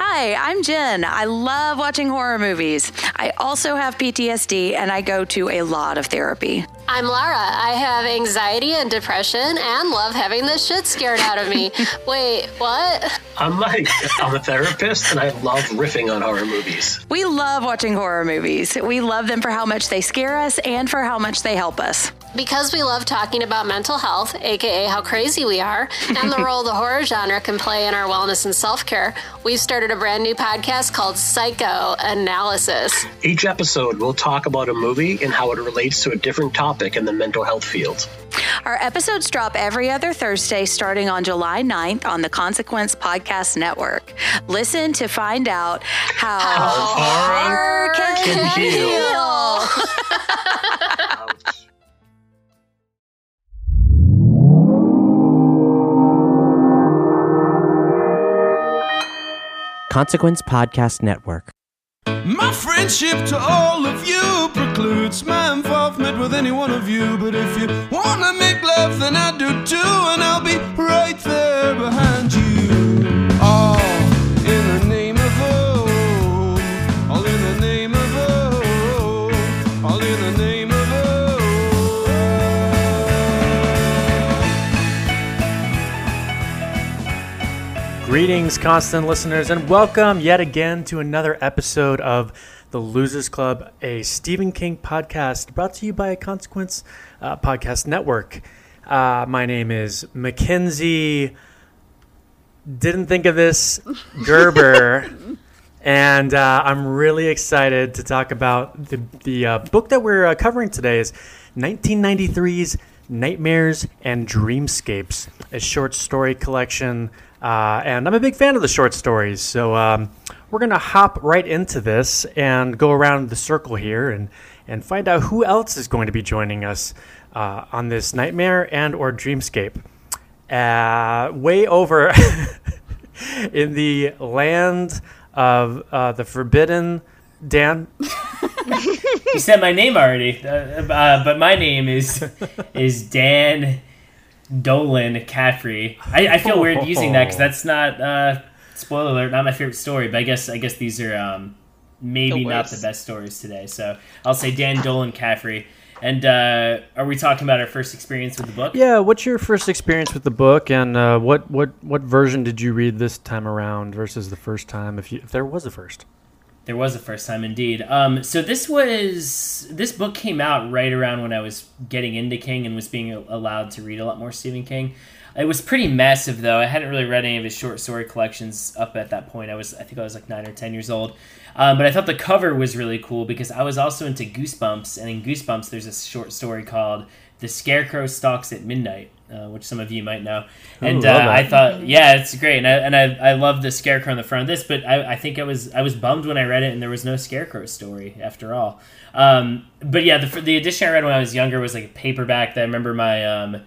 Hi, I'm Jen. I love watching horror movies. I also have PTSD and I go to a lot of therapy. I'm Lara. I have anxiety and depression and love having the shit scared out of me. Wait, what? I'm Mike. I'm a therapist and I love riffing on horror movies. We love watching horror movies. We love them for how much they scare us and for how much they help us. Because we love talking about mental health, aka how crazy we are, and the role the horror genre can play in our wellness and self care, we've started a brand new podcast called Psychoanalysis. Each episode, we'll talk about a movie and how it relates to a different topic in the mental health field. Our episodes drop every other Thursday starting on July 9th on the Consequence Podcast Network. Listen to find out how, How horror can, can heal. Consequence Podcast Network. My friendship to all of you precludes my involvement with any one of you. But if you wanna make love, then I do too, and I'll be right there behind you. Greetings, constant listeners, and welcome yet again to another episode of The Losers Club, a Stephen King podcast brought to you by Consequence uh, Podcast Network. Uh, my name is McKenzie. Didn't think of this, Gerber. and uh, I'm really excited to talk about the, the uh, book that we're uh, covering today is 1993's Nightmares and Dreamscapes, a short story collection. Uh, and I'm a big fan of the short stories, so um, we're gonna hop right into this and go around the circle here and and find out who else is going to be joining us uh, on this nightmare and or dreamscape. Uh, way over in the land of uh, the forbidden. Dan, You said my name already, uh, uh, but my name is is Dan Dolan Caffrey. I, I feel weird using that because that's not uh, spoiler alert, not my favorite story. But I guess I guess these are um, maybe The not the best stories today. So I'll say Dan Dolan Caffrey. And uh, are we talking about our first experience with the book? yeah, what's your first experience with the book, and uh, what what what version did you read this time around versus the first time, if you if there was a first? There was a first time indeed. Um, so this was this book came out right around when I was getting into King and was being allowed to read a lot more Stephen King. It was pretty massive though. I hadn't really read any of his short story collections up at that point. I was I think I was like nine or ten years old. Um, but I thought the cover was really cool because I was also into Goosebumps, and in Goosebumps there's a short story called "The Scarecrow Stalks at Midnight," uh, which some of you might know. And love uh. I thought, yeah, it's great, and I and I, I love the scarecrow on the front of this, but I, I think I was I was bummed when I read it, and there was no scarecrow story after all. Um, but yeah, the the edition I read when I was younger was like a paperback that I remember my um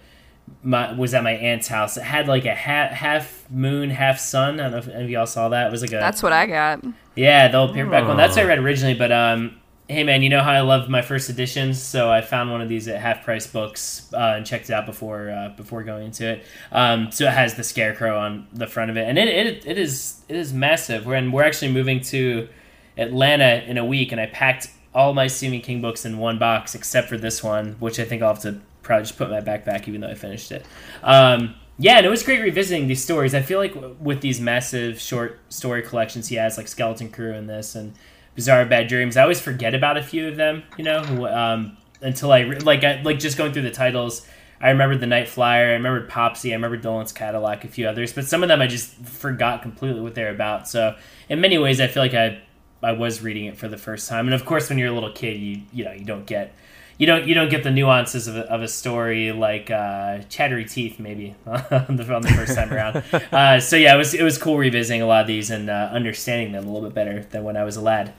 my was at my aunt's house. It had like a half half moon, half sun. I don't know if any of y'all saw that. It was like a That's what I got. yeah, the old paperback one. That's what I read originally, but um, hey man, you know how I love my first editions, so I found one of these at half price books uh, and checked it out before uh, before going into it. Um, so it has the scarecrow on the front of it, and it it, it is it is massive. We're and we're actually moving to Atlanta in a week, and I packed all my Stephen King books in one box except for this one, which I think I'll have to probably just put in my backpack, even though I finished it. Um, yeah, and it was great revisiting these stories. I feel like with these massive short story collections he has, like Skeleton Crew and this, and Bazaar Bad Dreams, I always forget about a few of them, you know, um, until I re- like I, like just going through the titles. I remembered the Night Flier. I remembered Popsy. I remembered Dolan's Cadillac. A few others, but some of them I just forgot completely what they're about. So in many ways, I feel like I I was reading it for the first time. And of course, when you're a little kid, you you know you don't get you don't you don't get the nuances of a, of a story like uh, Chattery Teeth maybe on the, on the first time around. Uh, so yeah, it was it was cool revisiting a lot of these and uh, understanding them a little bit better than when I was a lad.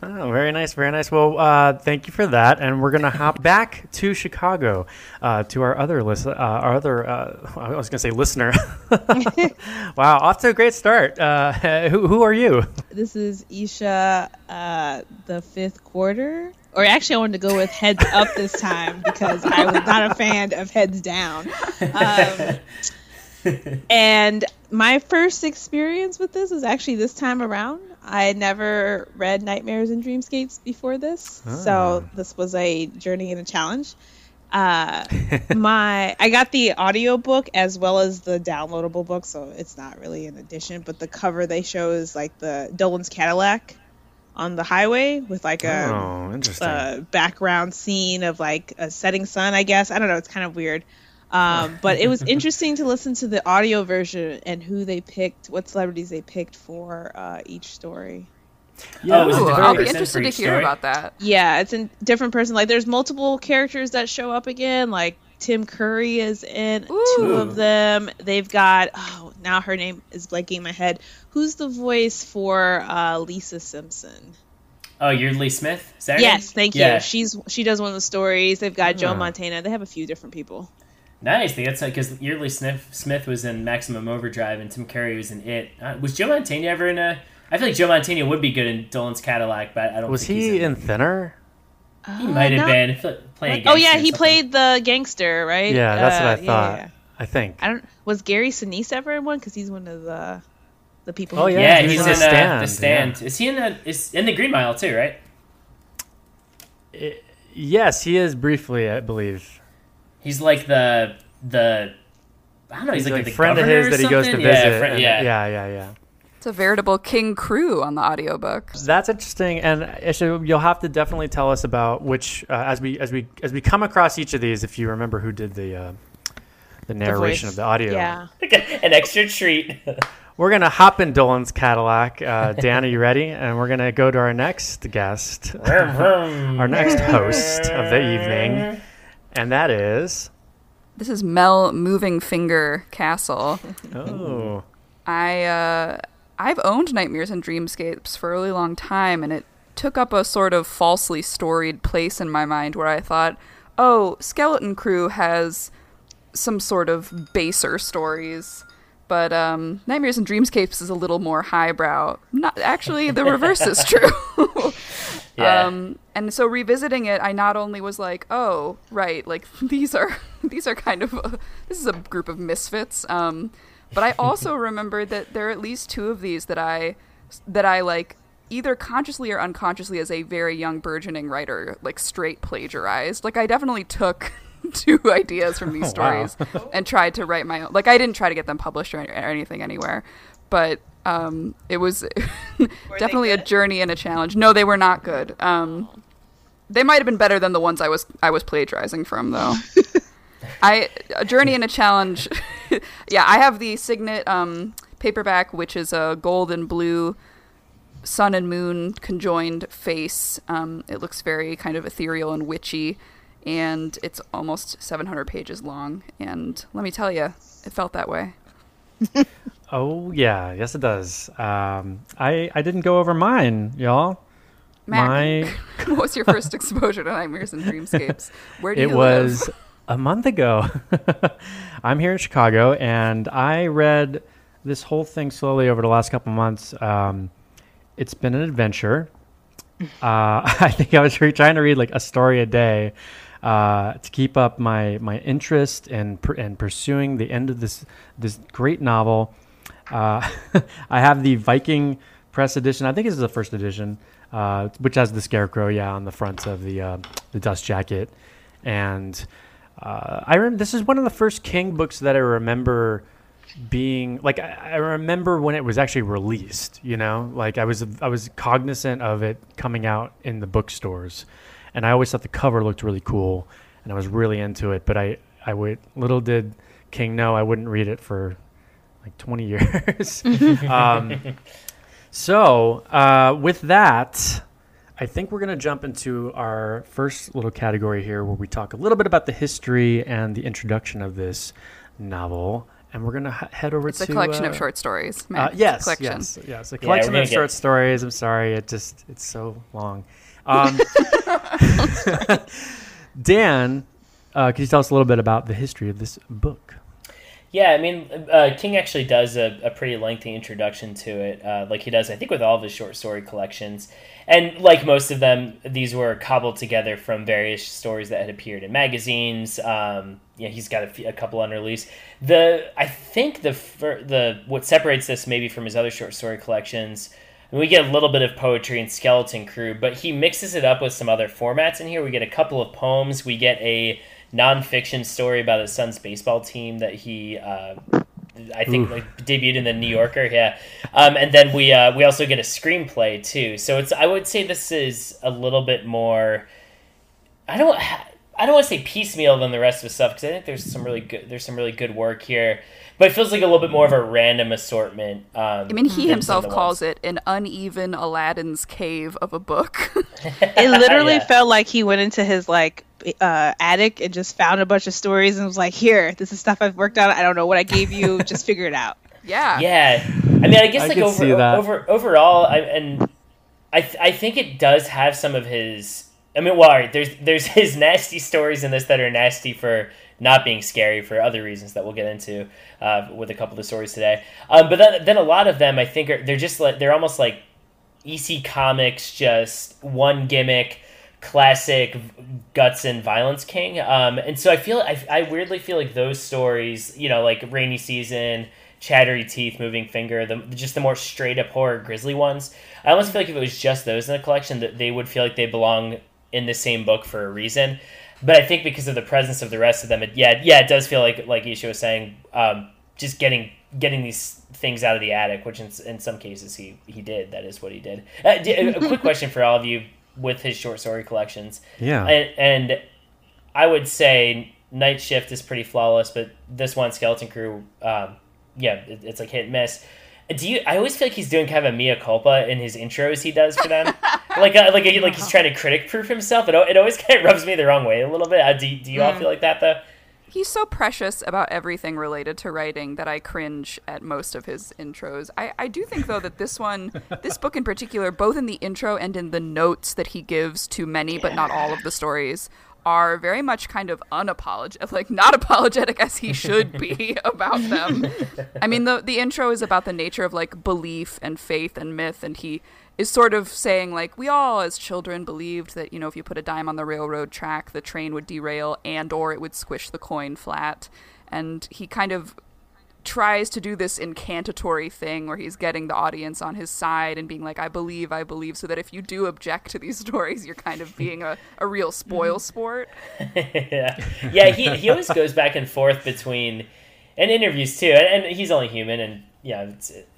Oh, very nice, very nice. Well, uh, thank you for that, and we're gonna hop back to Chicago uh, to our other list, uh, our other. Uh, I was gonna say listener. wow, off to a great start. Uh, who, who are you? This is Isha, uh, the fifth quarter. Or actually, I wanted to go with heads up this time because I was not a fan of heads down. Um, and my first experience with this was actually this time around. I had never read Nightmares and Dreamscapes before this, so this was a journey and a challenge. Uh, my I got the audiobook as well as the downloadable book, so it's not really an addition. But the cover they show is like the Dolan's Cadillac on the highway with like a Oh, uh, background scene of like a setting sun, I guess. I don't know. It's kind of weird. Um, but it was interesting to listen to the audio version and who they picked, what celebrities they picked for uh, each story. Oh, Ooh, I'll be interested to hear story? about that. Yeah, it's a different person. Like there's multiple characters that show up again. Like Tim Curry is in two of them. They've got oh now her name is blanking in my head. Who's the voice for uh, Lisa Simpson? Oh, Yeardley Smith. Is Yes, name? thank you. Yeah. She's she does one of the stories. They've got Joe Ah. Montana. They have a few different people. Nice. They got because Yeardley Smith Smith was in Maximum Overdrive and Tim Curry was in It. Uh, was Joe Montana ever in a? I feel like Joe Montana would be good in Dolan's Cadillac, but I don't. Was think he's he in Thinner? He might have no. been I feel like playing. Oh yeah, he played the gangster, right? Yeah, that's Uh, what I yeah, thought. yeah. I think. I don't. Was Gary Sinise ever in one? Because he's one of the the people. Oh, yeah, Yeah, he he's was in in uh, The the Stand, stand. Is he in the? Is in the Green Mile too? Right. Yes, he is briefly, I believe. He's like the the. I don't know. He's, He's like, a the friend of his that he goes to visit. Yeah, friend- and- yeah. yeah, yeah, yeah. It's a veritable King Crew on the audiobook. That's interesting, and actually, you'll have to definitely tell us about which uh, as we as we as we come across each of these. If you remember who did the uh, the the narration voice. of the audio, Yeah. An extra treat. we're gonna hop in Dolan's Cadillac. Uh, Dan, are you ready? And we're gonna go to our next guest, our next host of the evening, and that is This is Mel Moving Finger Kassel. oh I uh, I've owned Nightmares and Dreamscapes for a really long time, and it took up a sort of falsely storied place in my mind where I thought, oh, Skeleton Crew has some sort of baser stories. But um, Nightmares and Dreamscapes is a little more highbrow. Not actually, the reverse is true. Yeah. Um, and so revisiting it, I not only was like, oh, right, like these are these are kind of a, this is a group of misfits. Um, but I also remembered that there are at least two of these that I that I like either consciously or unconsciously as a very young burgeoning writer like straight plagiarized. Like I definitely took two ideas from these wow. stories and tried to write my own. Like I didn't try to get them published or, or anything anywhere, but um, it was definitely a journey and a challenge. No, they were not good. Um, they might have been better than the ones I was I was plagiarizing from, though. I a journey and a challenge. yeah, I have the Signet um, paperback, which is a gold and blue sun and moon conjoined face. Um, it looks very kind of ethereal and witchy, and it's almost 700 pages long. And let me tell you, it felt that way. oh yeah, yes it does. Um, I I didn't go over mine, y'all. Matt, My what was your first exposure to Nightmares and Dreamscapes? Where do it you was live? a month ago. I'm here in Chicago, and I read this whole thing slowly over the last couple months. Um, it's been an adventure. Uh, I think I was re- trying to read like a story a day uh, to keep up my my interest and in, and pursuing the end of this this great novel. Uh, I have the Viking press edition. I think this is the first edition, uh, which has the scarecrow, yeah, on the front of the uh, the dust jacket. And uh, I rem- this is one of the first King books that I remember being like I, I remember when it was actually released. You know, like I was I was cognizant of it coming out in the bookstores, and I always thought the cover looked really cool, and I was really into it. But I I would little did King know I wouldn't read it for like 20 years. um, so, uh, with that, I think we're going to jump into our first little category here where we talk a little bit about the history and the introduction of this novel. And we're going to h- head over It's to. a collection uh, of short stories. Uh, Matt. It's a yes, collection. yes, yes. A collection gonna of get- short stories. I'm sorry, it just it's so long. Um, Dan, uh, can you tell us a little bit about the history of this book? Yeah, I mean, uh, King actually does a, a pretty lengthy introduction to it, uh, like he does, I think, with all of his short story collections. And like most of them, these were cobbled together from various stories that had appeared in magazines. Um, yeah, he's got a, few, a couple on release. The I think the the what separates this maybe from his other short story collections. Mean, we get a little bit of poetry and Skeleton Crew, but he mixes it up with some other formats in here. We get a couple of poems. We get a nonfiction story about his son's baseball team that he uh, I think like debuted in the New Yorker, yeah. Um, and then we uh, we also get a screenplay too. So it's I would say this is a little bit more. I don't I don't want to say piecemeal than the rest of the stuff because I think there's some really good there's some really good work here, but it feels like a little bit more of a random assortment. Um, I mean, he himself calls it an uneven Aladdin's cave of a book. it literally Yeah. felt like he went into his like uh, attic and just found a bunch of stories and was like, "Here, this is stuff I've worked on. I don't know what I gave you. just figure it out." yeah. Yeah, I mean, I guess I like over, see that. over overall, I, and I th- I think it does have some of his. I mean, well, there's there's his nasty stories in this that are nasty for not being scary for other reasons that we'll get into uh, with a couple of the stories today. Um, but then then a lot of them I think are they're just like they're almost like EC Comics, just one gimmick, classic guts and violence king. Um, and so I feel I, I weirdly feel like those stories, you know, like rainy season, chattery teeth, moving finger, the just the more straight up horror grisly ones. I almost feel like if it was just those in the collection, that they would feel like they belong in the same book for a reason. But I think because of the presence of the rest of them, it, yeah, yeah, it does feel like like Isha was saying, um, just getting getting these things out of the attic, which in, in some cases he he did. That is what he did. Uh, a quick question for all of you with his short story collections. Yeah. and, and I would say Night Shift is pretty flawless, but this one, Skeleton Crew, um, yeah, it, it's like hit and miss. Do you? I always feel like he's doing kind of a mea culpa in his intros he does for them, like uh, like like he's trying to critic proof himself. It, it always kind of rubs me the wrong way a little bit. Uh, do do you all feel like that though? He's so precious about everything related to writing that I cringe at most of his intros. I, I do think though that this one, this book in particular, both in the intro and in the notes that he gives to many but not all of the stories, are very much kind of unapologetic, like not apologetic as he should be about them. I mean, the the intro is about the nature of like belief and faith and myth, and he is sort of saying like we all as children believed that you know if you put a dime on the railroad track the train would derail and or it would squish the coin flat and he kind of tries to do this incantatory thing where he's getting the audience on his side and being like i believe i believe so that if you do object to these stories you're kind of being a, a real spoil sport yeah, yeah. He he always goes back and forth between, and interviews too. And, and he's only human, and yeah, it's, it,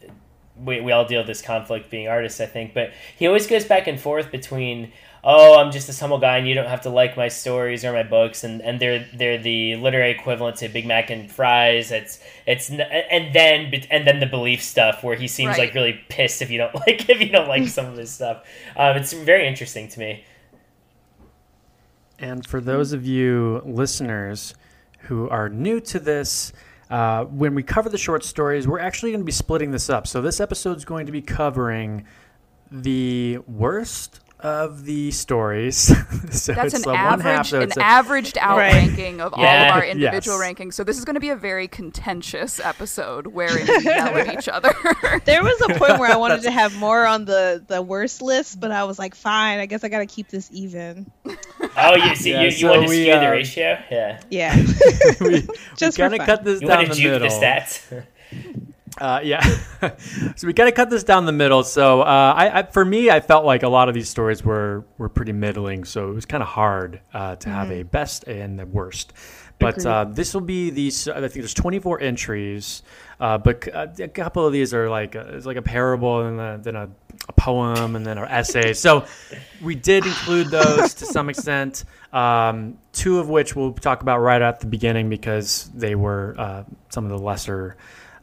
we we all deal with this conflict being artists, I think. But he always goes back and forth between, oh, I'm just this humble guy, and you don't have to like my stories or my books, and, and they're they're the literary equivalent to Big Mac and fries. It's it's and then and then the belief stuff where he seems Right. like really pissed if you don't like if you don't like some of his stuff. Um, it's very interesting to me. And for those of you listeners who are new to this, uh, when we cover the short stories, we're actually going to be splitting this up. So this episode is going to be covering the worst of the stories. so that's it's an one half. average So an a- averaged out Right. ranking of all of our individual Yes. rankings so this is going to be a very contentious episode wherein we yell at each other There was a point where I wanted to have more on the the worst list, but I was like, fine, I guess I got to keep this even. Oh, you see, Yeah, you, you so want to we, skew uh, the ratio? Yeah. Yeah. we, Just we for kind of fun. cut this You down want the to juke middle. the stats? Uh, yeah. so we kind of cut this down the middle. So uh, I, I, for me, I felt like a lot of these stories were were pretty middling. So it was kind of hard uh, to have a best and the worst. But uh, this will be these. I think there's 24 entries, uh, but uh, a couple of these are like a, it's like a parable and a, then a, a poem and then an essay. So we did include those to some extent. Um, two of which we'll talk about right at the beginning because they were uh, some of the lesser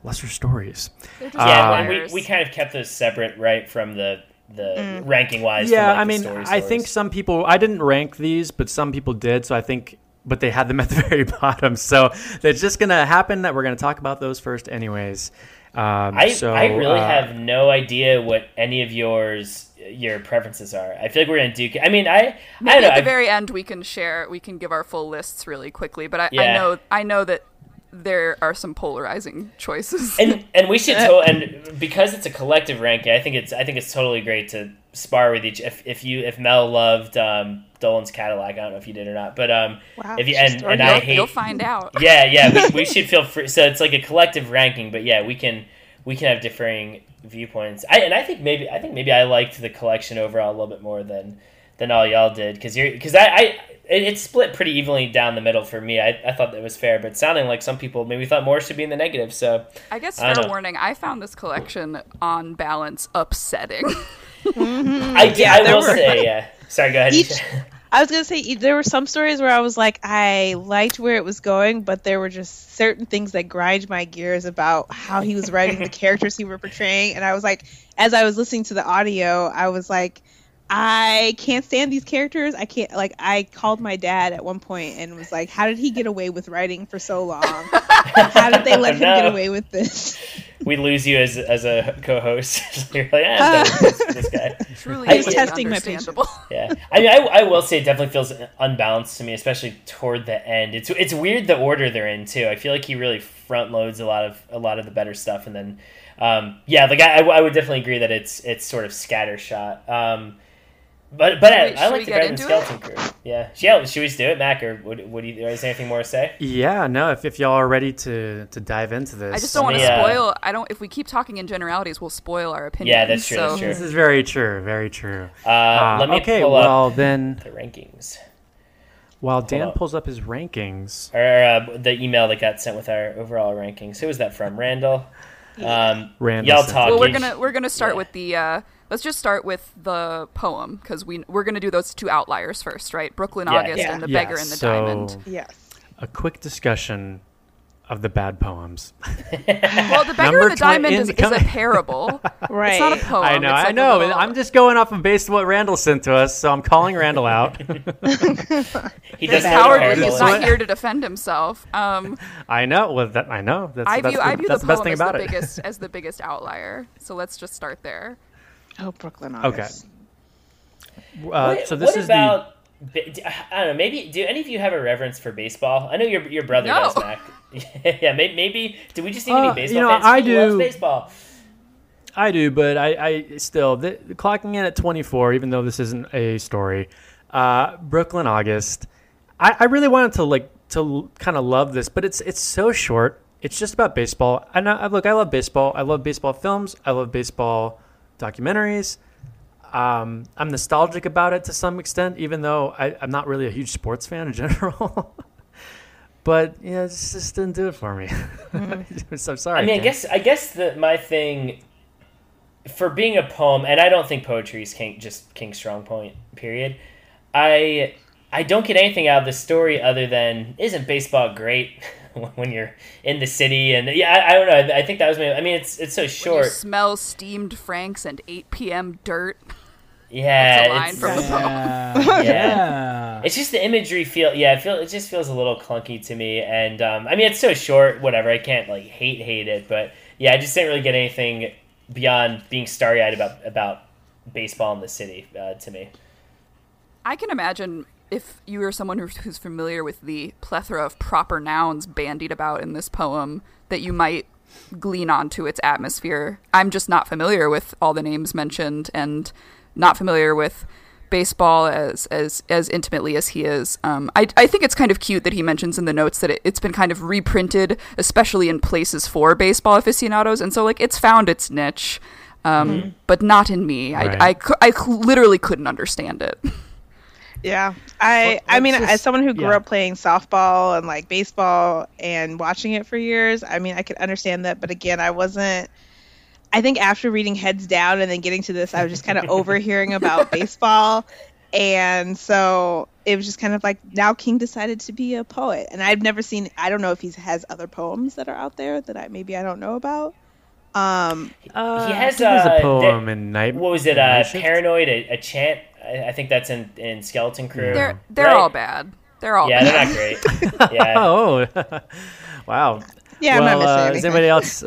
lesser stories. Yeah, Uh, we, we kind of kept those separate, right, from the the Mm. ranking wise. yeah, from, like, I mean, story I think some people. I didn't rank these, but some people did. So I think, but they had them at the very bottom. So it's just gonna happen that we're gonna talk about those first, anyways. Um, I so, I really uh, have no idea what any of yours your preferences are. I feel like we're gonna do. I mean, I I Maybe don't know. at the I- very end we can share we can give our full lists really quickly but I, I know I know that there are some polarizing choices. and and we should to- and because it's a collective ranking, I think it's I think it's totally great to spar with each. If, if you if Mel loved um, Dolan's Cadillac, I don't know if you did or not, but um, Wow, if you she's and, starting and I you'll, hate you'll find out. yeah yeah we, we should feel free. So it's like a collective ranking, but yeah, we can we can have differing viewpoints. I and I think maybe I think maybe I liked the collection overall a little bit more than than all y'all did because you're because I. I it, it's split pretty evenly down the middle for me. I, I thought that was fair, but sounding like some people maybe thought more should be in the negative. So I guess fair know. warning, I found this collection on balance upsetting. I, Yeah, I will were- say, yeah. Sorry, go ahead. Each- I was gonna say there were some stories where I was like, I liked where it was going, but there were just certain things that grind my gears about how he was writing the characters he were portraying, and I was like, as I was listening to the audio, I was like, I can't stand these characters. I can't like. I called my dad at one point and was like, How did he get away with writing for so long? How did they let him get away with this? we lose you as as a co-host. You're like, ah, I'm done with this, this guy. Truly, I was easily testing my understandable. Yeah, I mean, I, I will say it definitely feels unbalanced to me, especially toward the end. It's it's weird the order they're in too. I feel like he really front loads a lot of a lot of the better stuff, and then um, yeah, like I, I would definitely agree that it's it's sort of scattershot. Um, but but I, Should we- I should like we the get Dragon into Skeleton Crew. Yeah, yeah. Should we just do it, Mac, or would, would you, is there anything more to say? Yeah, no. If, if y'all are ready to to dive into this, I just don't want to me, uh, spoil. I don't. If we keep talking in generalities, we'll spoil our opinions. Yeah, that's true, So that's true. This is very true. Very true. Uh, Uh, let me okay, pull well up then, the rankings. while Dan up. pulls up his rankings, or uh, the email that got sent with our overall rankings. Who was that from? Randall. Um, Randall y'all sent talk. well, we're gonna we're gonna start yeah. with the. Uh, let's just start with the poem because we we're gonna do those two outliers first, right? Brooklyn Yeah. August Yeah. and the Yes, beggar and the so diamond. Yes. a quick discussion of the bad poems. Well, the beggar Number and the twen- diamond in- is, is a parable. Right. It's not a poem. I know, It's like I a know. little- I'm just going off of based on what Randall sent to us, so I'm calling Randall out. he He's does have a cowardly. He's not here to defend himself. Um, I know. Well, that I know. That's, I that's view the, I view that's the the best poem thing as about the it. biggest as the biggest outlier. So let's just start there. Oh, Brooklyn Okay. August. Uh, What, so this what is about? ba- I don't know. Maybe do any of you have a reverence for baseball? I know your your brother No. does, Mac. yeah, maybe, maybe. Do we just need Uh, to be baseball you know, fans? I Who loves do- baseball. I do, but I, I still the, clocking in at 24, even though this isn't a story. Uh, Brooklyn August. I, I really wanted to like to kind of love this, but it's it's so short. It's just about baseball. I. I- Look, I love baseball. I love baseball films. I love baseball documentaries. Um, I'm nostalgic about it to some extent, even though I, I'm not really a huge sports fan in general. but yeah, it just, just didn't do it for me. so sorry. I mean, I Dan. guess I guess that my thing for being a poem, and I don't think poetry is king, just King's strong point. Period. I I don't get anything out of the story other than isn't baseball great when you're in the city and yeah I, I don't know I think that was my I mean it's it's so When you short smell steamed franks and 8 p.m. dirt. yeah That's a line it's, from the poem. Yeah. yeah. It's just the imagery feel yeah, I feel it just feels a little clunky to me and um, I mean it's so short, whatever. I can't like hate hate it, but yeah, I just didn't really get anything beyond being starry eyed about about baseball in the city uh, to me. I can imagine if you are someone who's, who's familiar with the plethora of proper nouns bandied about in this poem, that you might glean onto its atmosphere. I'm just not familiar with all the names mentioned and not familiar with baseball as as as intimately as he is. Um, I I think it's kind of cute that he mentions in the notes that it, it's been kind of reprinted, especially in places for baseball aficionados, and so like it's found its niche, um, but not in me. Right. I, I I literally couldn't understand it. Yeah, I I mean, just- as someone who grew yeah. up playing softball and like baseball and watching it for years, I mean, I could understand that. But again, I wasn't. I think after reading Heads Down and then getting to this, I was just kind of overhearing about baseball, and so it was just kind of like now King decided to be a poet, and I've never seen. I don't know if he has other poems that are out there that I maybe I don't know about. Um, Uh, he has uh, a poem there- in Night. What was it? Night Uh, Paranoid, a, a chant. I, I think that's in in Skeleton Crew. They're they're Right? all bad. They're all bad. Yeah, bad. they're not great. Yeah. Oh, wow. Yeah, I'm well, not missing uh. Does anybody else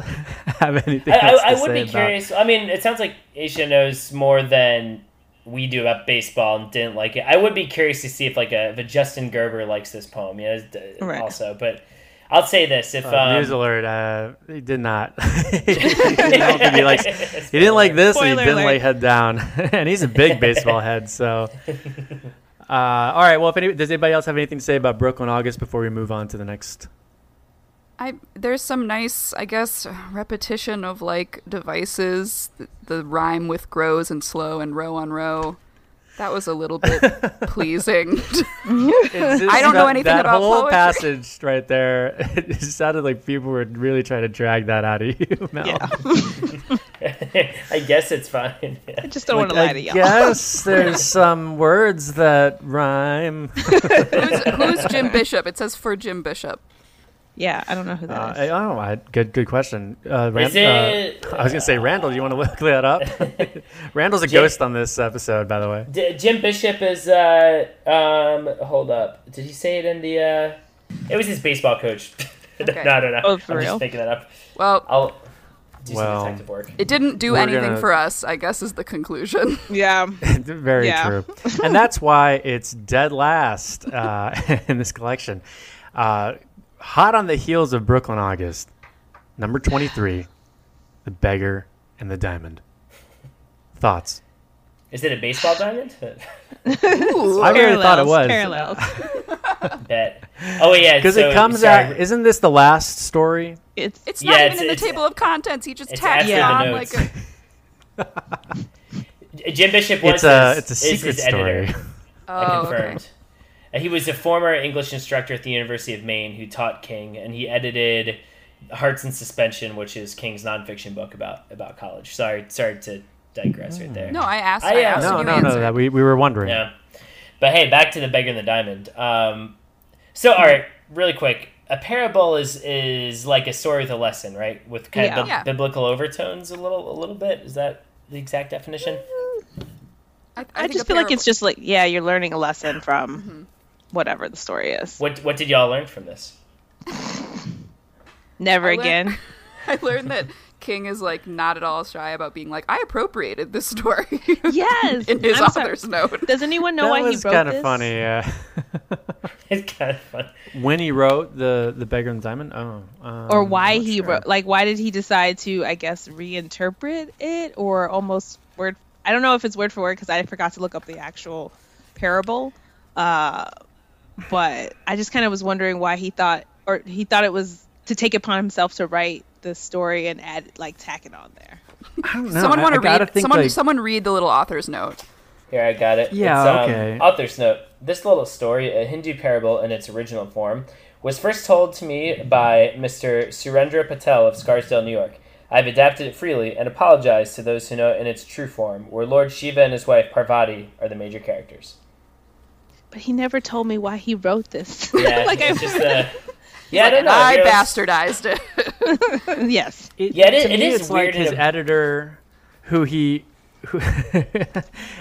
have anything I, else to I, I would say be about- curious. I mean, it sounds like Asia knows more than we do about baseball and didn't like it. I would be curious to see if like a if a Justin Gerber likes this poem. You know, Right. also, but I'll say this: if Uh, um, news alert! Uh, he did not. I don't think he likes. He didn't like this, and he didn't alert. lay head down. and he's a big baseball head. So, uh, all right. Well, if any, does anybody else have anything to say about Brooklyn August before we move on to the next? I there's some nice, I guess, repetition of like devices. The, the rhyme with grows and slow and row on row. That was a little bit pleasing. I don't know anything that about whole poetry. passage right there. It sounded like people were really trying to drag that out of you, Mel. Yeah. I guess it's fine. I just don't want to lie to y'all. Yes, there's some words that rhyme. who's, who's Jim Bishop? It says for Jim Bishop. Yeah, I don't know who that Uh, is. Oh, I, good, good question. Uh, Ran- Is it- uh, I was gonna say Randall. Do you want to look that up? Randall's a Jim- ghost on this episode, by the way. D- Jim Bishop is. Uh, um, hold up. Did he say it in the? Uh, it was his baseball coach. Okay. no, no, no. Oh, for I'm real? just making that up. Well, I'll do Well, some detective work. it didn't do We're anything gonna- for us. I guess is the conclusion. yeah. Very Yeah. true. and that's why it's dead last uh, in this collection. Uh, hot on the heels of Brooklyn August, number 23, The Beggar and the Diamond. Thoughts? Is it a baseball diamond? I really thought it was. Parallels. Bet. Oh yeah, Because so, it comes sorry, out, isn't this the last story? It's It's Yeah, not it's- even in the table of contents. He just it's tacked after it the on notes. like a. Jim Bishop was It's a, his, it's a secret his story. editor. I Oh, okay. Confirmed. He was a former English instructor at the University of Maine who taught King, and he edited Hearts in Suspension, which is King's nonfiction book about about college. Sorry, sorry to digress right there. No, I asked. I I, asked asked No, and no, you no. That we, we were wondering. Yeah. But hey, back to the beggar and the diamond. Um, so, all right, really quick. A parable is is like a story with a lesson, right? With kind Yeah. of bi- Yeah. biblical overtones, a little a little bit. Is that the exact definition? I, I, think just a feel like it's just like yeah, you're learning a lesson from whatever the story is. What what did y'all learn from this? Never I learned- again. I learned that King is like not at all shy about being like I appropriated this story. Yes. in his I'm sorry. author's note. Does anyone know that why he was wrote kind of funny. Yeah. It's kind of fun. when he wrote the the beggar and the diamond. Oh, um, Or why he sure. wrote like why did he decide to I guess reinterpret it or almost word I don't know if it's word for word because I forgot to look up the actual parable. Uh, but I just kind of was wondering why he thought or he thought it was to take upon himself to write the story and add like tack it on there. I don't know. someone want to read? think, Someone, like- someone read the little author's note. Here, I got it. Yeah, It's, um, okay. Author's note. This little story, a Hindu parable in its original form, was first told to me by Mr. Surendra Patel of Scarsdale, New York. I've adapted it freely and apologize to those who know it in its true form, where Lord Shiva and his wife Parvati are the major characters. But he never told me why he wrote this. Yeah, like it's I just uh, yeah, I know. I bastardized it. yes. It, Yeah, it is- to it me, is it's weird like his a- editor, who he, who,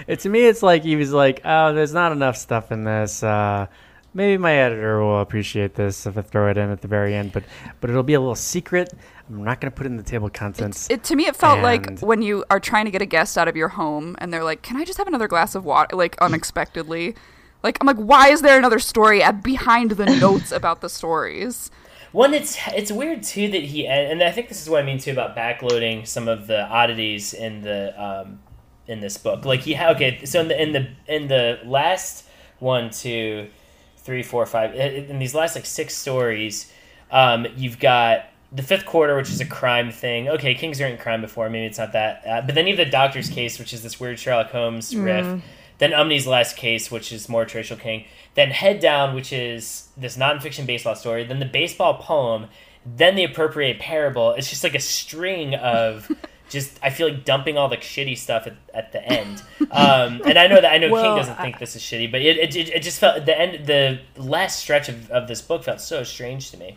it, to me, it's like he was like, oh, there's not enough stuff in this. Uh, maybe my editor will appreciate this if I throw it in at the very end, but but it'll be a little secret. I'm not gonna put it in the table of contents. It to me, it felt like when you are trying to get a guest out of your home, and they're like, "Can I just have another glass of water?" Like unexpectedly, like I'm like, "Why is there another story at behind the notes about the stories?" One, it's it's weird too that he and I think this is what I mean too about backloading some of the oddities in the um, in this book. Like he okay, so in the in the in the last one, two, three, four, five, in these last like six stories, um, you've got the fifth quarter, which is a crime thing. Okay, King's written crime before, maybe it's not that, uh, but then you have the Doctor's case, which is this weird Sherlock Holmes riff. Then Umney's last case, which is more traditional King. Then Head Down, which is this nonfiction baseball story. Then the baseball poem. Then the appropriate parable. It's just like a string of just. I feel like dumping all the shitty stuff at, at the end. Um, and I know that I know Well, King doesn't think this is shitty, but it, it, it, it just felt the end. The last stretch of, of this book felt so strange to me.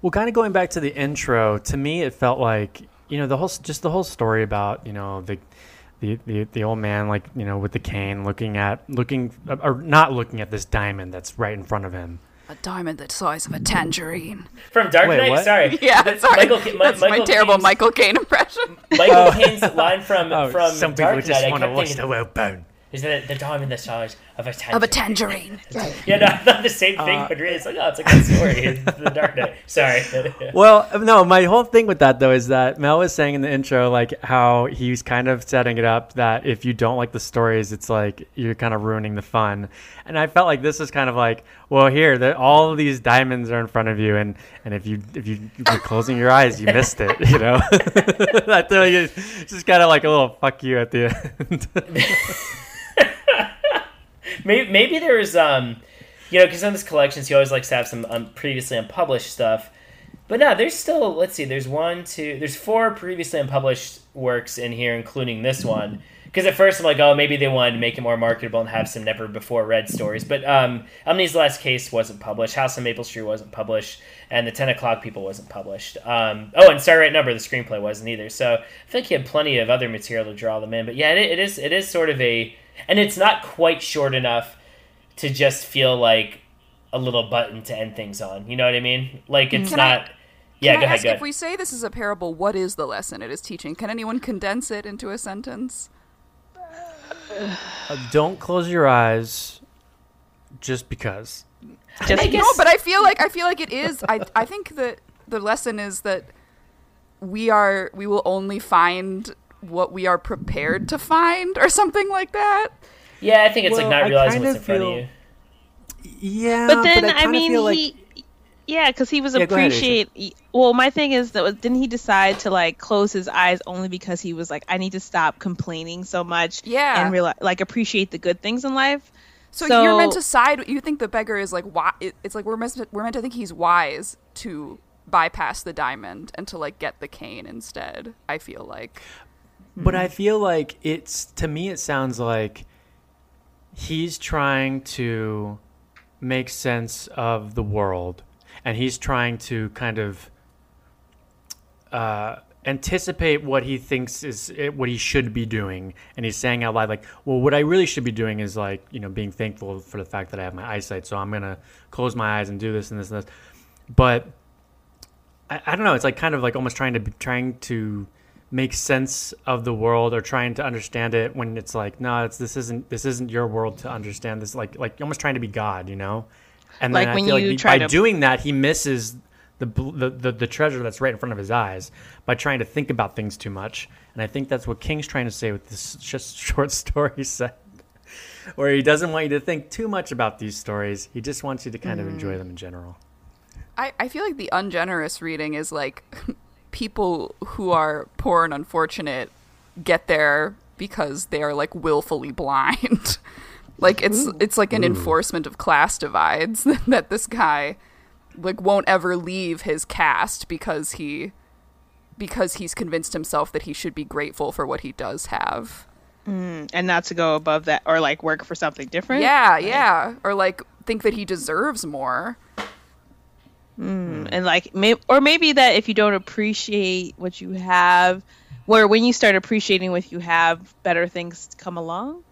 Well, kind of going back to the intro, to me, it felt like you know the whole just the whole story about you know the. The, the, the old man like you know with the cane looking at looking uh, or not looking at this diamond that's right in front of him A diamond the size of a tangerine. From Dark Wait, Knight, what? sorry. Yeah, That's sorry. Michael, Ca- Mi- That's my terrible Caine's- Michael Caine impression. Michael oh. Caine's line from oh from some people just Knight. Want to kept watch the world burn Is that the diamond the size of a tangerine? Of a tangerine. Yeah, no, not the same thing, uh, but really, it's like, oh, it's a good story. It's the Dark Knight. Sorry. Well, no, my whole thing with that though is that Mel was saying in the intro, like how he's kind of setting it up that if you don't like the stories, it's like you're kind of ruining the fun. And I felt like this is kind of like, well, here, the, all of these diamonds are in front of you, and and if you if you if you're closing your eyes, you missed it. You know, I feel like it's just kind of like a little fuck you at the end. Maybe, maybe there's um you know because in this collections he always likes to have some um, previously unpublished stuff. But no there's still let's see there's one two there's four previously unpublished works in here including this one. Because at first i'm like oh maybe they wanted to make it more marketable and have some never before read stories. But um Umney's last case wasn't published house of maple street wasn't published and the 10 o'clock people wasn't published. Um oh and sorry right number the screenplay wasn't either. So i think he had plenty of other material to draw them in. But yeah it, it is it is sort of a and it's not quite short enough to just feel like a little button to end things on. You know what I mean? Like it's Can I- not. yeah, Can go I ahead. ask Go if we say this is a parable, what is the lesson it is teaching? Can anyone condense it into a sentence? Uh, don't close your eyes, just because. Just No, but I feel like I feel like it is. I I think that the lesson is that we are we will only find what we are prepared to find, or something like that. Yeah, I think it's Well, like not realizing what's of in front feel- of you. Yeah, but then I, kinda mean like- he yeah because he was Yeah, go ahead, appreciate well my thing is that didn't he decide to like close his eyes only because he was like i need to stop complaining so much Yeah. and realize like appreciate the good things in life So, you're meant to side. You think the beggar is like why? It's like we're meant to, we're meant to think he's wise to bypass the diamond and to like get the cane instead. I feel like. But I feel like it's to me it sounds like he's trying to make sense of the world and he's trying to kind of uh, anticipate what he thinks is eh, what he should be doing and he's saying out loud like well what i really should be doing is like you know being thankful for the fact that i have my eyesight so i'm gonna close my eyes and do this and this and this but I, I don't know. It's like kind of like almost trying to be- trying to make sense of the world or trying to understand it when it's like no, it's this isn't this isn't your world to understand this. Like like almost trying to be God, you know. And Like then when I feel you like by to- doing that, he misses the, the the the treasure that's right in front of his eyes by trying to think about things too much. And I think that's what King's trying to say with this just short story set. Where he doesn't want you to think too much about these stories. He just wants you to kind of enjoy mm. them in general. I, I feel like the ungenerous reading is like people who are poor and unfortunate get there because they are like willfully blind. like it's it's like an enforcement of class divides that this guy like won't ever leave his caste because he because he's convinced himself that he should be grateful for what he does have. Mm, and not to go above that or like work for something different Yeah, yeah. Or like think that he deserves more. And like may- or maybe that if you don't appreciate what you have where when you start appreciating what you have better things come along?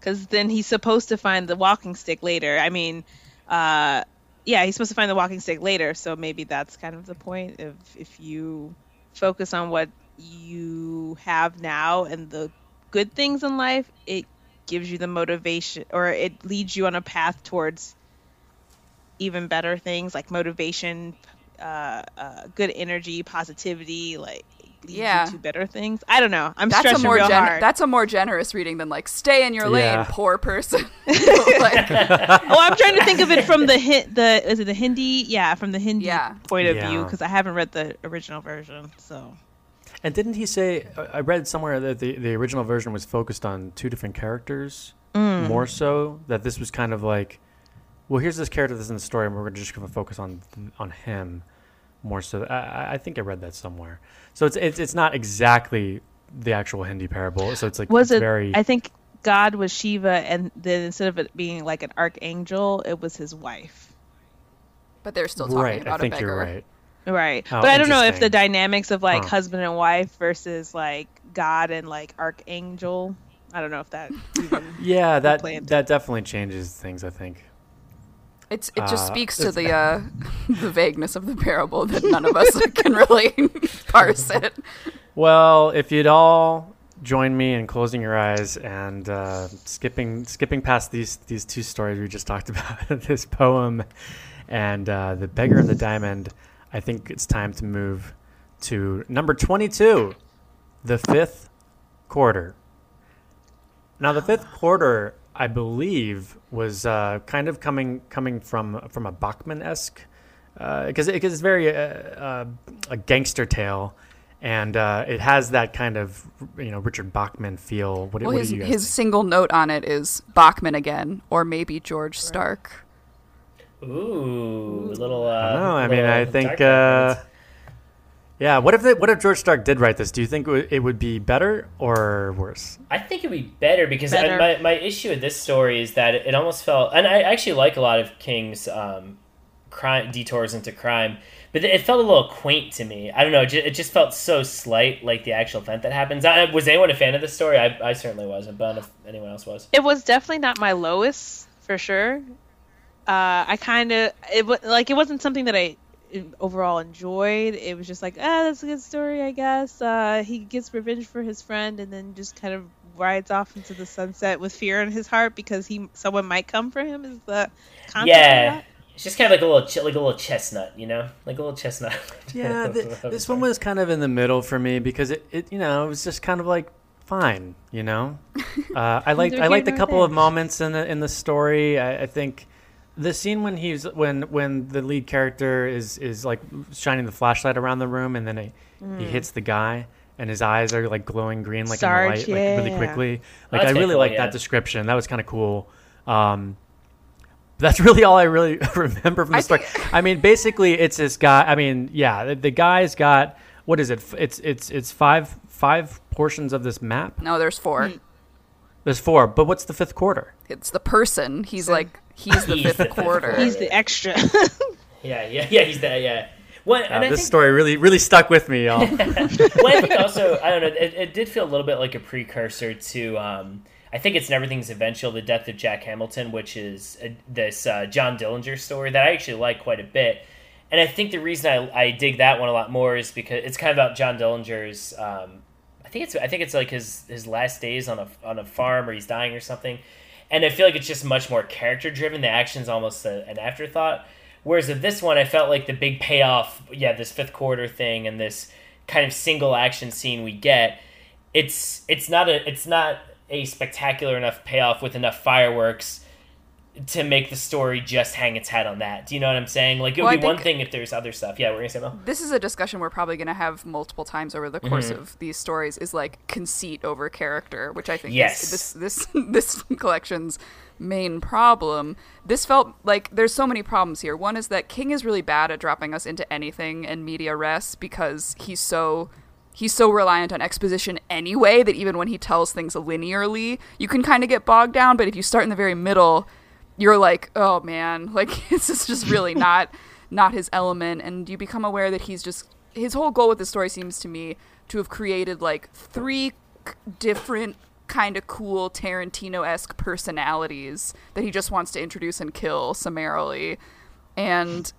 Because then he's supposed to find the walking stick later. I mean uh yeah he's supposed to find the walking stick later. So maybe that's kind of the point if if you focus on what you have now and the good things in life it gives you the motivation or it leads you on a path towards even better things like motivation, uh, uh, good energy, positivity, like leads Yeah. you to better things. I don't know. I'm That's a stretching more real gen- hard. that's a more generous reading than like stay in your lane, Yeah. poor person. like, oh, I'm trying to think of it from the hit. The is it the Hindi? Yeah, from the Hindi Yeah. point of view because I haven't read the original version. So And didn't he say? I I read somewhere that the, the original version was focused on two different characters more so. That this was kind of like, well, here's this character that's in the story, and we're just going to focus on on him more so. I- I, I think I read that somewhere. So it's it's it's not exactly the actual Hindi parable. So it's like was it's it? very. I think God was Shiva, and then instead of it being like an archangel, it was his wife. but they're still talking right. about I think a beggar. you're right. Right. Oh, but I don't know if the dynamics of like Huh. husband and wife versus like God and like archangel. I don't know if that even Yeah, that that definitely changes things. I think. It's it just Uh, speaks to the uh, the vagueness of the parable that none of us can really parse it. Well, if you'd all join me in closing your eyes and uh, skipping skipping past these these two stories we just talked about, this poem and uh, the beggar and the diamond. I think it's time to move to number twenty-two, the fifth quarter. Now, the fifth quarter, I believe, was uh, kind of coming coming from from a Bachman esque because because it's very uh, uh, a gangster tale, and uh, it has that kind of you know Richard Bachman feel. What, Well, what his do you guys his think? single note on it is Bachman again, or maybe George Stark. Ooh, a little. Uh, I don't know. I mean, I think. Dark reference. yeah. What if they, what if George Stark did write this? Do you think it would- be better or worse? I think it'd be better because I- my, my issue with this story is that it, almost felt, and I actually like a lot of King's um, crime detours into crime, but it felt a little quaint to me. I don't know, it just felt so slight, like the actual event that happens. I, was anyone a fan of this story? I, I certainly wasn't, but I don't know if anyone else was. It was definitely not my lowest for sure. Uh, I kind of it was like it wasn't something that I overall enjoyed. It was just like, ah, that's a good story, I guess. Uh, he gets revenge for his friend and then just kind of rides off into the sunset with fear in his heart because he someone might come for him. Is the concept of Yeah. that? It's just kind of like a little, like a little chestnut, you know, like a little chestnut. Yeah, th- this one was kind of in the middle for me because it, it you know, it was just kind of like fine, you know. Uh, I liked I liked a here nor couple of moments in the in the story. I, I think the scene when he's when when the lead character is is like shining the flashlight around the room and then he, he hits the guy and his eyes are like glowing green like Sarge, in the light like really yeah. quickly. Like that's I really cool, like yeah. that description. That was kind of cool. Um, that's really all I really remember from the I story. think- I mean, basically, it's this guy. I mean, yeah, the, the guy's got what is it? It's it's it's five five portions of this map. No, there's four. Hmm. There's four, but what's the fifth quarter? It's the person. He's like he's the He's fifth the fifth quarter. quarter. He's the extra. yeah, yeah, yeah. He's that. Yeah. One, and I this think story really really stuck with me, y'all. well, I think also I don't know. It, it did feel a little bit like a precursor to. Um, I think it's in Everything's Eventual, the death of Jack Hamilton, which is uh this uh, John Dillinger story that I actually like quite a bit. And I think the reason I, I dig that one a lot more is because it's kind of about John Dillinger's. Um, I think it's I think it's like his his last days on a on a farm or he's dying or something, and I feel like it's just much more character driven. The action's almost a, an afterthought. Whereas with this one, I felt like the big payoff, yeah, this fifth quarter thing and this kind of single action scene we get, it's it's not a it's not a spectacular enough payoff with enough fireworks to make the story just hang its head on that. Do you know what I'm saying? Like it would Well, be one thing if there's other stuff. Yeah, we're gonna say Mel. this is a discussion we're probably going to have multiple times over the course Mm-hmm. of these stories is like conceit over character which i think Yes. is this this this collection's main problem this felt like there's so many problems here one is that king is really bad at dropping us into anything and media res because he's so he's so reliant on exposition anyway that even when he tells things linearly you can kind of get bogged down but if you start in the very middle you're like, oh man, like this is just really not not his element, and you become aware that he's just his whole goal with the story seems to me to have created like three c- different kind of cool Tarantino esque personalities that he just wants to introduce and kill summarily, and.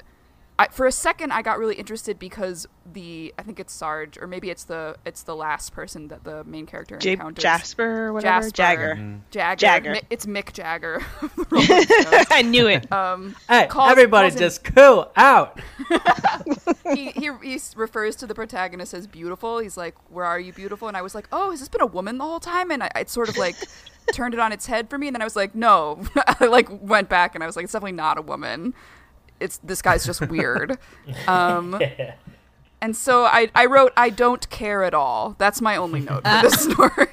I, for a second, I got really interested because the I think it's Sarge or maybe it's the it's the last person that the main character J- encounters. Jasper or whatever. Jasper. Jagger. Jagger. Jagger. Mi- it's Mick Jagger. of the Rolling Stones. I knew it. um, hey, calls- everybody, calls him- just cool out. he, he he refers to the protagonist as beautiful. He's like, "Where are you, beautiful?" And I was like, "Oh, has this been a woman the whole time?" And I, it sort of like turned it on its head for me. And then I was like, "No," I like went back and I was like, "It's definitely not a woman. It's this guy's just weird." Um, and so I I wrote, "I don't care at all." That's my only note for this story.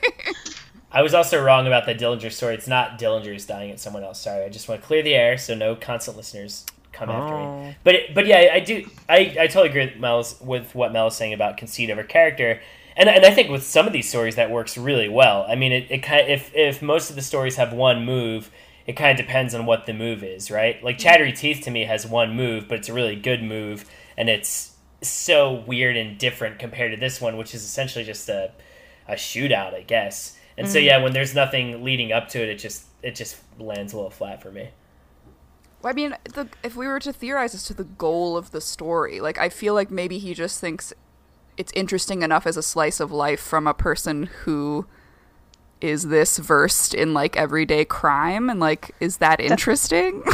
I was also wrong about the Dillinger story. It's not Dillinger who's dying; it's someone else. Sorry, I just want to clear the air so no constant listeners come after Oh. me. But it, but yeah, I do. I, I totally agree with Mel's with what Mel is saying about conceit of her character, and and I think with some of these stories that works really well. I mean, it, it kind if if most of the stories have one move. It kind of depends on what the move is, right? Like Chattery mm-hmm. Teeth to me has one move, but it's a really good move, and it's so weird and different compared to this one, which is essentially just a a shootout, I guess. And so mm-hmm. yeah, when there's nothing leading up to it, it just it just lands a little flat for me. Well, I mean, the, if we were to theorize as to the goal of the story, like I feel like maybe he just thinks it's interesting enough as a slice of life from a person who is this versed in like everyday crime and like is that interesting?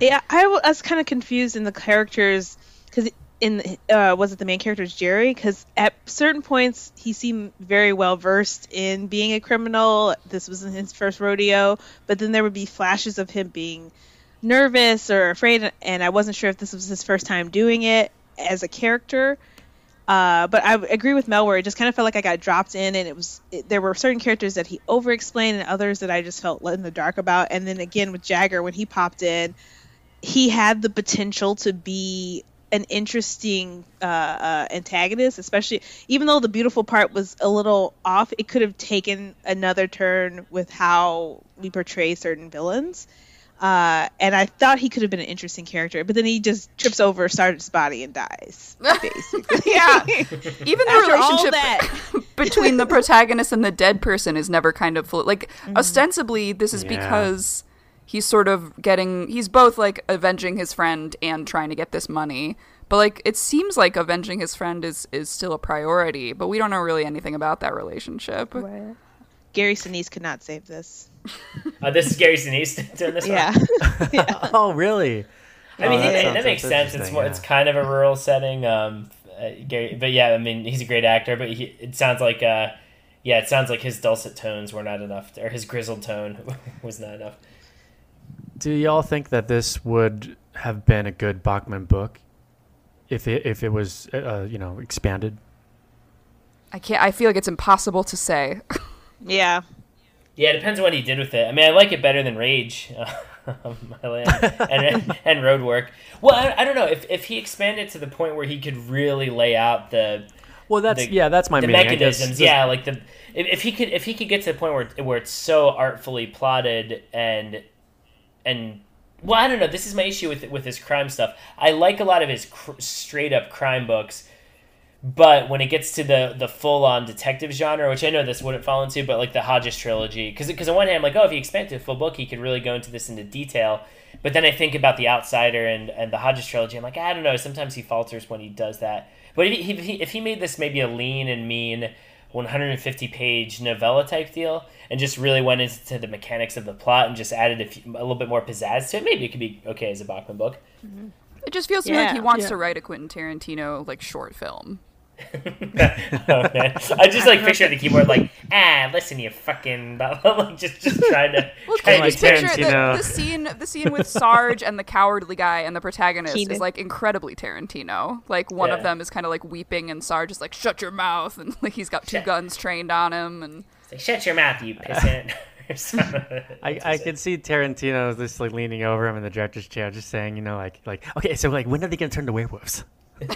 Yeah, I w- I was kind of confused in the characters because in uh, was it the main character's Jerry? Because at certain points he seemed very well versed in being a criminal. This wasn't his first rodeo, but then there would be flashes of him being nervous or afraid, and I wasn't sure if this was his first time doing it as a character. Uh, but I agree with Mel where it just kind of felt like I got dropped in, and it was it, there were certain characters that he over-explained and others that I just felt in the dark about. And then again with Jagger when he popped in, he had the potential to be an interesting uh, uh, antagonist, especially even though the beautiful part was a little off. It could have taken another turn with how we portray certain villains. Uh, and I thought he could have been an interesting character, but then he just trips over Sergeant's body and dies. Basically, yeah. Even the After all relationship that. between the protagonist and the dead person is never kind of full. Like Mm-hmm. ostensibly, this is Yeah. because he's sort of getting. He's both like avenging his friend and trying to get this money. But like, it seems like avenging his friend is is still a priority. But we don't know really anything about that relationship. Gary Sinise could not save this. Uh, this is Gary Sinise doing this Yeah, one. Oh, really? I mean, Oh, he- that that, makes sense. It's more, yeah. it's kind of a rural setting. Um, uh, Gary, but yeah, I mean, he's a great actor. But he, it sounds like, uh, yeah, it sounds like his dulcet tones were not enough, or his grizzled tone was not enough. Do y'all think that this would have been a good Bachman book if it if it was uh, you know expanded? I can't. I feel like it's impossible to say. Yeah. Yeah, it depends on what he did with it. I mean, I like it better than Rage, um, and, and and Road Work. Well, I, I don't know if if he expanded to the point where he could really lay out the Well, that's the- yeah, that's my the meaning. I guess mechanisms. Yeah, like the if, if he could if he could get to the point where where it's so artfully plotted and and well, I don't know. This is my issue with with his crime stuff. I like a lot of his cr- straight up crime books, but when it gets to the the full on detective genre, which I know this wouldn't fall into, but like the Hodges trilogy, because because on one hand, I'm like, oh, if he expanded to a full book, he could really go into this into detail. But then I think about the Outsider and and the Hodges trilogy. I'm like, I don't know. Sometimes he falters when he does that. But if he, if he, if he made this maybe a lean and mean 150 page novella type deal and just really went into the mechanics of the plot and just added a, few, a little bit more pizzazz to it, maybe it could be okay as a Bachman book. Mm-hmm. It just feels to me like he wants Yeah. to write a Quentin Tarantino like short film. man. I just like picture the keyboard like, ah, listen, you fucking, like just just trying to. Well, trying can you to just like picture Tarantino. the, the scene? The scene with Sarge and the cowardly guy and the protagonist Keenan. is like incredibly Tarantino. Like one of them is kind of like weeping, and Sarge is like, "Shut your mouth!" and like he's got two Yeah. guns trained on him, and Say, Shut your mouth, you pissant. I, I could see Tarantino just like leaning over him in the director's chair, just saying, you know, like like okay, so like when are they gonna turn to werewolves? He's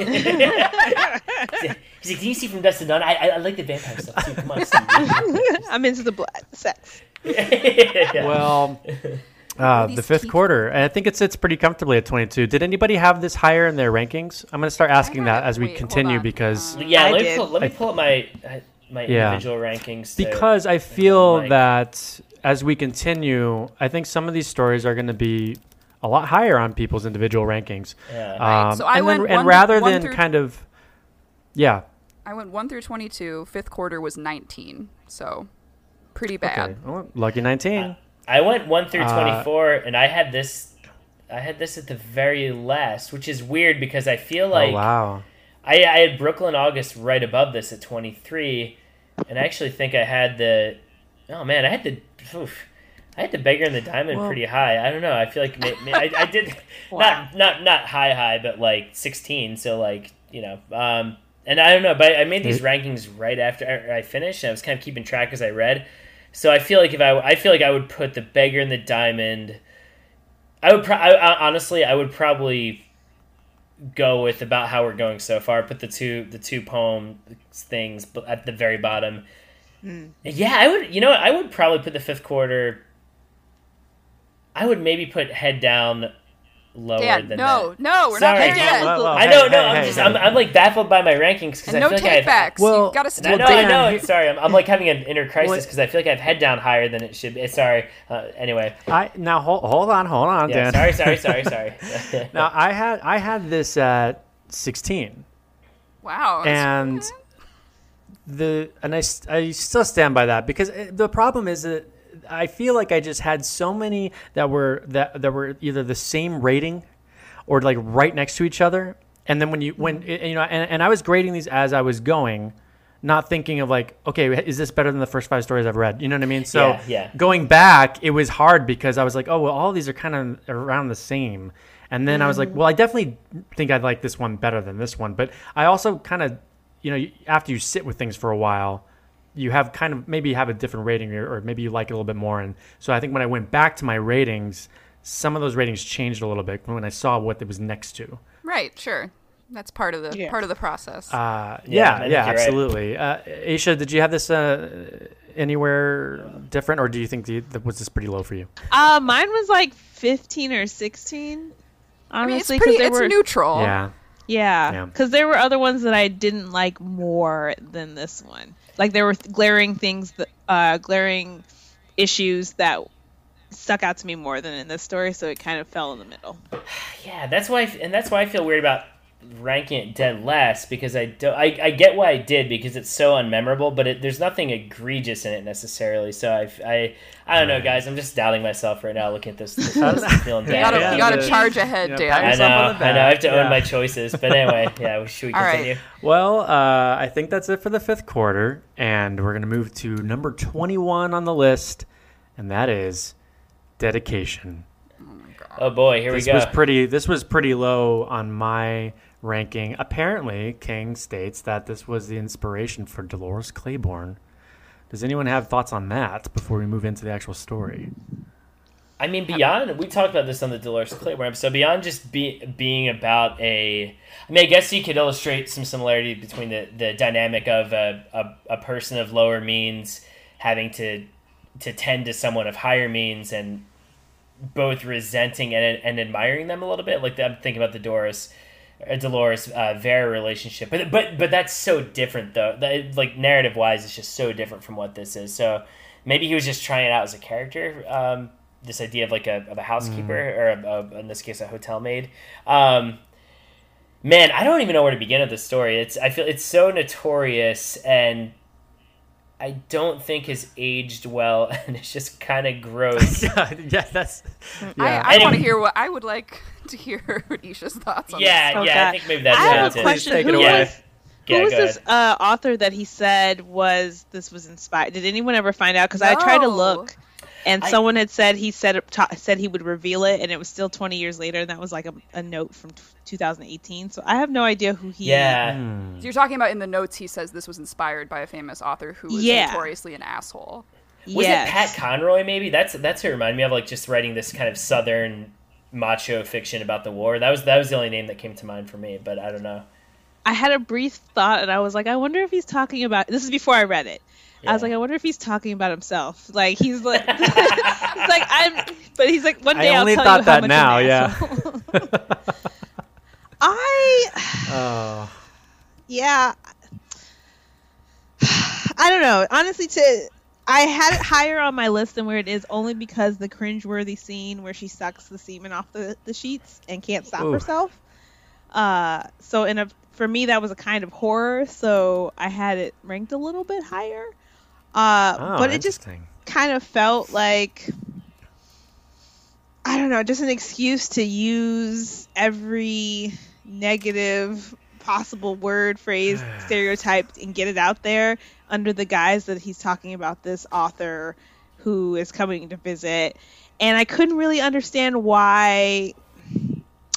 like, "Can you see from Dusk to Dawn? I, I, I like the vampire stuff too. Come on, Steve." I'm into the blood sex. Yeah. Well, uh, the fifth teeth- quarter, and I think it sits pretty comfortably at 22. Did anybody have this higher in their rankings? I'm gonna start asking that as we Wait, continue on. because yeah, I let me, pull, let me pull up my uh, my Yeah. individual rankings. to- because I feel Mike. that as we continue, I think some of these stories are going to be a lot higher on people's individual rankings. Yeah. Right, Um, so I and went then, and rather one than through- kind of, yeah, I went one through twenty-two. Fifth quarter was nineteen, so pretty bad. okay, well, lucky 19. I went one through Uh, twenty four, and I had this. I had this at the very last, which is weird because I feel like oh wow, I, I had Brooklyn August right above this at 23, and I actually think I had the. Oh man, I had the. Oof, I had the beggar and the diamond Well- pretty high. I don't know. I feel like may, may, I, I did not not not high high, but like 16. So like you know, um, and I don't know, but I made these rankings right after I I finished. And I was kind of keeping track as I read. So I feel like if I I feel like I would put the beggar and the diamond. I would pro- I, I, honestly I would probably go with about how we're going so far. Put the two the two poem things at the very bottom. Yeah, I would. You know, I would probably put the fifth quarter. I would maybe put head down lower Dan, than no, that. no, no, we're Sorry, not there Dan. yet. Well, well, I hey, know, no, hey, I'm hey, just. I'm, I'm like baffled by my rankings because And I no feel like I takebacks. Well- you gotta I still know, take I know. Sorry, I'm, I'm like having an inner crisis because I feel like I have head down higher than it should be. Sorry. Uh, anyway, I now hold hold on, hold on, yeah. Dan. Sorry, sorry, sorry, sorry. Now I had I had this at 16, Wow. and the and I I still stand by that because it, the problem is that I feel like I just had so many that were that that were either the same rating or like right next to each other. And then when you when mm-hmm. you know and, and I was grading these as I was going, not thinking of like, okay, is this better than the first five stories I've read? You know what I mean? So Yeah, yeah. going back, it was hard because I was like, oh well, all these are kind of around the same. And then I was like, mm-hmm. well, I definitely think I'd like this one better than this one. But I also kind of, you know, after you sit with things for a while, you have kind of maybe have a different rating or, or maybe you like it a little bit more. And so I think when I went back to my ratings, some of those ratings changed a little bit when I saw what it was next to. Right, sure. That's part of the Yeah. part of the process. Uh, Yeah, yeah, yeah, you're right. absolutely. Uh, Ahse, did you have this uh, anywhere different, or do you think the, the, was this pretty low for you? Uh, mine was like 15 or 16. I mean, it's Honestly, pretty. there It's were neutral. Yeah, yeah, Yeah. because there were other ones that I didn't like more than this one. Like there were glaring things that uh, glaring issues that stuck out to me more than in this story, so it kind of fell in the middle. Yeah, that's why, and that's why I feel weird about ranking it dead last because I don't. I, I get why I did because it's so unmemorable, but it, there's nothing egregious in it necessarily. So I, I, I don't know, guys. I'm just doubting myself right now. Looking at this, this list and feeling You bad. gotta, Yeah, you gotta the- charge ahead, yeah, Dan. I know, on the I know. I have to back, own yeah. my choices, but anyway, yeah. Should we All right. continue? Well, uh, I think that's it for the fifth quarter, and we're going to move to number 21 on the list, and that is dedication. Oh boy, here This we go. was pretty. This was pretty low on my ranking. Apparently, King states that this was the inspiration for Dolores Claiborne. Does anyone have thoughts on that before we move into the actual story? I mean, beyond we talked about this on the Dolores Claiborne episode. Beyond just be, being about a, I mean, I guess you could illustrate some similarity between the, the dynamic of a, a, a person of lower means having to to tend to someone of higher means and both resenting and, and admiring them a little bit. Like I'm thinking about the Doris, Dolores uh, Vera relationship, but but but that's so different though. That, like narrative wise, it's just so different from what this is. So maybe he was just trying it out as a character. Um, this idea of like a of a housekeeper or a, a, in this case a hotel maid. Um, man, I don't even know where to begin with this story. It's I feel it's so notorious and. I don't think has aged well, and it's just kind of gross. yeah, yeah, that's. I, Yeah. I And want to hear what I would like to hear Ahse's thoughts on yeah, Oh, yeah, God. I think maybe that's I have a question. take it Who away. was, Yeah, who was this uh, author that he said was this was inspired? Did anyone ever find out? Because I tried to look, and I- someone had said he said ta- said he would reveal it, and it was still 20 years later, and that was like a, a note from t- 2018. So I have no idea who he. Yeah, So you're talking about in the notes he says this was inspired by a famous author who was Yeah. notoriously an asshole. was yes. it Pat Conroy? Maybe that's that's who reminded me of like just writing this kind of southern macho fiction about the war. That was that was the only name that came to mind for me, but I don't know. I had a brief thought, and I was like, I wonder if he's talking about. This is before I read it. I was like, I wonder if he's talking about himself. Like he's like, he's like I'm, but he's like, one I day I'll tell thought you how that much now, I'm yeah. I Oh, yeah. I don't know. Honestly, to I had it higher on my list than where it is only because the cringeworthy scene where she sucks the semen off the, the sheets and can't stop Ooh. herself. Uh, so in a for me that was a kind of horror, so I had it ranked a little bit higher. Uh, oh but it just kind of felt like I don't know, just an excuse to use every negative possible word, phrase, stereotype and get it out there under the guise that he's talking about this author who is coming to visit. And I couldn't really understand why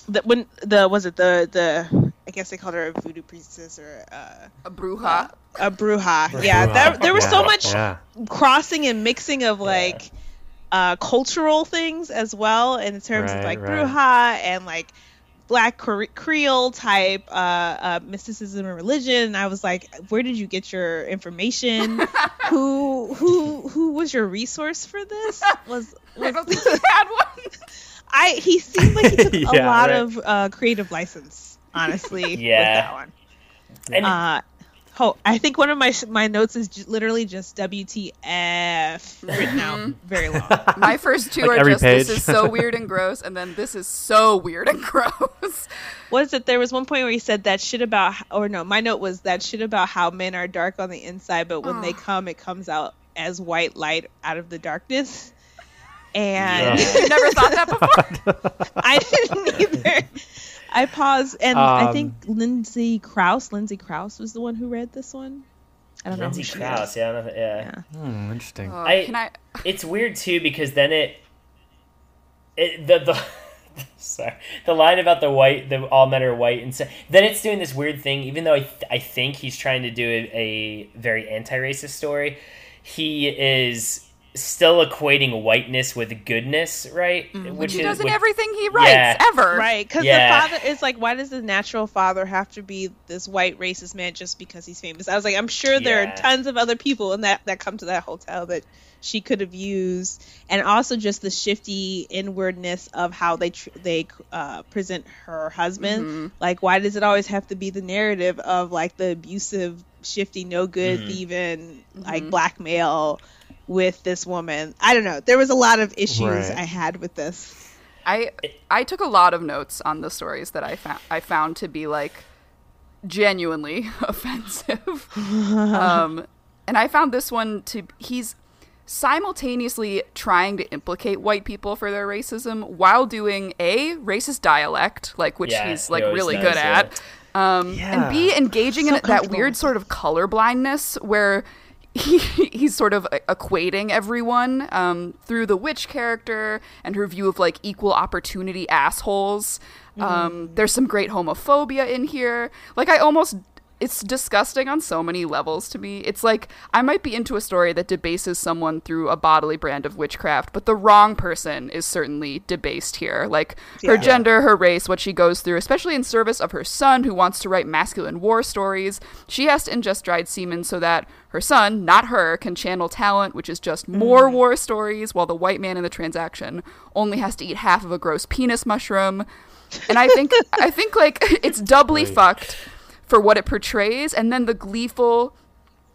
that when the was it the the I guess they called her a voodoo priestess or uh, A bruja. a bruja. Yeah, there, there was so much Yeah. crossing and mixing of like uh, cultural things as well in terms Right, of like right. bruja and like black creole type uh, uh, mysticism and religion and i was like where did you get your information who who who was your resource for this was, I was don't think he had one. i he seemed like he took a lot right. of uh, creative license honestly Yeah. with that one And uh, Oh, I think one of my my notes is j- literally just WTF written out mm-hmm. very long. My first two Like are just page. this is so weird and gross, and then this is so weird and gross. Was it there was one point where he said that shit about or no, my note was that shit about how men are dark on the inside, but when they come, it comes out as white light out of the darkness. And you never thought that before? I didn't either. I pause, and I Um, think Lindsay Krause, Lindsay Krause was the one who read this one. I don't Lindsay know who she Krause, is. yeah, I don't know, yeah. Hmm, interesting. Oh, I- can I? It's weird too because then it, it the the. Sorry, the line about the white, the all men are white, and so, then it's doing this weird thing. Even though I, th- I think he's trying to do a, a very anti-racist story, he is still equating whiteness with goodness, right? Mm, Which he does in which- everything he writes Yeah. ever. Right, because Yeah. the father is like, why does the natural father have to be this white racist man just because he's famous? I was like, I'm sure there Yeah. are tons of other people in that that come to that hotel that she could have used, and also just the shifty inwardness of how they tr- they uh, present her husband. Mm-hmm. Like, why does it always have to be the narrative of like the abusive, shifty, no good, Mhm. thieving, like Mhm. blackmail with this woman? I don't know. There was a lot of issues Right. I had with this. I I took a lot of notes on the stories that I found I found to be like genuinely offensive. um, and I found this one to he's simultaneously trying to implicate white people for their racism while doing a racist dialect, like which Yeah, he's like always really does, good yeah. at. Um, Yeah. and B, engaging So in that weird sort of color blindness where he, he's sort of equating everyone um, through the witch character and her view of like equal opportunity assholes. Um, there's some great homophobia in here. Like I almost it's disgusting on so many levels to me. It's like I might be into a story that debases someone through a bodily brand of witchcraft, but the wrong person is certainly debased here. Like her gender, her race, what she goes through, especially in service of her son who wants to write masculine war stories. She has to ingest dried semen so that her son, not her, can channel talent, which is just more mm. war stories, while the white man in the transaction only has to eat half of a gross penis mushroom. And I think I think like it's doubly fucked for what it portrays. And then the gleeful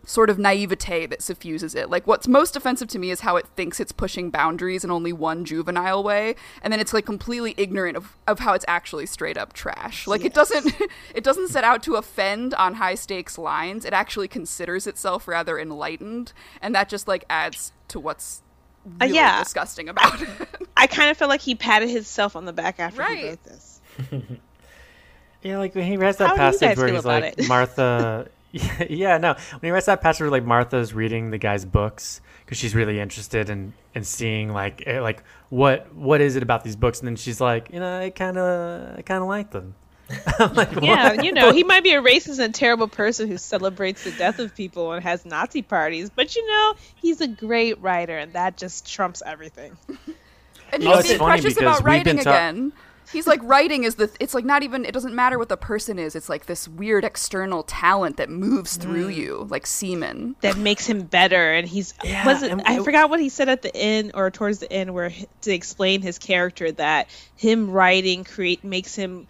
sort of naivete that suffuses it. Like what's most offensive to me is how it thinks it's pushing boundaries in only one juvenile way and then it's like completely ignorant of, of how it's actually straight up trash. Like it doesn't it doesn't set out to offend on high stakes lines. It actually considers itself rather enlightened and that just like adds to what's uh, really yeah. disgusting about it. I kind of feel like he patted himself on the back after he Right. wrote this. Yeah, like when he writes that How passage where he's like it? Martha. Yeah, yeah, no. When he writes that passage where like Martha's reading the guy's books because she's really interested in in seeing like eh, like what what is it about these books, and then she's like, you know, I kind of I kind of like them. I'm like, Yeah, what? you know, he might be a racist and terrible person who celebrates the death of people and has Nazi parties, but you know, he's a great writer, and that just trumps everything. And You know, he's it's being precious about writing ta- again. He's like writing is the. It's like not even. It doesn't matter what the person is. It's like this weird external talent that moves through Mm. you, like semen. That makes him better, and he's Yeah, was it? and- I forgot what he said at the end or towards the end, where to explain his character that him writing create makes him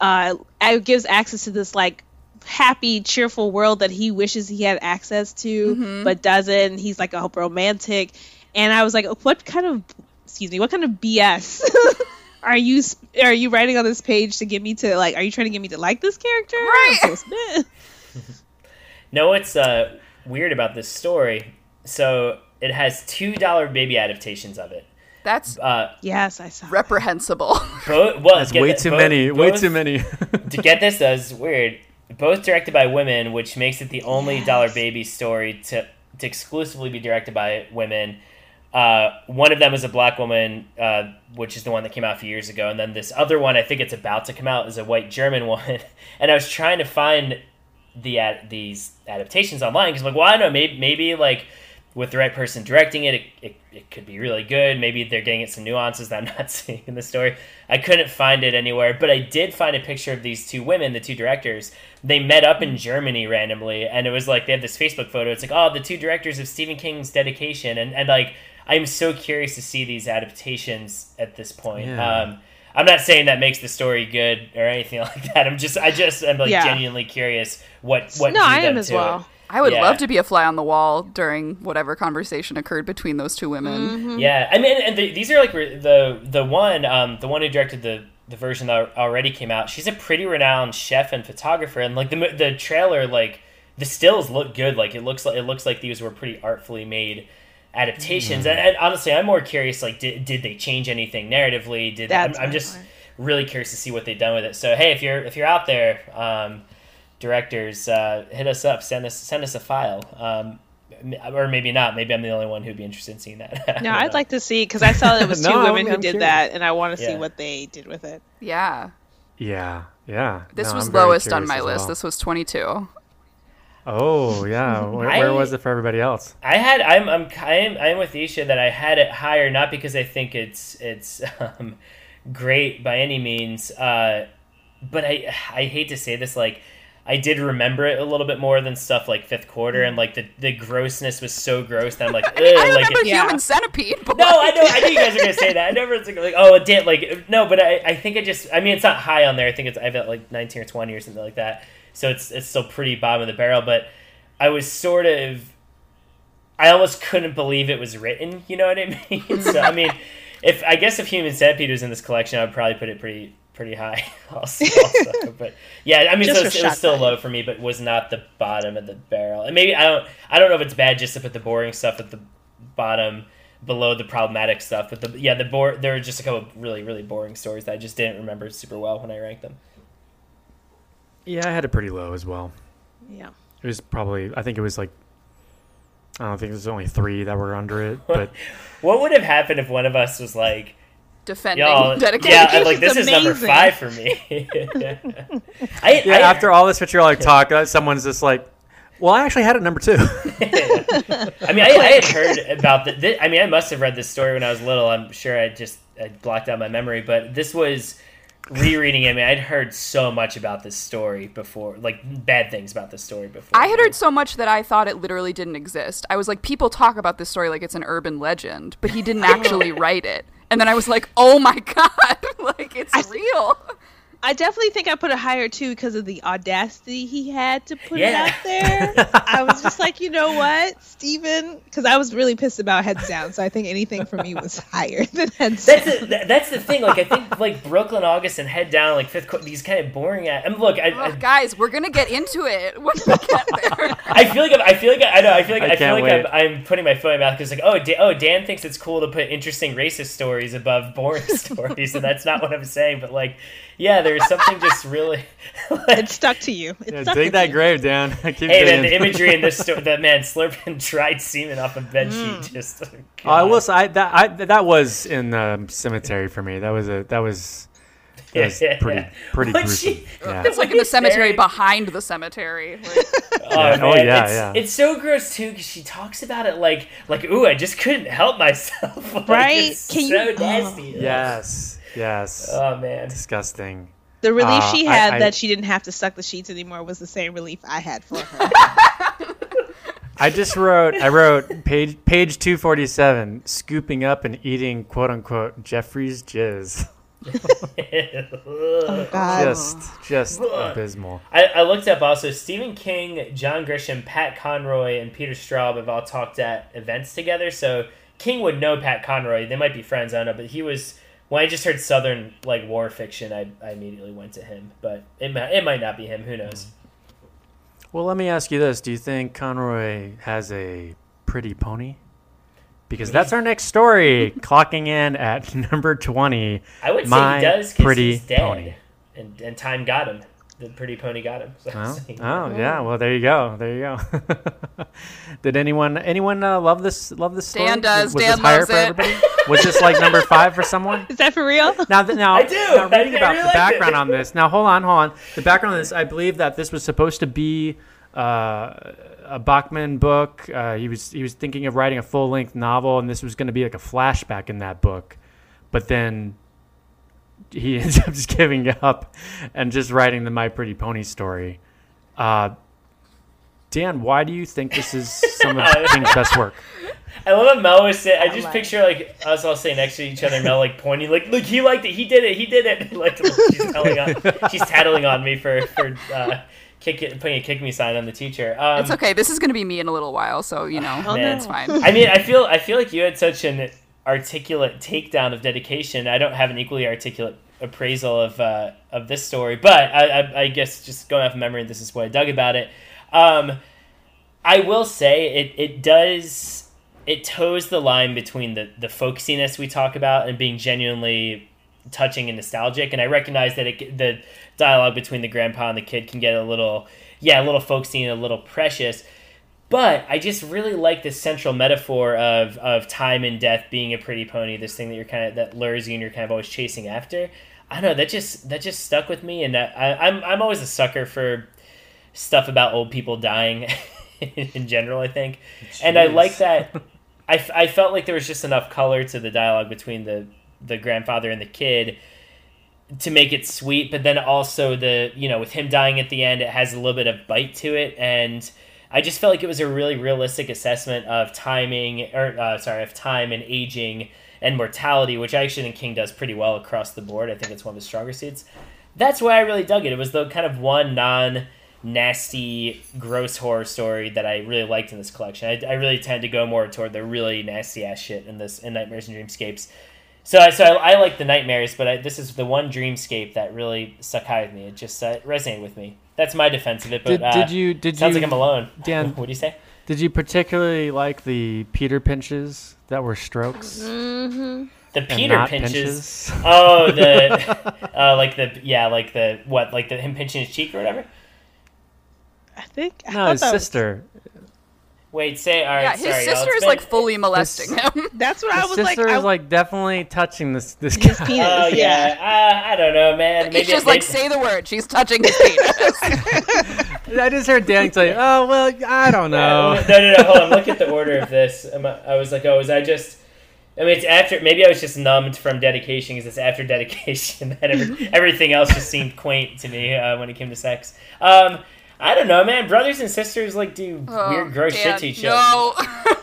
uh uh, gives access to this like happy, cheerful world that he wishes he had access to, but doesn't. He's like a romantic, and I was like, what kind of excuse me, what kind of BS are you are you writing on this page to get me to like? Are you trying to get me to like this character? Right. I'm so smitten. Know what's uh, weird about this story? So it has two dollar baby adaptations of it. That's Uh, yes, I saw. reprehensible. both, well, That's way thi- too both- many. way both- too many. to get this though is weird. Both directed by women, which makes it the only Dollar Baby story to to exclusively be directed by women. Uh, one of them is a black woman, uh, which is the one that came out a few years ago, and then this other one, I think it's about to come out, is a white German one. and I was trying to find the ad- these adaptations online because, like, well, I don't know, maybe maybe like with the right person directing it, it, it, it could be really good. Maybe they're getting at some nuances that I'm not seeing in the story. I couldn't find it anywhere, but I did find a picture of these two women, the two directors. They met up in Germany randomly, and it was like they have this Facebook photo. It's like, oh, the two directors of Stephen King's Dedication, and and like I'm so curious to see these adaptations at this point. Yeah. Um, I'm not saying that makes the story good or anything like that. I'm just I just am like Yeah. genuinely curious what what No, I am as well. it. I would Yeah. love to be a fly on the wall during whatever conversation occurred between those two women. Mm-hmm. Yeah, I mean, and the, these are like the the one um the one who directed the the version that already came out. She's a pretty renowned chef and photographer, and like the the trailer, like the stills look good. Like it looks like it looks like these were pretty artfully made adaptations. And, and honestly, I'm more curious. Like, did did they change anything narratively? Did I'm, I'm just point. really curious to see what they've done with it. So hey, if you're if you're out there, um, directors, uh, hit us up. Send us send us a file. Um, or maybe not. Maybe I'm the only one who'd be interested in seeing that. No, I'd know. like to see because I saw it was two No, I'm- women who I'm did curious. that, and I want to see what they did with it. Yeah. Yeah, yeah. This No, was I'm lowest on my list. well. This was 22. Oh yeah, where, I- where was it for everybody else? I had I'm I'm I'm I'm with Ahse that I had it higher not because I think it's it's um, great by any means, uh, but I I hate to say this like I did remember it a little bit more than stuff like Fifth Quarter and like the the grossness was so gross that I'm like Ugh, I like remember it, Yeah. Human Centipede. But no I know I knew you guys were gonna say that I never it's like, like oh it did like no but I I think I just I mean it's not high on there I think it's I've got like 19 or 20 or something like that so it's it's still pretty bottom of the barrel but I was sort of I almost couldn't believe it was written. You know what I mean? so I mean, if I guess if Human Centipede was in this collection, I would probably put it pretty pretty high. Also, also. but yeah, I mean, so it was still low for me, but was not the bottom of the barrel. And maybe I don't I don't know if it's bad just to put the boring stuff at the bottom below the problematic stuff. But the yeah, the bore there were just a couple of really really boring stories that I just didn't remember super well when I ranked them. Yeah, I had it pretty low as well. Yeah. It was probably I think it was like I don't think there's only three that were under it, but What would have happened if one of us was like, defending y'all, dedication. yeah, I'm like this It's is number five for me. I, yeah. I, after all this vitriolic talk, uh, someone's just like, "Well, I actually had it number two. I mean, I, I had heard about the. This, I mean, I must have read this story when I was little. I'm sure I just I blocked out my memory, but this was rereading it. I mean, I'd heard so much about this story before, like bad things about this story before. I had heard so much that I thought it literally didn't exist. I was like, people talk about this story like it's an urban legend, but he didn't actually write it. And then I was like, oh my god, like it's real. I definitely think I put it higher too because of the audacity he had to put Yeah. it out there. I was just like, you know what, Steven? Because I was really pissed about Heads Down, so I think anything for me was higher than Heads That's Down. the, that- that's the thing. Like I think like Brooklyn August and Head Down like fifth. Qu- these kind of boring. At, I mean, look, I, oh, I, guys, we're gonna get into it when we get there. I feel like I'm, I feel like I know I feel like I I, feel like I'm. I'm putting my foot in my mouth because like oh da- oh Dan thinks it's cool to put interesting racist stories above boring stories and that's not what I'm saying but like yeah there's something just really like, It stuck to you. It Yeah, stuck dig with that you. grave down. Keep hey man the imagery in this story that man slurping dried semen off a bed Mm. sheet just oh, Oh, I will say I, that I, that was in the cemetery for me. That was a that was, that was Yeah. pretty pretty But gruesome. she- yeah. It's like in the cemetery very- behind the cemetery. Like, Oh, Yeah. man, Oh, yeah, it's, yeah. it's so gross too because she talks about it like like ooh I just couldn't help myself Like, Right? it's Can so you- nasty Yes, yes, oh man disgusting. The relief Uh, she I- had I- that she didn't have to suck the sheets anymore was the same relief I had for her. I just wrote I wrote page page two forty seven, scooping up and eating quote unquote Jeffrey's jizz. oh God. Just just abysmal. I, I looked up also Stephen King, John Grisham, Pat Conroy, and Peter Straub have all talked at events together. So King would know Pat Conroy. They might be friends. I don't know, but he was when I just heard Southern like war fiction. I, I immediately went to him, but it might it might not be him. Who knows? Well, let me ask you this: Do you think Conroy has a pretty pony? Because that's our next story, clocking in at number twenty. I would say he does Pretty he's dead, Pony. and and time got him. The pretty pony got him. So, Oh, oh yeah. Well, there you go. There you go. Did anyone anyone uh, love this love this story? Dan does. Was Dan this loves for it. everybody? Was this like number five for someone? Is that for real? Now, th- now, I do. now reading I about really the liked background it. on this. Now, hold on, hold on. The background on this, I believe that this was supposed to be uh, a Bachman book. Uh, he was he was thinking of writing a full length novel, and this was going to be like a flashback in that book. But then he ends up just giving up and just writing the My Pretty Pony story. Uh, Dan, why do you think this is some of King's best work? I love how Mel was saying. I just like picture like us all sitting next to each other, Mel like pointing, like, "Look, he liked it. He did it. He did it." like she's telling on, she's tattling on me for for uh, kick it, putting a kick me sign on the teacher. Um, It's okay. This is going to be me in a little while, so you know, man. it's fine. I mean, I feel I feel like you had such an articulate takedown of dedication. I don't have an equally articulate appraisal of uh, of this story, but I, I, I guess just going off of memory, this is what I dug about it. Um, I will say it it does it toes the line between the the folksiness we talk about and being genuinely touching and nostalgic. And I recognize that it, the dialogue between the grandpa and the kid can get a little yeah a little folksy and a little precious. But I just really like this central metaphor of, of time and death being a pretty pony, this thing that you're kind of that lures you and you're kind of always chasing after. I don't know that just that just stuck with me, and that, I, I'm I'm always a sucker for stuff about old people dying in general. I think, and I like that. I, I felt like there was just enough color to the dialogue between the the grandfather and the kid to make it sweet, but then also the you know with him dying at the end, it has a little bit of bite to it, and I just felt like it was a really realistic assessment of timing, or uh, sorry, of time and aging and mortality, which I actually think King does pretty well across the board. I think it's one of his stronger suits. That's why I really dug it. It was the kind of one non nasty, gross horror story that I really liked in this collection. I, I really tend to go more toward the really nasty ass shit in this in Nightmares and Dreamscapes. So, I- so I, I like the nightmares, but I, this is the one dreamscape that really stuck high with me. It just uh, resonated with me. That's my defense of it. But Did, uh, did you did sounds you like I'm alone. Dan? what do you say? Did you particularly like the Peter pinches that were strokes? Mm-hmm. The Peter not pinches. Oh, the uh, like the yeah, like the what, like the him pinching his cheek or whatever. I think I No, his that was- sister. Wait, say all right. yeah, his sorry, sister is been- like fully molesting him. That's what I His was like. His sister I, is like definitely touching this this his guy. penis. Oh yeah, uh, I don't know, man. Maybe He's just maybe- like, say the word. She's touching his penis. I just heard Dan say, "Oh well, I don't know." Uh, no, no, no. Hold on. Look at the order of this. I, I was like, oh, was I just? I mean, it's after. Maybe I was just numbed from dedication because it's after dedication that every, everything else just seemed quaint to me uh, when it came to sex. Um, I don't know, man. Brothers and sisters like do Oh, weird, gross Dan, shit to each other. no.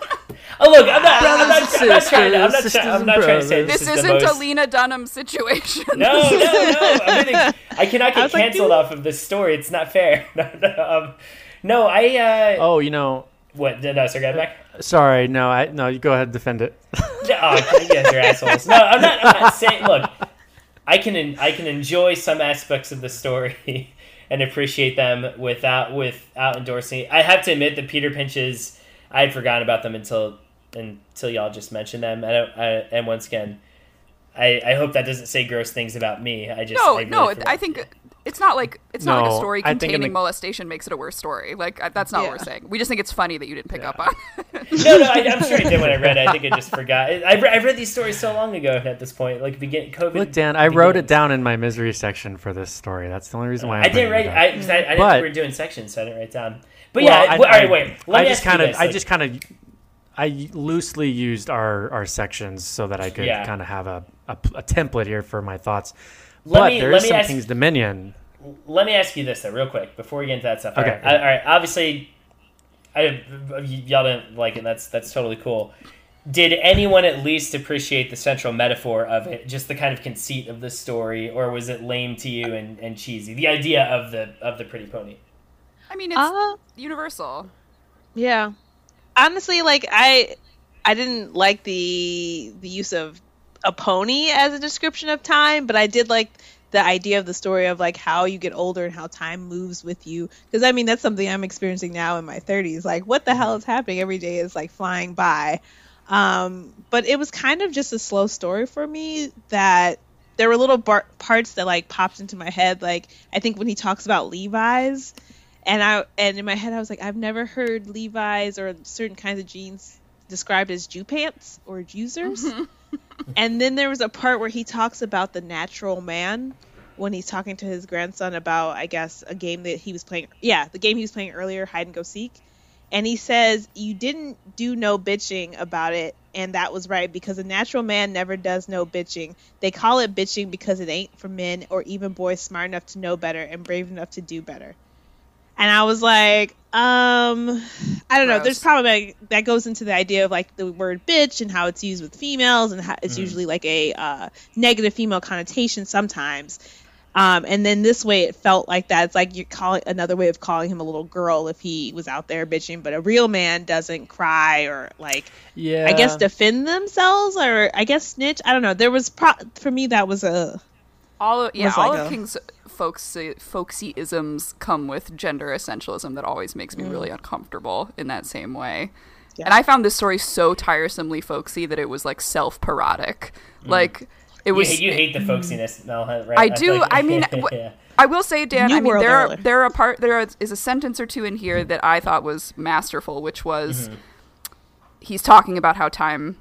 Oh, look, I'm not. I'm not, Brothers I'm not trying. To, I'm not, sisters, trying, I'm not trying to say this, this is isn't most. a Lena Dunham situation. No, no, no. I'm I cannot get was like, canceled dude. off of this story. It's not fair. No, no. Um, no, I. Uh, Oh, you know, What? No, sorry, get back. sorry, no, I no, you go ahead, defend it. Oh, you guys are assholes. No, I'm not. I'm not saying. Look, I can. I can enjoy some aspects of the story and appreciate them without without endorsing. I have to admit that Peter Pinches. I had forgotten about them until until y'all just mentioned them. I. I, uh, and once again, I I hope that doesn't say gross things about me. I just. No, I really no. I think it's not like it's not like a story I think in containing the- molestation makes it a worse story. Like I- that's not Yeah. what we're saying. We just think it's funny that you didn't pick up on. it. No, no, I, I'm sure I did when I read it. I think I just forgot. I, re- I read these stories so long ago at this point, like begin COVID. Look, Dan, I wrote it down in my misery section for this story. That's the only reason why I'm I didn't write. it up. I, 'cause I, I didn't But- think we were doing sections, so I didn't write down. But Well, yeah, I, well, all right, I- wait. Let I me just ask you kind of, this, I like- just kind of, I loosely used our our sections so that I could Yeah. kind of have a, a, a template here for my thoughts. Let but me- there let is me some ask- King's Dominion. Let me ask you this though, real quick, before we get into that stuff. Okay. All right, I- all right. Obviously, I, y'all didn't like it. That's that's totally cool. Did anyone at least appreciate the central metaphor of it, just the kind of conceit of the story, or was it lame to you and, and cheesy? The idea of the of the pretty pony. I mean, it's Uh, universal. Yeah. Honestly, like I I didn't like the the use of a pony as a description of time, but I did like the idea of the story of like how you get older and how time moves with you because I mean that's something I'm experiencing now in my 30s. Like what the hell is happening every day is like flying by. Um but it was kind of just a slow story for me that there were little bar- parts that like popped into my head like I think when he talks about Levi's and I and in my head I was like, I've never heard Levi's or certain kinds of jeans described as Jew pants or Jewsers. Mm-hmm. and then there was a part where he talks about the natural man when he's talking to his grandson about, I guess, a game that he was playing. Yeah, the game he was playing earlier, hide and go seek. And he says, You didn't do no bitching about it. And that was right because a natural man never does no bitching. They call it bitching because it ain't for men or even boys smart enough to know better and brave enough to do better. And I was like, um, I don't know. Gross. There's probably like, that goes into the idea of like the word bitch and how it's used with females and how it's usually like a uh, negative female connotation sometimes. Um, and then this way it felt like that. It's like you're calling another way of calling him a little girl if he was out there bitching, but a real man doesn't cry or like Yeah. I guess defend themselves or I guess snitch. I don't know. There was pro for me that was a All of, yeah, all like of a- King's folksy, folksy isms come with gender essentialism that always makes me really uncomfortable in that same way. Yeah. And I found this story so tiresomely folksy that it was like self parodic. Like it was. hate- you hate the folksiness, Mel, right? I feel do. like- I mean, yeah. I will say, Dan. New I mean, World there are Order. there are part there is a sentence or two in here that I thought was masterful, which was mm-hmm. he's talking about how time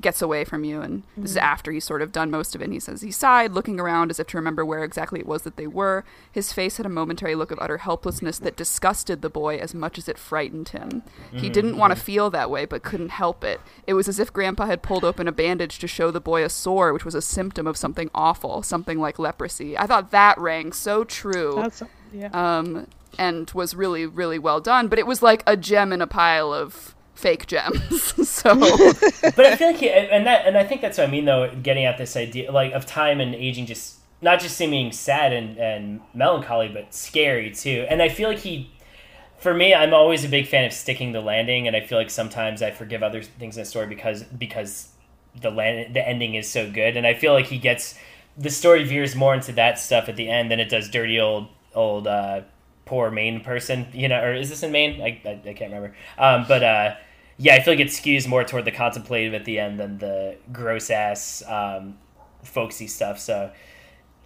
gets away from you, and this is mm-hmm. after he's sort of done most of it. And he says he sighed, looking around as if to remember where exactly it was that they were. His face had a momentary look of utter helplessness that disgusted the boy as much as it frightened him. He mm-hmm. didn't want to mm-hmm. feel that way, but couldn't help it. It was as if Grandpa had pulled open a bandage to show the boy a sore, which was a symptom of something awful, something like leprosy. I thought that rang so true that's yeah. um, and was really, really well done. But it was like a gem in a pile of fake gems. so but I feel like, he, and that, and I think that's what I mean, though. Getting at this idea, like of time and aging, just not just seeming sad and, and melancholy, but scary too. And I feel like he, for me, I'm always a big fan of sticking the landing, and I feel like sometimes I forgive other things in the story because because the land, the ending is so good, and I feel like he gets the story veers more into that stuff at the end than it does dirty old old uh, poor Maine person, you know, or is this in Maine? I, I, I can't remember. Um, but uh, yeah, I feel like it skews more toward the contemplative at the end than the gross ass um, folksy stuff. So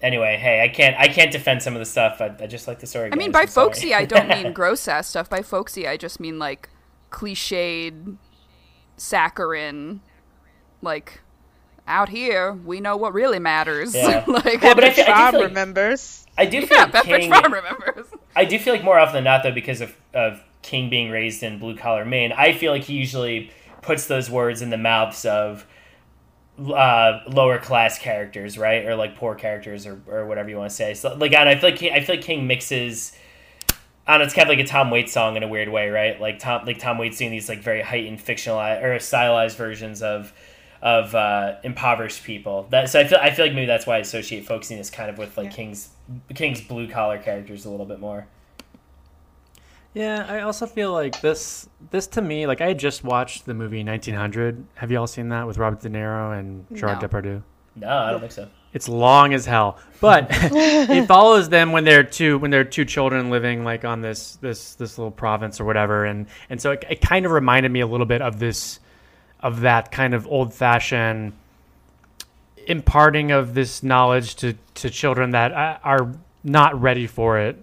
anyway, hey, I can't I can't defend some of the stuff. I, I just like the story. I mean, by I'm folksy, I don't mean gross ass stuff. By folksy, I just mean like cliched, saccharine, like out here we know what really matters. Yeah. like, Yeah, but I feel- I do feel like- remembers. I do feel yeah, like King, Farm remembers. I do feel like more often than not, though, because of, of King being raised in blue collar Maine, I feel like he usually puts those words in the mouths of uh, lower class characters, right, or like poor characters, or, or whatever you want to say. So, like, and I feel like King, I feel like King mixes. I don't know, it's kind of like a Tom Waits song in a weird way, right? Like Tom, like Tom Waits doing these like very heightened fictionalized or stylized versions of of uh, impoverished people. That so I feel I feel like maybe that's why I associate folksiness kind of with like Yeah. King's King's blue collar characters a little bit more. Yeah, I also feel like this this to me, like I had just watched the movie 1900. Have you all seen that with Robert De Niro and Gerard No. Depardieu? No, I don't think so. It's long as hell, but it follows them when they're two when they're two children living like on this this this little province or whatever, and and so it, it kind of reminded me a little bit of this of that kind of old fashioned imparting of this knowledge to to children that uh, are not ready for it.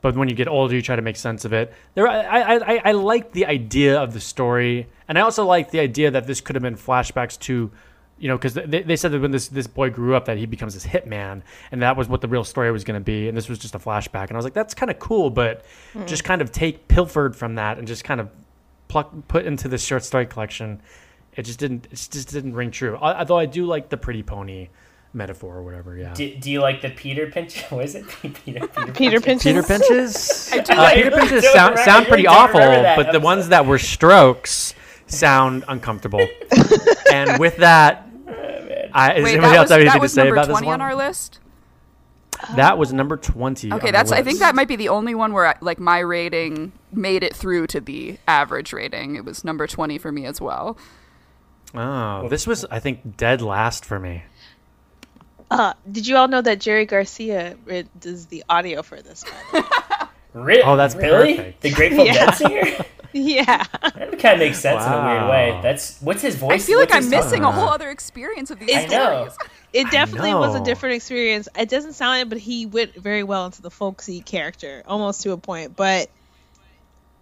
But when you get older, you try to make sense of it. There, I, I, I, I like the idea of the story, and I also like the idea that this could have been flashbacks to you know, because they, they said that when this this boy grew up, that he becomes this hitman, and that was what the real story was going to be, and this was just a flashback. And I was like, that's kind of cool, but hmm. just kind of take pilfered from that and just kind of pluck put into this short story collection. It just didn't. It just didn't ring true. Al- Although I do like the pretty pony metaphor or whatever. Yeah. Do, do you like the Peter Pinch? What is it? Peter Peter, Peter Pinches? Pinches. Peter pinches. I do Uh, like- Peter pinches don't sound remember- sound pretty awful, remember that but the ones that were strokes sound uncomfortable. and with that, I, is Wait, anybody that else was, have anything to say about this twenty one? on our list. That was number twenty. Okay, on that's. the I think that might be the only one where like my rating made it through to the average rating. It was number twenty for me as well. Oh, this was I think dead last for me. Uh, did you all know that Jerry Garcia does the audio for this? By the way? Re- Oh, that's really perfect. the Grateful Yeah. Dead singer. yeah. That kind of makes sense in a weird way. That's what's his voice. I feel like what's I'm missing tone? a whole other experience of these I know. stories. It definitely was a different experience. It doesn't sound it, but he went very well into the folksy character, almost to a point. But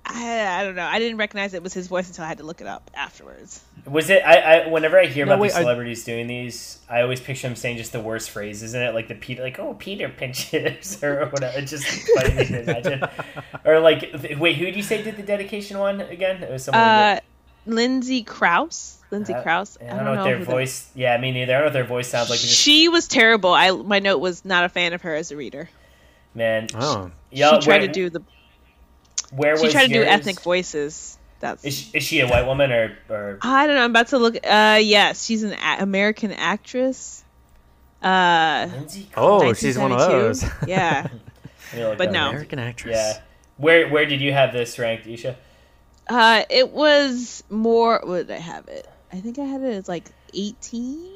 I, I don't know. I didn't recognize it was his voice until I had to look it up afterwards. Was it? I, I whenever I hear No, about wait, these I- celebrities doing these, I always picture them saying just the worst phrases in it, like the Peter, like oh Peter pinches or whatever. It's just funny to imagine. Or like, wait, who did you say did the dedication one again? It was someone. Uh, Lindsay Crouse. Lindsay Uh, Crouse. I don't, know, what their who the- voice. Yeah, me neither. I don't know what their voice sounds like. Just- She was terrible. I my note was not a fan of her as a reader. man, Oh, y'all, she tried where- to do the Where was She tried to do ethnic voices. That's. Is she, is she a white woman or or? I don't know. I'm about to look. Uh, yes, she's an a- American actress. Uh, Oh, she's one of those. Yeah. Let me look but no. American actress. Yeah. Where where did you have this ranked, Ahse? Uh, it was more. What did I have it? I think I had it as like 18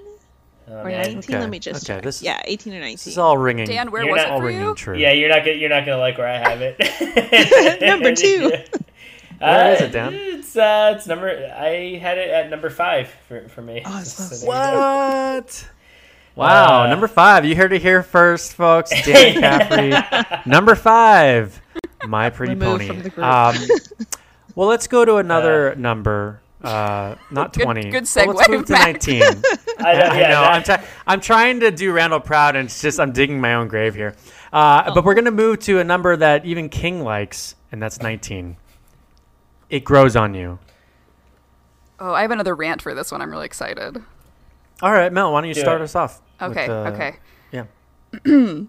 Oh, or man. 19. Okay, Let me just okay, check. this yeah, 18 or 19. This is all ringing. Dan, where You're was not- it all for ringing you? true. Yeah, you're not gonna you're not gonna like where I have it. Number two. Where is Uh, it, Dan? It's uh, it's number. I had it at number five for for me. Oh, it's close. there you go. What? Wow, Uh, number five. You heard it here first, folks. Dan Caffrey. number five, My Pretty Removed Pony. from the group. Um, well, let's go to another number. Uh, not Good- 20. good Well, let's segue, move to 19. I know. I know. I'm, try- I'm trying to do Randall proud, and it's just I'm digging my own grave here. Uh, But we're gonna move to a number that even King likes, and that's 19. It grows on you. Oh, I have another rant for this one. I'm really excited. All right, Mel, why don't you Do start it. us off? with, Okay, uh, okay. Yeah.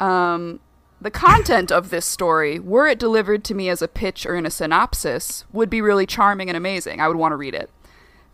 Um, the content of this story, were it delivered to me as a pitch or in a synopsis, would be really charming and amazing. I would want to read it.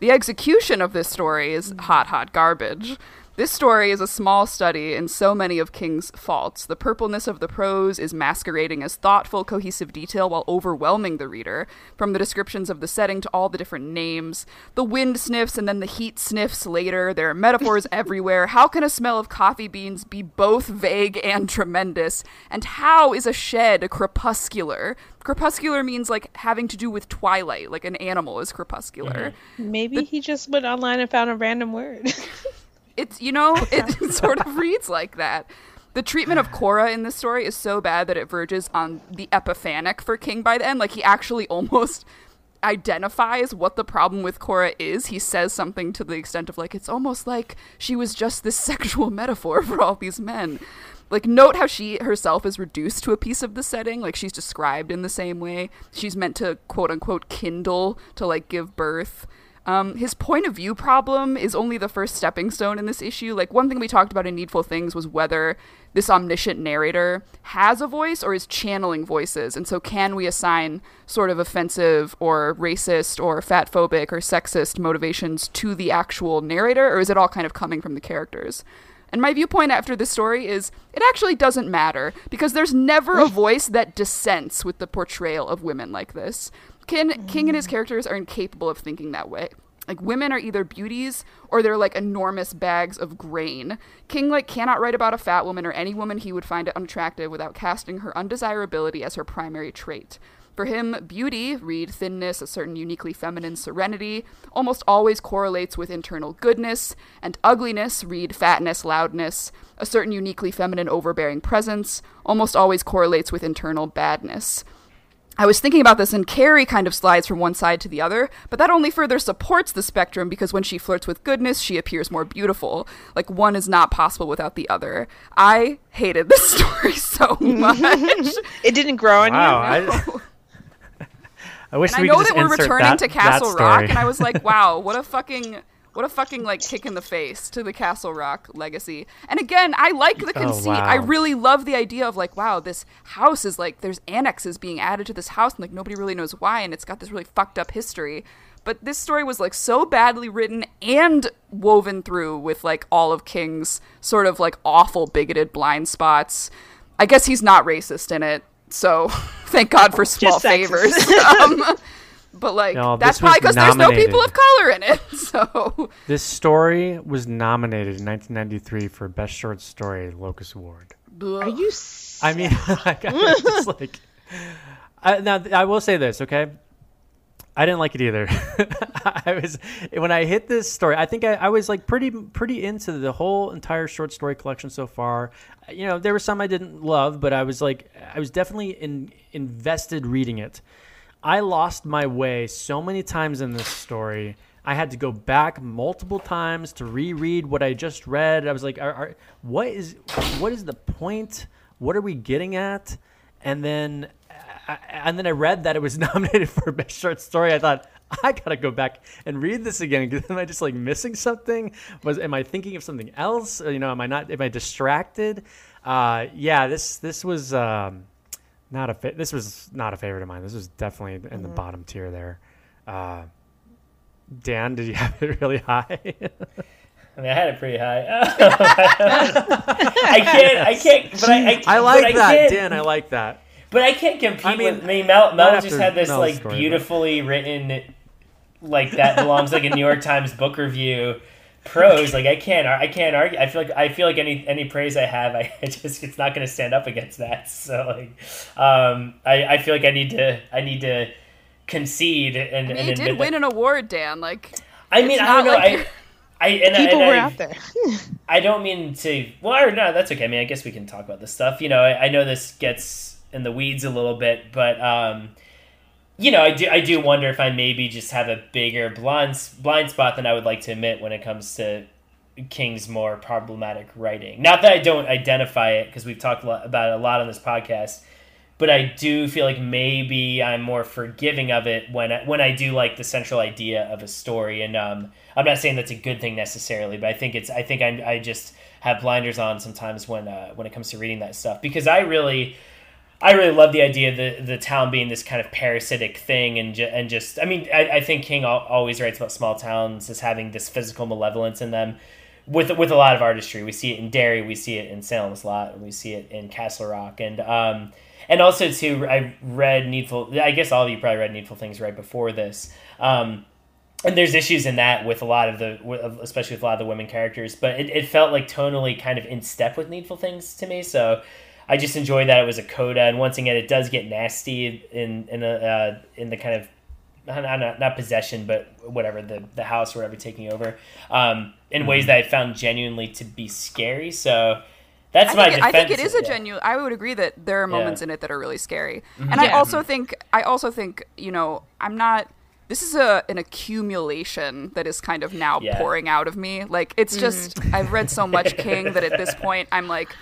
The execution of this story is hot, hot garbage. This story is a small study in so many of King's faults. The purpleness of the prose is masquerading as thoughtful, cohesive detail while overwhelming the reader. From the descriptions of the setting to all the different names, the wind sniffs and then the heat sniffs later. There are metaphors everywhere. How can a smell of coffee beans be both vague and tremendous? And how is a shed crepuscular? Crepuscular means like having to do with twilight, like an animal is crepuscular. Mm-hmm. Maybe he just went online and found a random word. It's you know, it sort of reads like that. The treatment of Cora in this story is so bad that it verges on the epiphanic for King by the end. Like he actually almost identifies what the problem with Cora is. He says something to the extent of like it's almost like she was just this sexual metaphor for all these men. Like note how she herself is reduced to a piece of the setting, like she's described in the same way. She's meant to quote unquote kindle to like give birth. Um, his point of view problem is only the first stepping stone in this issue. Like, one thing we talked about in Needful Things was whether this omniscient narrator has a voice or is channeling voices. And so, can we assign sort of offensive or racist or fat phobic or sexist motivations to the actual narrator, or is it all kind of coming from the characters? And my viewpoint after this story is it actually doesn't matter because there's never a voice that dissents with the portrayal of women like this. King, mm. King and his characters are incapable of thinking that way. Like women are either beauties or they're like enormous bags of grain. King like cannot write about a fat woman or any woman he would find unattractive without casting her undesirability as her primary trait. For him, beauty, read thinness, a certain uniquely feminine serenity, almost always correlates with internal goodness, and ugliness, read fatness, loudness, a certain uniquely feminine overbearing presence, almost always correlates with internal badness. I was thinking about this, and Carrie kind of slides from one side to the other, but that only further supports the spectrum because when she flirts with goodness, she appears more beautiful. Like, one is not possible without the other. I hated this story so much. it didn't grow on Wow, you. I, I wish And I we know could just that we're returning that, to Castle. Rock, and I was like, wow, what a fucking. What a fucking like kick in the face to the Castle Rock legacy. And again, I like the Oh, conceit. I really love the idea of like, wow, this house is like there's annexes being added to this house and like nobody really knows why and it's got this really fucked up history. But this story was like so badly written and woven through with like all of King's sort of like awful bigoted blind spots. I guess he's not racist in it, so thank God for small favors. um, but like No, that's probably because there's no people of color in it. So This story was nominated in 1993 for Best Short Story Locus Award. Are you? I mean, like, I was just like, I, now I will say this, okay? I didn't like it either. I was when I hit this story. I think I, I was like pretty pretty into the whole entire short story collection so far. You know, there were some I didn't love, but I was like, I was definitely in, invested reading it. I lost my way so many times in this story. I had to go back multiple times to reread what I just read. I was like, are, are, "What is what is the point? What are we getting at?" And then, I, and then I read that it was nominated for best short story. I thought I gotta go back and read this again. Am I just like missing something? Was am I thinking of something else? You know, am I not? Am I distracted? Uh, yeah, this this was. Um, not a fa- this was not a favorite of mine. This was definitely in Mm-hmm. the bottom tier there. Uh, Dan, did you have it really high? I mean, I had it pretty high. I can't. I can't. But I. I, I like but I that, can't- Dan. I like that. But I can't compete I mean, with. I mean, Mel, Mel just after had this Mel's like story, but- beautifully written, like that belongs like a New York Times book review. Prose, like I can't, I can't argue. I feel like I feel like any any praise I have, I just it's not going to stand up against that. So like, um, I I feel like I need to I need to concede and, I mean, and you admit did win that. an award, Dan. Like, I mean, I don't know. like I, I and, People and were I, out there. I don't mean to. Well, or no, that's okay. I mean, I guess we can talk about this stuff. You know, I, I know this gets in the weeds a little bit, but um, you know, I do. I do wonder if I maybe just have a bigger blind blind spot than I would like to admit when it comes to King's more problematic writing. Not that I don't identify it because we've talked about it a lot on this podcast, but I do feel like maybe I'm more forgiving of it when I, when I do like the central idea of a story. And um, I'm not saying that's a good thing necessarily, but I think it's I think I, I just have blinders on sometimes when uh, when it comes to reading that stuff because I really. I really love the idea of the, the town being this kind of parasitic thing, and ju- and just I mean I, I think King al- always writes about small towns as having this physical malevolence in them, with with a lot of artistry. We see it in Derry, we see it in Salem's Lot, and we see it in Castle Rock, and um and also too I read Needful. I guess all of you probably read Needful Things right before this. Um, and there's issues in that with a lot of the, especially with a lot of the women characters, but it, it felt like tonally kind of in step with Needful Things to me. So I just enjoyed that it was a coda, and once again, it does get nasty in in a, uh, in the kind of not, not, not possession, but whatever the the house or whatever taking over, um, in ways that I found genuinely to be scary. So that's I my think, it- I think it is a yeah. genuine. I would agree that there are moments Yeah. in it that are really scary, and I also think I also think you know I'm not. This is a an accumulation that is kind of now Yeah. pouring out of me. Like it's just I've read so much King that at this point I'm like,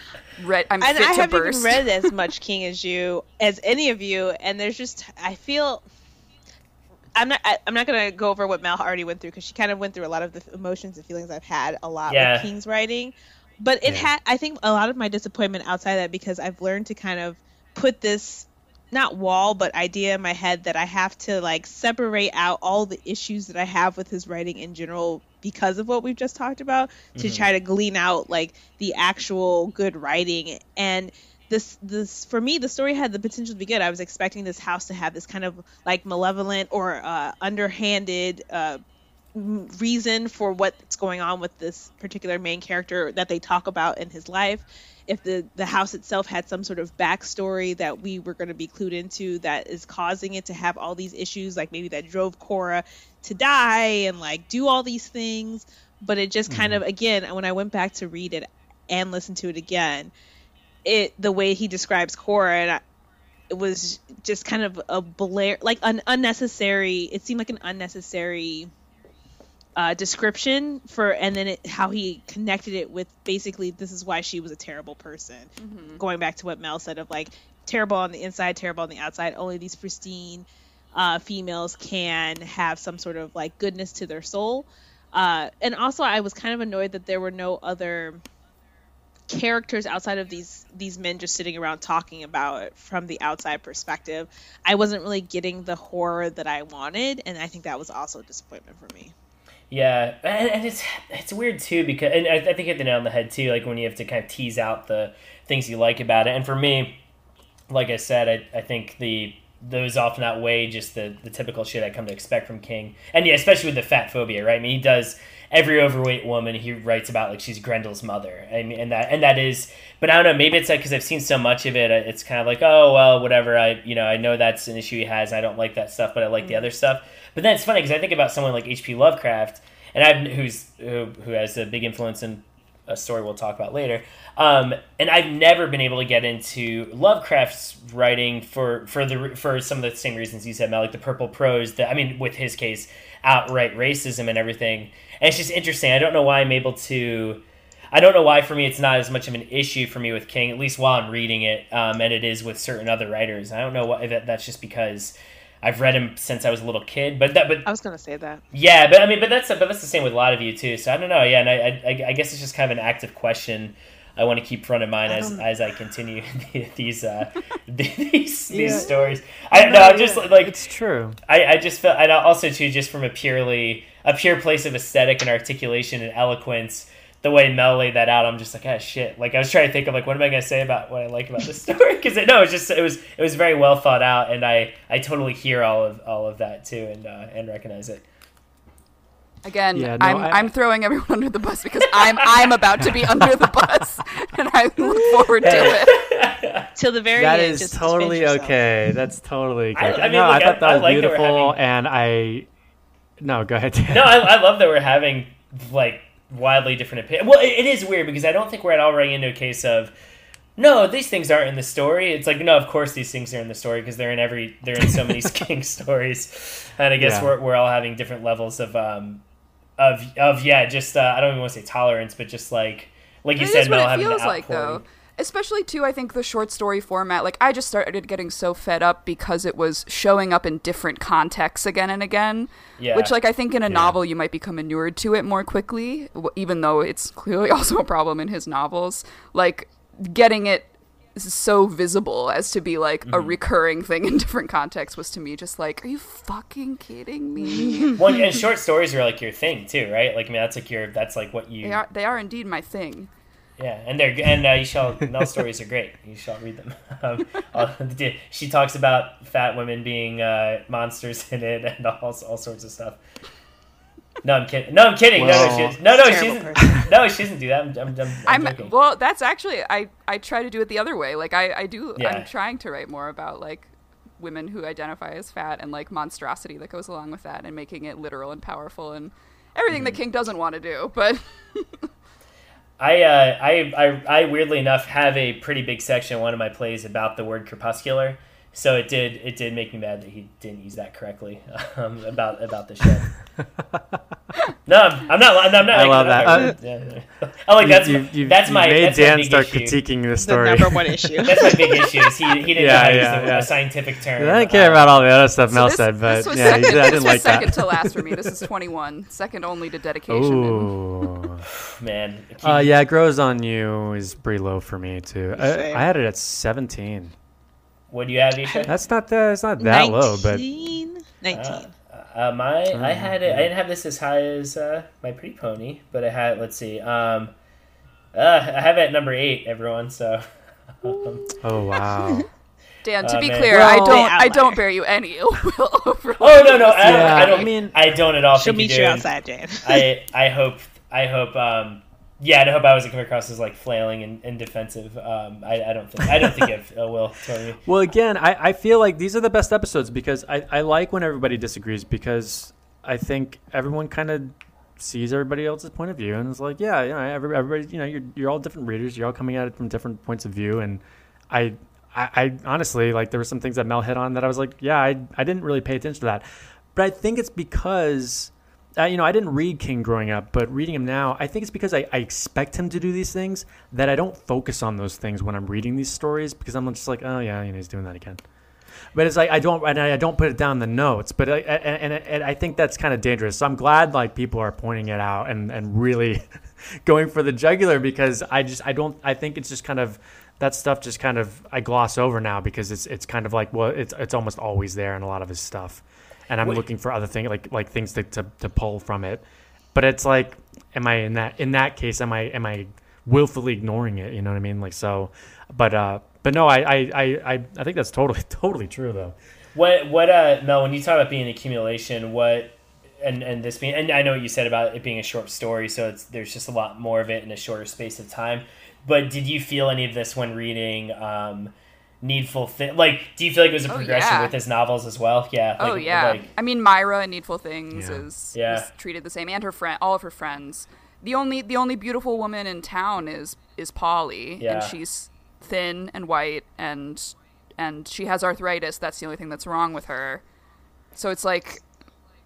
read. I'm and fit I to haven't burst. even read as much King as you, as any of you, and there's just I feel. I'm not. I, I'm not gonna go over what Mel already went through because she kind of went through a lot of the emotions and feelings I've had a lot Yeah. with King's writing, but it had. I think a lot of my disappointment outside that because I've learned to kind of put this not wall but idea in my head that I have to like separate out all the issues that I have with his writing in general because of what we've just talked about to try to glean out like the actual good writing and this this for me the story had the potential to be good. I was expecting this house to have this kind of like malevolent or uh, underhanded uh, reason for what's going on with this particular main character that they talk about in his life. If the the house itself had some sort of backstory that we were going to be clued into that is causing it to have all these issues, like maybe that drove Cora to die and like do all these things, but it just kind mm-hmm. of again when I went back to read it and listen to it again, it the way he describes Cora and I, it was just kind of a blare like an unnecessary it seemed like an unnecessary uh, description for and then it, how he connected it with basically this is why she was a terrible person. Going back to what mel said of like terrible on the inside terrible on the outside only these pristine uh, females can have some sort of like goodness to their soul. Uh, and also i was kind of annoyed that there were no other characters outside of these these men just sitting around talking about it from the outside perspective. I wasn't really getting the horror that i wanted and i think that was also a disappointment for me Yeah, and, and it's it's weird too because and I, I think you hit the nail on the head too. Like when you have to kind of tease out the things you like about it. And for me, like I said, I, I think the those often outweigh just the the typical shit I come to expect from King. And yeah, especially with the fat phobia, right? I mean, he does every overweight woman he writes about like she's Grendel's mother. I mean, and that and that is. But I don't know. Maybe it's like because I've seen so much of it. It's kind of like, oh well, whatever. I you know I know that's an issue he has. I don't like that stuff, but I like the other stuff. But then it's funny because I think about someone like H.P. Lovecraft, and I've who's who, who has a big influence in a story we'll talk about later. Um, and I've never been able to get into Lovecraft's writing for for the for some of the same reasons you said, Mel, like the purple prose. That I mean, with his case, outright racism and everything. And it's just interesting. I don't know why I'm able to. I don't know why for me it's not as much of an issue for me with King, at least while I'm reading it, um, and it is with certain other writers. I don't know what if that, that's just because I've read him since I was a little kid, but that but i was gonna say that yeah, but I mean, but that's but that's the same with a lot of you too. So I don't know. Yeah, and I I, I guess it's just kind of an active question I want to keep front of mind as as I continue these uh, these these stories. I know I'm just like it's true. I, I just felt, and also too, just from a purely a pure place of aesthetic and articulation and eloquence the way Mel laid that out, I'm just like, ah, shit. Like I was trying to think of like, what am I gonna say about what I like about this story? Because no, it's just it was it was very well thought out, and I I totally hear all of all of that too, and uh, and recognize it. Again, yeah, no, I'm I, am throwing everyone under the bus because I'm I'm about to be under the bus, and I look forward to it. Till the very that end. That is totally okay. That's totally okay. I, I mean, no, look, I thought that was like beautiful, having... and I. No, go ahead. no, I, I love that we're having like wildly different opinions. Well, it, it is weird because I don't think we're at all running into a case of no, these things aren't in the story. It's like no, of course these things are in the story because they're in every they're in so many King stories, and I guess yeah. we're we're all having different levels of um of of yeah, just uh, I don't even want to say tolerance, but just like like you it said, Mel having feels like though especially too i think the short story format like i just started getting so fed up because it was showing up in different contexts again and again yeah. which like i think in a yeah. novel you might become inured to it more quickly even though it's clearly also a problem in his novels like getting it so visible as to be like mm-hmm. a recurring thing in different contexts was to me just like are you fucking kidding me well and short stories are like your thing too right like i mean that's like your that's like what you they are they are indeed my thing yeah, and they're and uh, you shall Mel stories are great. You shall read them. Um, uh, she talks about fat women being uh, monsters in it and all, all sorts of stuff. No, I'm kidding. No, I'm kidding. Well, no, no, she, no, no, she doesn't. No, she doesn't do that. I'm, I'm, I'm, I'm well. That's actually I. I try to do it the other way. Like I, I do. Yeah. I'm trying to write more about like women who identify as fat and like monstrosity that goes along with that, and making it literal and powerful and everything mm-hmm. the king doesn't want to do. But I, uh, I, I, I weirdly enough have a pretty big section in one of my plays about the word crepuscular. So it did it did make me mad that he didn't use that correctly um, about about the show. no, I'm, I'm, not. I'm not. I love that. Uh, yeah, Oh, like that's you, you, that's my. Made that's Dan my start issue. critiquing the story. The number one issue. that's my big issue. Is he, he didn't yeah, know yeah, use yeah. a scientific term. I don't care about all the other stuff so Mel this, said, but yeah, second, I didn't like second that. to last for me. This is 21, second only to dedication. Ooh, man. Uh, yeah, it grows on you is pretty low for me too. I, I had it at 17. What do you have, Ahse? That's not that. It's not that 19, low, but 19. Uh, uh, my I had it. I didn't have this as high as uh, my pretty pony, but I had. Let's see. Um, uh, I have it at number eight. Everyone. So. Um, oh wow. Dan, to uh, be man. clear, well, I don't, I don't bear you any ill will over. Oh no, no, I, yeah, I don't. I mean, I don't at all. She'll meet you, you outside, Dan. I, I hope, I hope, um, yeah, I hope I wasn't coming across as like flailing and, and defensive. Um, I, I, don't think I don't think if uh, Will totally. Well, again, I, I feel like these are the best episodes because I, I like when everybody disagrees because I think everyone kind of sees everybody else's point of view and is like, yeah, you know, everybody, you know, you're you're all different readers, you're all coming at it from different points of view, and I. I, I honestly like there were some things that Mel hit on that I was like, yeah, I, I didn't really pay attention to that, but I think it's because uh, you know, I didn't read King growing up, but reading him now, I think it's because I, I, expect him to do these things that I don't focus on those things when I'm reading these stories because I'm just like, oh yeah, you know, he's doing that again. But it's like I don't and I don't put it down the notes, but I, and, and, and I think that's kind of dangerous. So I'm glad like people are pointing it out and and really going for the jugular because I just I don't I think it's just kind of that stuff just kind of I gloss over now because it's it's kind of like well it's it's almost always there in a lot of his stuff and I'm Wait. looking for other things like like things to, to, to pull from it. But it's like, am I in that in that case? Am I am I willfully ignoring it? You know what I mean? Like so, but uh, but no, I I I I think that's totally totally true though. What what uh Mel? When you talk about being an accumulation, what and and this being and I know what you said about it being a short story, so it's there's just a lot more of it in a shorter space of time. But did you feel any of this when reading? Um, Needful Thing. Like, do you feel like it was a oh, progression yeah. with his novels as well? Yeah. Oh, like, oh yeah. Like, I mean, Myra in Needful Things yeah. is, yeah. is treated the same, and her friend, all of her friends. The only the only beautiful woman in town is is Polly, yeah. and she's thin and white, and and she has arthritis. That's the only thing that's wrong with her. So it's like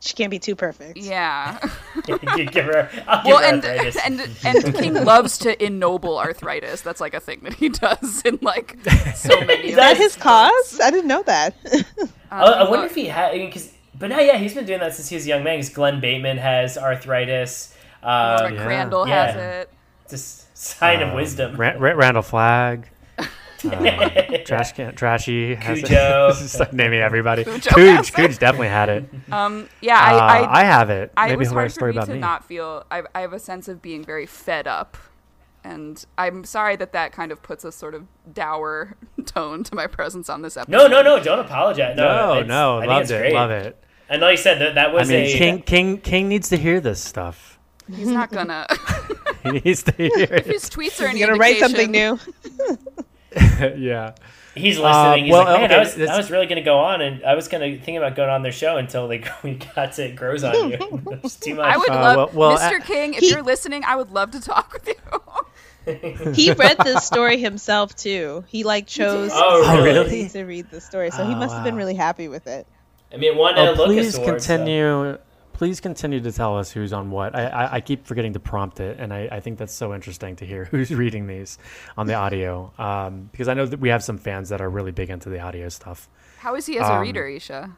she can't be too perfect. Yeah. give her, I'll give well, and, and and King loves to ennoble arthritis. That's like a thing that he does in like so many. Is that his cause? I didn't know that. um, I wonder if he had because, but now yeah, he's been doing that since he was a young man. Because Glenn Bateman has arthritis. Um, Norma yeah. Crandall yeah. has it. Just Sign of wisdom. Ra- Ra- Randall Flagg. Uh, trash can, trashy. has it. Cujo. Just like naming everybody. Cujo Cooge. Cooge definitely had it. Um, yeah, Uh, I, I, I have it. I, it Maybe was he'll write a hard story for me about to me. not feel. I, I have a sense of being very fed up, and I'm sorry that that kind of puts a sort of dour tone to my presence on this episode. No, no, no! Don't apologize. No, No, it's- no, I loved it, great. love it. And like you said, that, that I was mean, a King, King, King needs to hear this stuff. He's not gonna. He needs to hear if it. his tweets are any He's gonna write something new. yeah. He's listening. Uh, he's well, like, man, okay, I was, I was really going to go on, and I was going to think about going on their show until they we got to it grows on you. It's too much. I would Uh, love, well- well, Mr. uh, King. If he- you're listening, I would love to talk with you. he read this story himself too. He like chose Oh, Oh, really? really? to read the story, so he Oh, must have been really happy with it. I mean, one Oh, uh, Locus please Award, so- continue. Please continue to tell us who's on what. I, I, I keep forgetting to prompt it, and I, I think that's so interesting to hear who's reading these on the audio. Um, because I know that we have some fans that are really big into the audio stuff. How is he as a Um, reader, Ahse?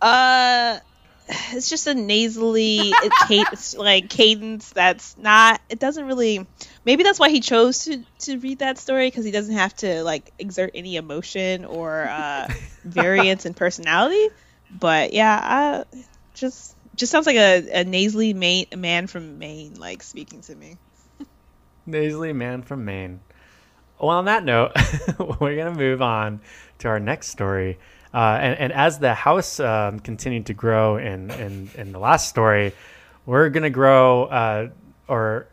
Uh, it's just a nasally it, cadence, like cadence that's not. It doesn't really. Maybe that's why he chose to to read that story because he doesn't have to like exert any emotion or uh, variance in personality. But yeah, I just just sounds like a, a nasally ma- man from Maine like speaking to me. Nasally man from Maine. Well, on that note, we're going to move on to our next story. Uh, and, and as the house um, continued to grow in, in, in the last story, we're going to grow, uh, or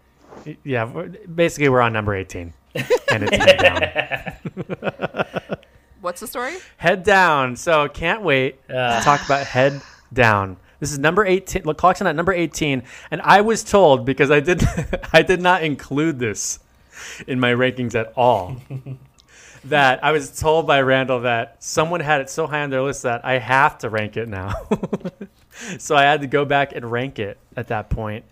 yeah, basically we're on number 18. And it's head down. What's the story? Head down. So can't wait to talk about head down. This is number 18. Look, clock's in at number 18. And I was told because I did I did not include this in my rankings at all. that I was told by Randall that someone had it so high on their list that I have to rank it now. so I had to go back and rank it at that point.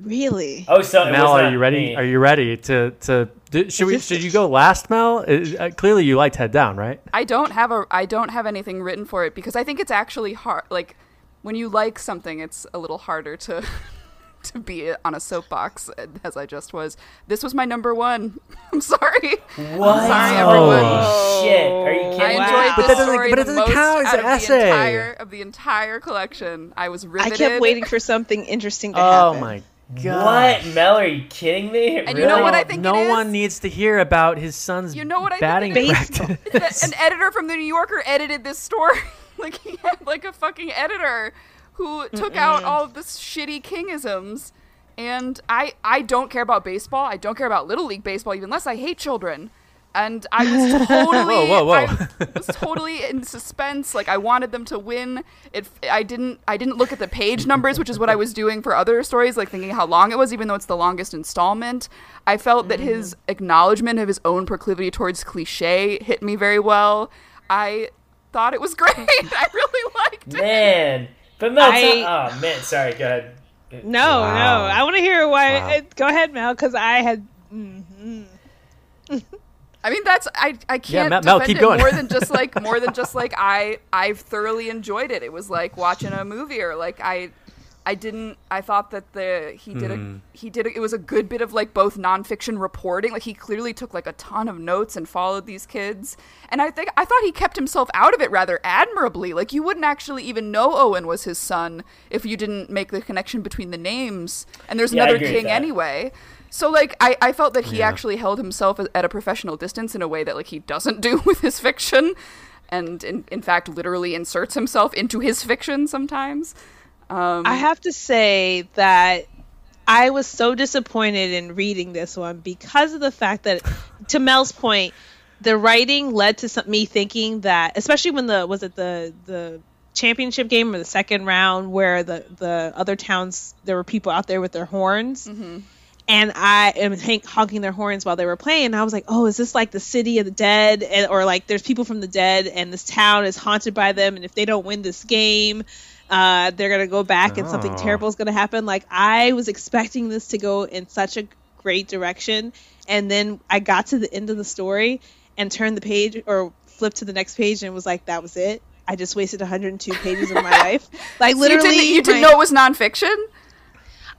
Really? Oh, so Mel, are you ready? me. Are you ready to to do, should we should you go last, Mel? Uh, uh, clearly you liked head down, right? I don't have a I don't have anything written for it because I think it's actually hard like when you like something it's a little harder to to be on a soapbox uh, as I just was. This was my number 1. I'm sorry. What? sorry, oh, everyone. Oh, shit. Are you kidding? I enjoyed me? this But that story but it doesn't most count, it's out an of essay. The entire, of the entire collection. I was I kept waiting for something interesting to oh happen. Oh my god. What? Mel, are you kidding me? And you know what I think no it is? one needs to hear about his son's You know what I batting think it is? practice. an editor from the New Yorker edited this story. like he had like a fucking editor who took out all of the shitty kingisms. And I I don't care about baseball. I don't care about little league baseball even less. I hate children. And I was totally Whoa, whoa, whoa. I was totally in suspense. Like I wanted them to win. It I didn't I didn't look at the page numbers, which is what I was doing for other stories, like thinking how long it was, even though it's the longest installment. I felt that his mm. acknowledgement of his own proclivity towards cliche hit me very well. I thought it was great. I really liked it. Man. But Mel, I- tell- oh, man. Sorry, go ahead. No, Wow. no. I want to hear why. Wow. uh, Go ahead, Mel, because I had. mhm. I mean, that's I I can't Mel- Mel, defend keep it going. more than just like more than just like I I've thoroughly enjoyed it. It was like watching a movie or like I I didn't I thought that the he did Hmm. a he did a, it was a good bit of like both nonfiction reporting. Like he clearly took like a ton of notes and followed these kids. And I think I thought he kept himself out of it rather admirably. Like you wouldn't actually even know Owen was his son if you didn't make the connection between the names. And there's Yeah, another king anyway. So like I, I felt that he Yeah. actually held himself at a professional distance in a way that like he doesn't do with his fiction and in, in fact literally inserts himself into his fiction sometimes. Um, I have to say that I was so disappointed in reading this one because of the fact that, to Mel's point, the writing led to some, me thinking that, especially when the was it the the championship game or the second round where the the other towns there were people out there with their horns. And I am hank- honking their horns while they were playing. And I was like, "Oh, is this like the city of the dead, and, or like there's people from the dead, and this town is haunted by them? And if they don't win this game, uh, they're gonna go back and something Oh. terrible is gonna happen. Like I was expecting this to go in such a great direction, and then I got to the end of the story and turned the page or flipped to the next page and was like, that was it. I just wasted 102 pages of my life. Like you literally, didn't, you didn't my- know it was nonfiction.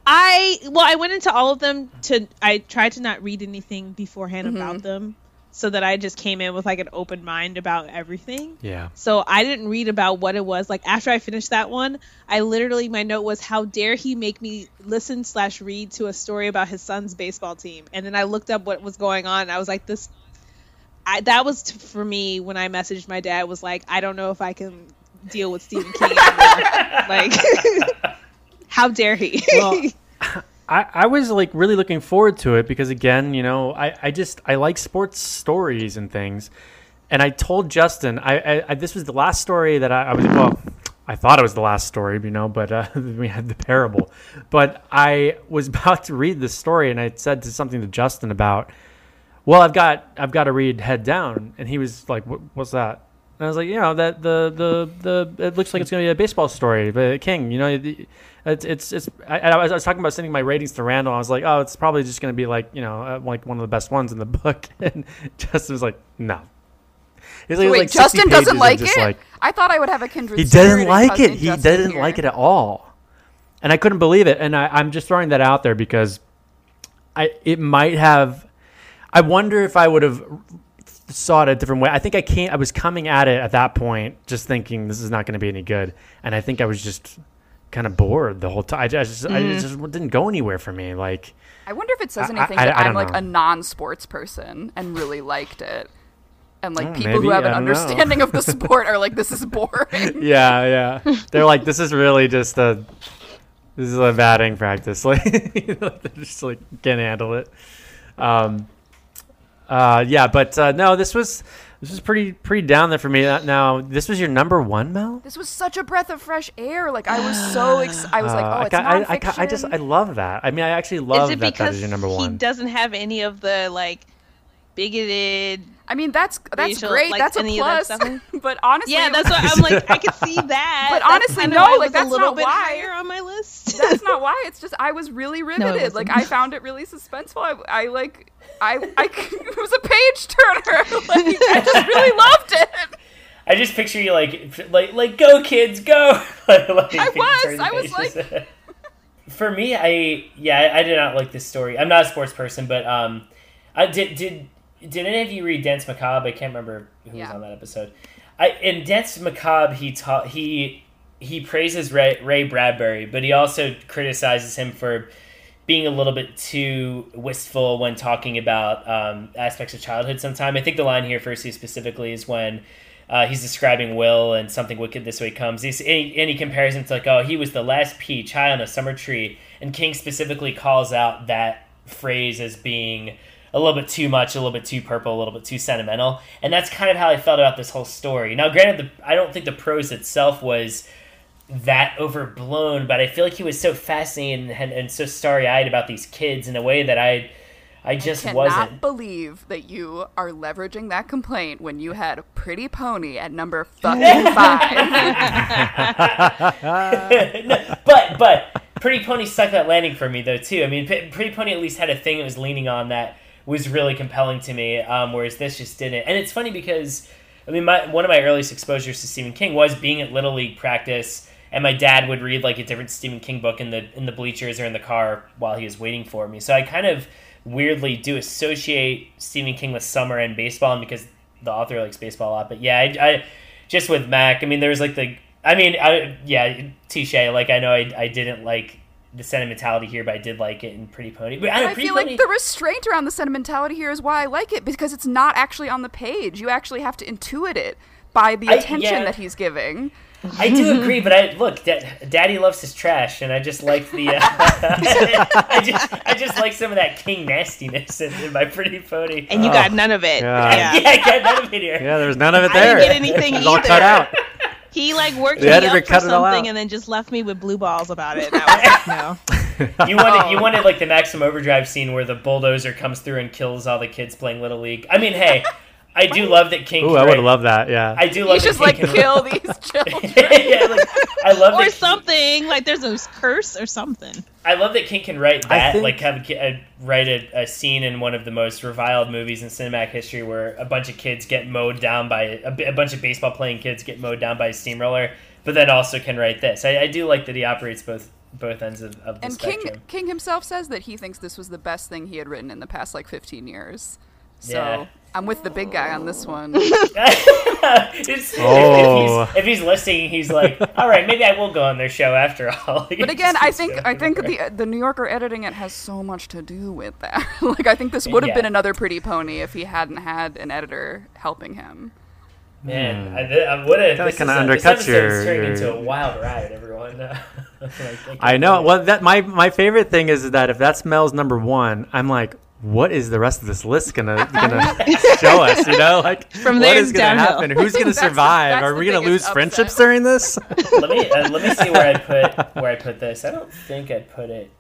I well, I went into all of them to. I tried to not read anything beforehand Mhm. about them, so that I just came in with like an open mind about everything. Yeah. So I didn't read about what it was. Like after I finished that one, I literally my note was, "How dare he make me listen slash read to a story about his son's baseball team?" And then I looked up what was going on. And I was like, "This." I, that was t- for me when I messaged my dad. Was like, I don't know if I can deal with Stephen King like, how dare he? Well, I, I was like really looking forward to it because again, you know, I, I just I like sports stories and things. And I told Justin, I, I, I this was the last story that I, I was well, I thought it was the last story, you know, but uh, we had the parable. But I was about to read the story, and I said to something to Justin about, well, I've got I've got to read Head Down, and he was like, "What's that?" And I was like, "You know, that the the the it looks like it's going to be a baseball story, but King, you know." the- It's it's, it's I, I, was, I was talking about sending my ratings to Randall. I was like, oh, it's probably just going to be like you know uh, like one of the best ones in the book. And Justin was like, no. He's like, Wait, like Justin doesn't like it. like- I thought I would have a kindred. he doesn't like it. He Justin didn't here. like it at all, and I couldn't believe it. And I, I'm just throwing that out there because I it might have. I wonder if I would have saw it a different way. I think I can't. I was coming at it at that point, just thinking this is not going to be any good, and I think I was just kind of bored the whole time. I just, I Mm. just didn't go anywhere for me. Like I wonder if it says anything I- that I I'm like know. a non-sports person and really liked it, and like Oh, people maybe, who have an understanding of the sport are like, this is boring. yeah, yeah. They're like, this is really just a this is a batting practice. Like, just like can't handle it. Um, uh, yeah, but uh, no, this was this was pretty pretty down there for me. Uh, Now, this was your number one, Mel. This was such a breath of fresh air. Like I was so ex- I was like, Uh, oh, I, it's ca- I, I, nonfiction. ca- I just I love that. I mean, I actually love is it that that because is your number he one. doesn't have any of the like bigoted? I mean, that's that's racial- great. like, that's a any that plus. but honestly, Yeah, that's what I'm like. I can see that. But That's honestly, no, why like, that's a little not bit why. higher on my list. that's not why. It's just I was really riveted. like. I found it really suspenseful. I, I like I I it was a page turner. Like I just really loved it. I just picture you like like like go kids go. like, I was, I was pages. For me, I yeah, I, I did not like this story. I'm not a sports person, but um, I did did did any of you read Danse Macabre? I can't remember who Yeah. was on that episode. I in Danse Macabre, he taught he he praises Ray, Ray Bradbury, but he also criticizes him for being a little bit too wistful when talking about um, aspects of childhood. Sometime I think the line here firstly specifically is when uh, he's describing Will and something wicked this way comes. He's, and, he, and he compares him to like, oh, he was the last peach high on a summer tree, and King specifically calls out that phrase as being a little bit too much, a little bit too purple, a little bit too sentimental, and that's kind of how I felt about this whole story. Now, granted, the, I don't think the prose itself was that overblown, but I feel like he was so fascinated and, and so starry eyed about these kids in a way that I, I just wasn't. I don't believe that you are leveraging that complaint when you had pretty pony at number fucking five. No, but but Pretty Pony stuck that landing for me though too. I mean, P- Pretty Pony at least had a thing it was leaning on that was really compelling to me, um, whereas this just didn't. And it's funny because I mean, my one of my earliest exposures to Stephen King was being at little league practice, and my dad would read like a different Stephen King book in the in the bleachers or in the car while he was waiting for me. So I kind of weirdly do associate Stephen King with summer and baseball, and because the author likes baseball a lot. But yeah, I, I just with Mac. I mean, there was like the. I mean, I, yeah, touche. Like I know I, I didn't like the sentimentality here, but I did like it in Pretty Pony. But I, don't know, I Pretty feel Pony, like the restraint around the sentimentality here is why I like it because it's not actually on the page. You actually have to intuit it by the I- attention yeah. that he's giving. I do agree, but I look, da- Daddy loves his trash, and I just like the. Uh, I just I just like some of that King nastiness in, in my Pretty Pony. and you got none of it. God. Yeah. yeah, I got none of it here. yeah, there was none of it I there. didn't get anything it was all either. cut out. He like worked The me up for cut it all something and then just left me with blue balls about it. And I was like, no. You wanted you oh. wanted like the Maximum Overdrive scene where the bulldozer comes through and kills all the kids playing Little League. I mean, hey, I do love that King. Ooh, can I would write- have that. Yeah. I do You love that just King like can- kill these children. yeah, like, I love Or that. something like there's a curse or something. I love that King can write that, think- like have a, ki- uh, write a, a scene in one of the most reviled movies in cinematic history, where a bunch of kids get mowed down by a bunch of baseball playing kids get mowed down by a steamroller, but then also can write this. I, I do like that he operates both both ends of, of the And spectrum. King King himself says that he thinks this was the best thing he had written in the past like 15 years. So Yeah. I'm with the big guy on this one. It's- if- Oh. if, he's, oh. if he's listening, he's like, "All right, maybe I will go on their show after all." But again, I think I think the the New Yorker editing it has so much to do with that. like I think this would have Yeah. been another pretty pony if he hadn't had an editor helping him. man, hmm. I, I would have. That This, kinda is a- this undercuts episode's your- turning into a wild ride, everyone. Like, I know. Well, that my my favorite thing is that if that smells number one, I'm like, what is the rest of this list gonna gonna show us? You know, like From what there is it's gonna downhill. happen? Who's gonna That's survive? that's Are the we gonna biggest lose upset. friendships during this? let me uh, let me see where I put where I put this. I don't think I put it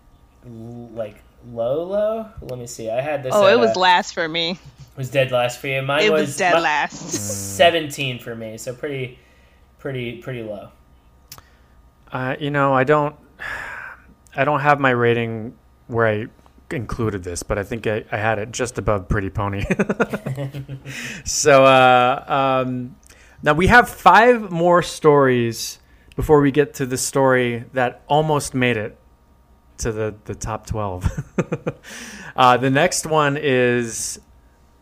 l- like low low. Let me see. I had this. Oh, at, it was uh, last for me. was dead last for you. Mine It was, was dead mi- last. Seventeen for me, so pretty, pretty, pretty low. Uh, you know, I don't, I don't have my rating where I included this, but I think I, I had it just above Pretty Pony. so uh, um, now we have five more stories before we get to the story that almost made it to the, the top 12. uh, the next one is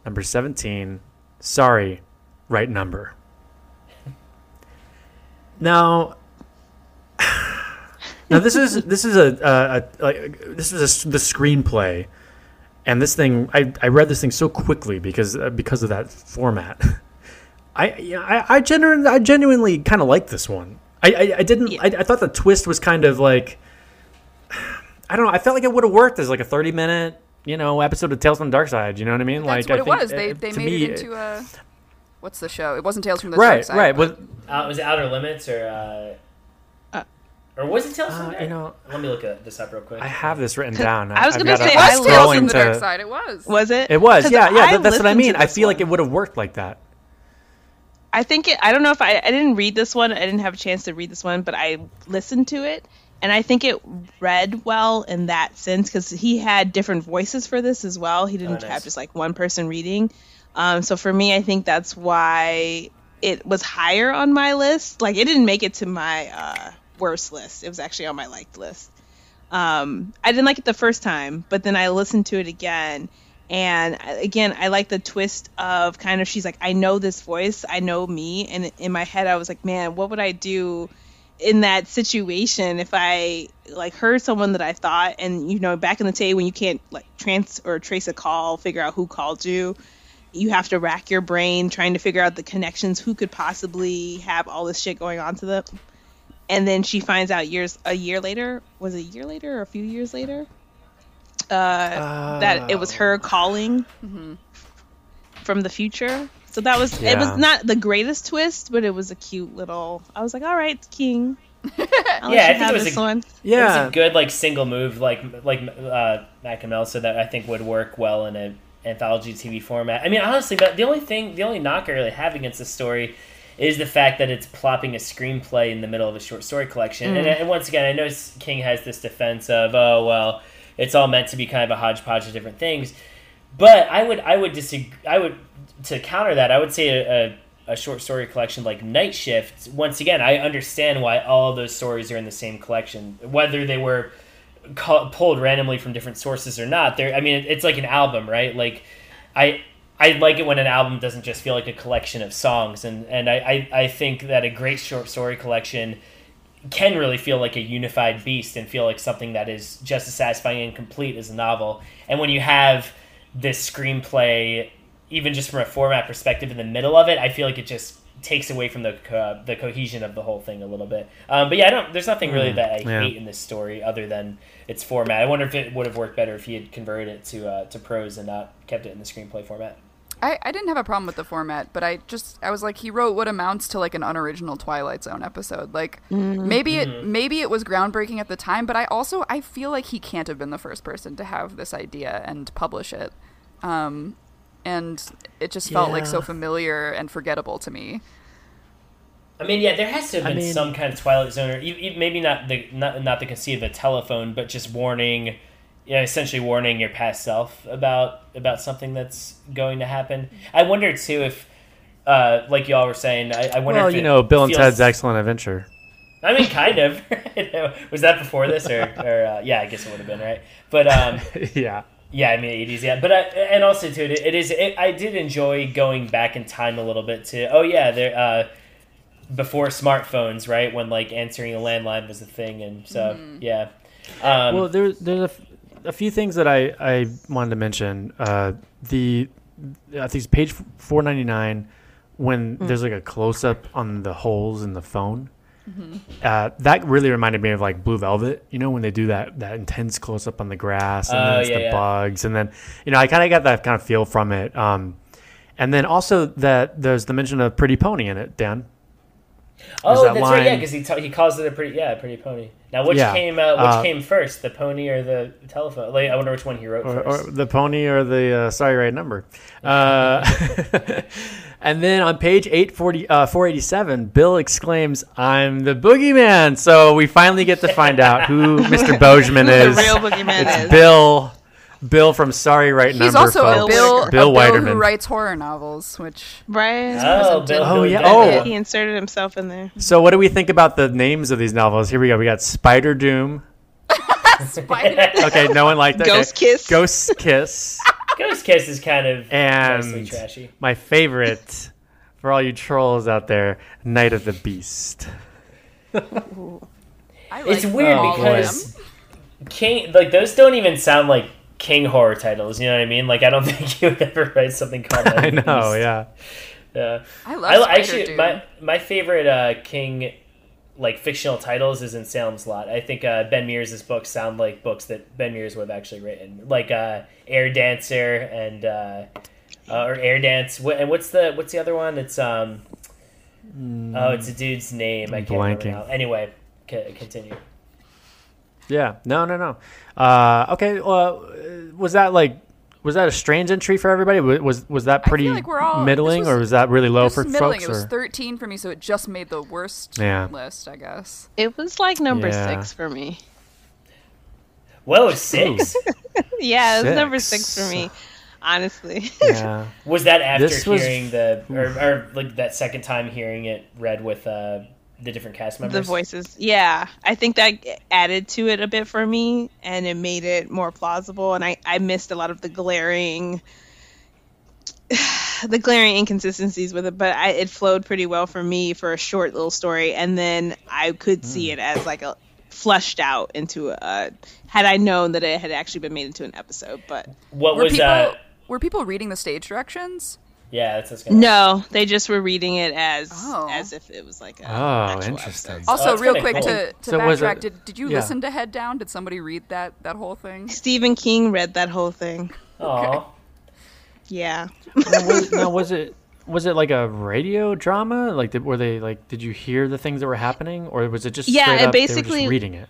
number 17. Sorry, right number. Now, now this is this is a, a, a like this is a s the screenplay, and this thing I, I read this thing so quickly because uh, because of that format. I yeah, I, I genuinely I genuinely kind of like this one. I I, I didn't Yeah. I, I thought the twist was kind of like I don't know. I felt like it would have worked as like a thirty minute you know episode of Tales from the Dark Side. You know what I mean? That's like what I it think, was. They uh, they to made me, it into a what's the show? It wasn't Tales from the right Dark Side. right. but- Well, Uh, was it Outer Limits or uh, Uh, or was it Tales from uh, the you Dark? know, Let me look at this up real quick. I have this written down. I was I've gonna gotta- say, I'm I Tales love from scrolling the to- Dark Side. It was. Was it? It was. yeah, yeah. that- that's what I mean. I this feel like it would have worked like that. I think it. I don't know if I. I didn't read this one. I didn't have a chance to read this one, but I listened to it, and I think it read well in that sense because he had different voices for this as well. He didn't Oh, nice. have just like one person reading. Um, so for me, I think that's why it was higher on my list. Like it didn't make it to my uh, worst list. It was actually on my liked list. Um, I didn't like it the first time, but then I listened to it again. And again, I like the twist of kind of she's like, I know this voice, I know me. And in my head, I was like, man, what would I do in that situation if I like heard someone that I thought, and you know, back in the day when you can't like trans or trace a call, figure out who called you, you have to rack your brain trying to figure out the connections, who could possibly have all this shit going on to them. And then she finds out years a year later, was it a year later or a few years later? Uh, that it was her calling from the future. So that was it was not the greatest twist, but it was a cute little. I was like, all right, King. I'll Yeah, I think it was a- one. It was Yeah, a good like single move, like like uh, Mac and Mel said that I think would work well in a anthology TV format. I mean, honestly, but the only thing, the only knock I really have against this story is the fact that it's plopping a screenplay in the middle of a short story collection. And, mm. and once again, I know King has this defense of, oh well, it's all meant to be kind of a hodgepodge of different things. But I would, I would disagree. I would to counter that. I would say a, a, a short story collection like Night Shift. Once again, I understand why all those stories are in the same collection, whether they were pulled randomly from different sources or not. There, I mean, it's like an album, right? Like, I. I like it when an album doesn't just feel like a collection of songs, and, and I, I, I think that a great short story collection can really feel like a unified beast and feel like something that is just as satisfying and complete as a novel. And when you have this screenplay, even just from a format perspective, in the middle of it, I feel like it just takes away from the co- the cohesion of the whole thing a little bit. Um, but yeah, I don't. There's nothing really that I yeah. hate in this story other than its format. I wonder if it would have worked better if he had converted it to uh, to prose and not kept it in the screenplay format. I, I didn't have a problem with the format, but I just I was like he wrote what amounts to like an unoriginal Twilight Zone episode. Like maybe it maybe it was groundbreaking at the time, but I also I feel like he can't have been the first person to have this idea and publish it. Um and it just felt like so familiar and forgettable to me. I mean, yeah, there has to have I been mean- some kind of Twilight Zone, or maybe not the not not the conceit of the telephone, but just warning, you know, essentially warning your past self about about something that's going to happen. I wonder too if, uh, like y'all were saying, I, I wonder well, if you it know, Bill and feels- Ted's Excellent Adventure. I mean, kind of. was that before this, or, or uh, yeah? I guess it would have been right. But um, yeah. Yeah, I mean eighties. Yeah, but I, and also too, it, it is. It, I did enjoy going back in time a little bit to. Oh yeah, there. Uh, before smartphones, right? When like answering a landline was a thing, and so yeah. Um, well, there, there's a, f- a few things that I, I wanted to mention. Uh, the I think it's page 499 when there's like a close up on the holes in the phone. Uh, that really reminded me of like Blue Velvet, you know, when they do that that intense close up on the grass and then it's yeah, the yeah. bugs, and then you know I kind of got that kind of feel from it. Um, and then also that there's the mention of Pretty Pony in it, Dan. Oh, that that's right. Yeah, because he ta- he calls it a pretty yeah pretty pony. Now, which Yeah, came uh, which uh, came first, the pony or the telephone? Like, I wonder which one he wrote or, first. or the pony or the uh, sorry right number. Uh, and then on page 840, uh, 487, Bill exclaims, I'm the boogeyman. So we finally get to find out who Mr. Bozeman The is. real boogeyman it's is. Bill. Bill from Sorry Right He's Number. also a. Bill, Bill a Bill Weiderman. who writes horror novels, which Right. oh, Bill, Oh, yeah. Oh. He inserted himself in there. So what do we think about the names of these novels? Here we go. We got Spider Doom. Spider. Okay, no one liked that. Ghost okay. Kiss. Ghost Kiss. Ghost Kiss is kind of nicely and trashy. my favorite for all you trolls out there, Night of the Beast. I It's like weird oh, all of because them. King like those don't even sound like King horror titles. You know what I mean? Like I don't think you would ever write something called. Night I know, Beast. yeah. Yeah. I love I, Spider actually Doom. my my favorite uh, King like fictional titles is in Salem's Lot. I think uh, Ben Mears' books sound like books that Ben Mears would have actually written, like uh, Air Dancer and uh, uh, or Air Dance. Wh- And what's the what's the other one? It's um oh, it's a dude's name. I I'm can't remember now. Anyway, c- continue. Yeah. No, no, no. Uh, okay. Well, uh, was that like was that a strange entry for everybody? Was was, was that pretty like we're all- middling, was or was that really low for middling. folks? It was or- 13 for me, so it just made the worst Yeah. list, I guess. It was like number Yeah. six for me. Whoa, six. Yeah, it was number Six. six for me. Honestly. yeah. Was that after This was- hearing the or, or like that second time hearing it read with uh, the different cast members? the voices yeah i think that added to it a bit for me and it made it more plausible and i i missed a lot of the glaring the glaring inconsistencies with it but I, it flowed pretty well for me for a short little story and then i could see it as like a flushed out into a had i known that it had actually been made into an episode but What Were was people uh? were people reading the stage directions? Yeah, that's what's gonna. no they just were reading it as Oh. as if it was like a Oh, actual interesting. episode. Also, that's real kinda quick cool. to, to So was backtrack, it- did, did you yeah. listen to Head Down? Did somebody read that that whole thing? stephen king read that whole thing Aw. yeah now, was, now, was it was it like a radio drama? Like, did, were they like? Did you hear the things that were happening, or was it just Yeah, straight it up, they were basically- just reading it?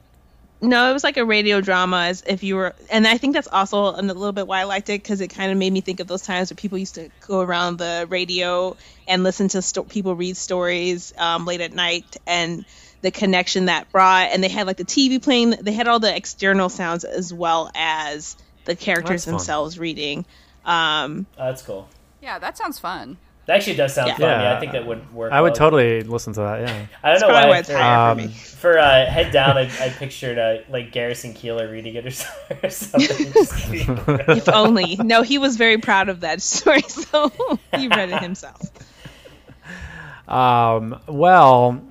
No, it was like a radio drama. As if you were, and I think that's also a little bit why I liked it because it kind of made me think of those times where people used to go around the radio and listen to sto- people read stories um, late at night, and the connection that brought. And they had like the TV playing. They had all the external sounds as well as the characters That's fun. themselves reading. Um, Oh, that's cool. Yeah, that sounds fun. That actually does sound Yeah. fun. Yeah, Yeah. I think that would work. I would well. totally listen to that. Yeah. I don't know why. why it's for, higher Um, for me. for, uh, head down, I, I pictured uh, like Garrison Keillor reading it or or something. If only. No, he was very proud of that story, so he read it himself. Um, well,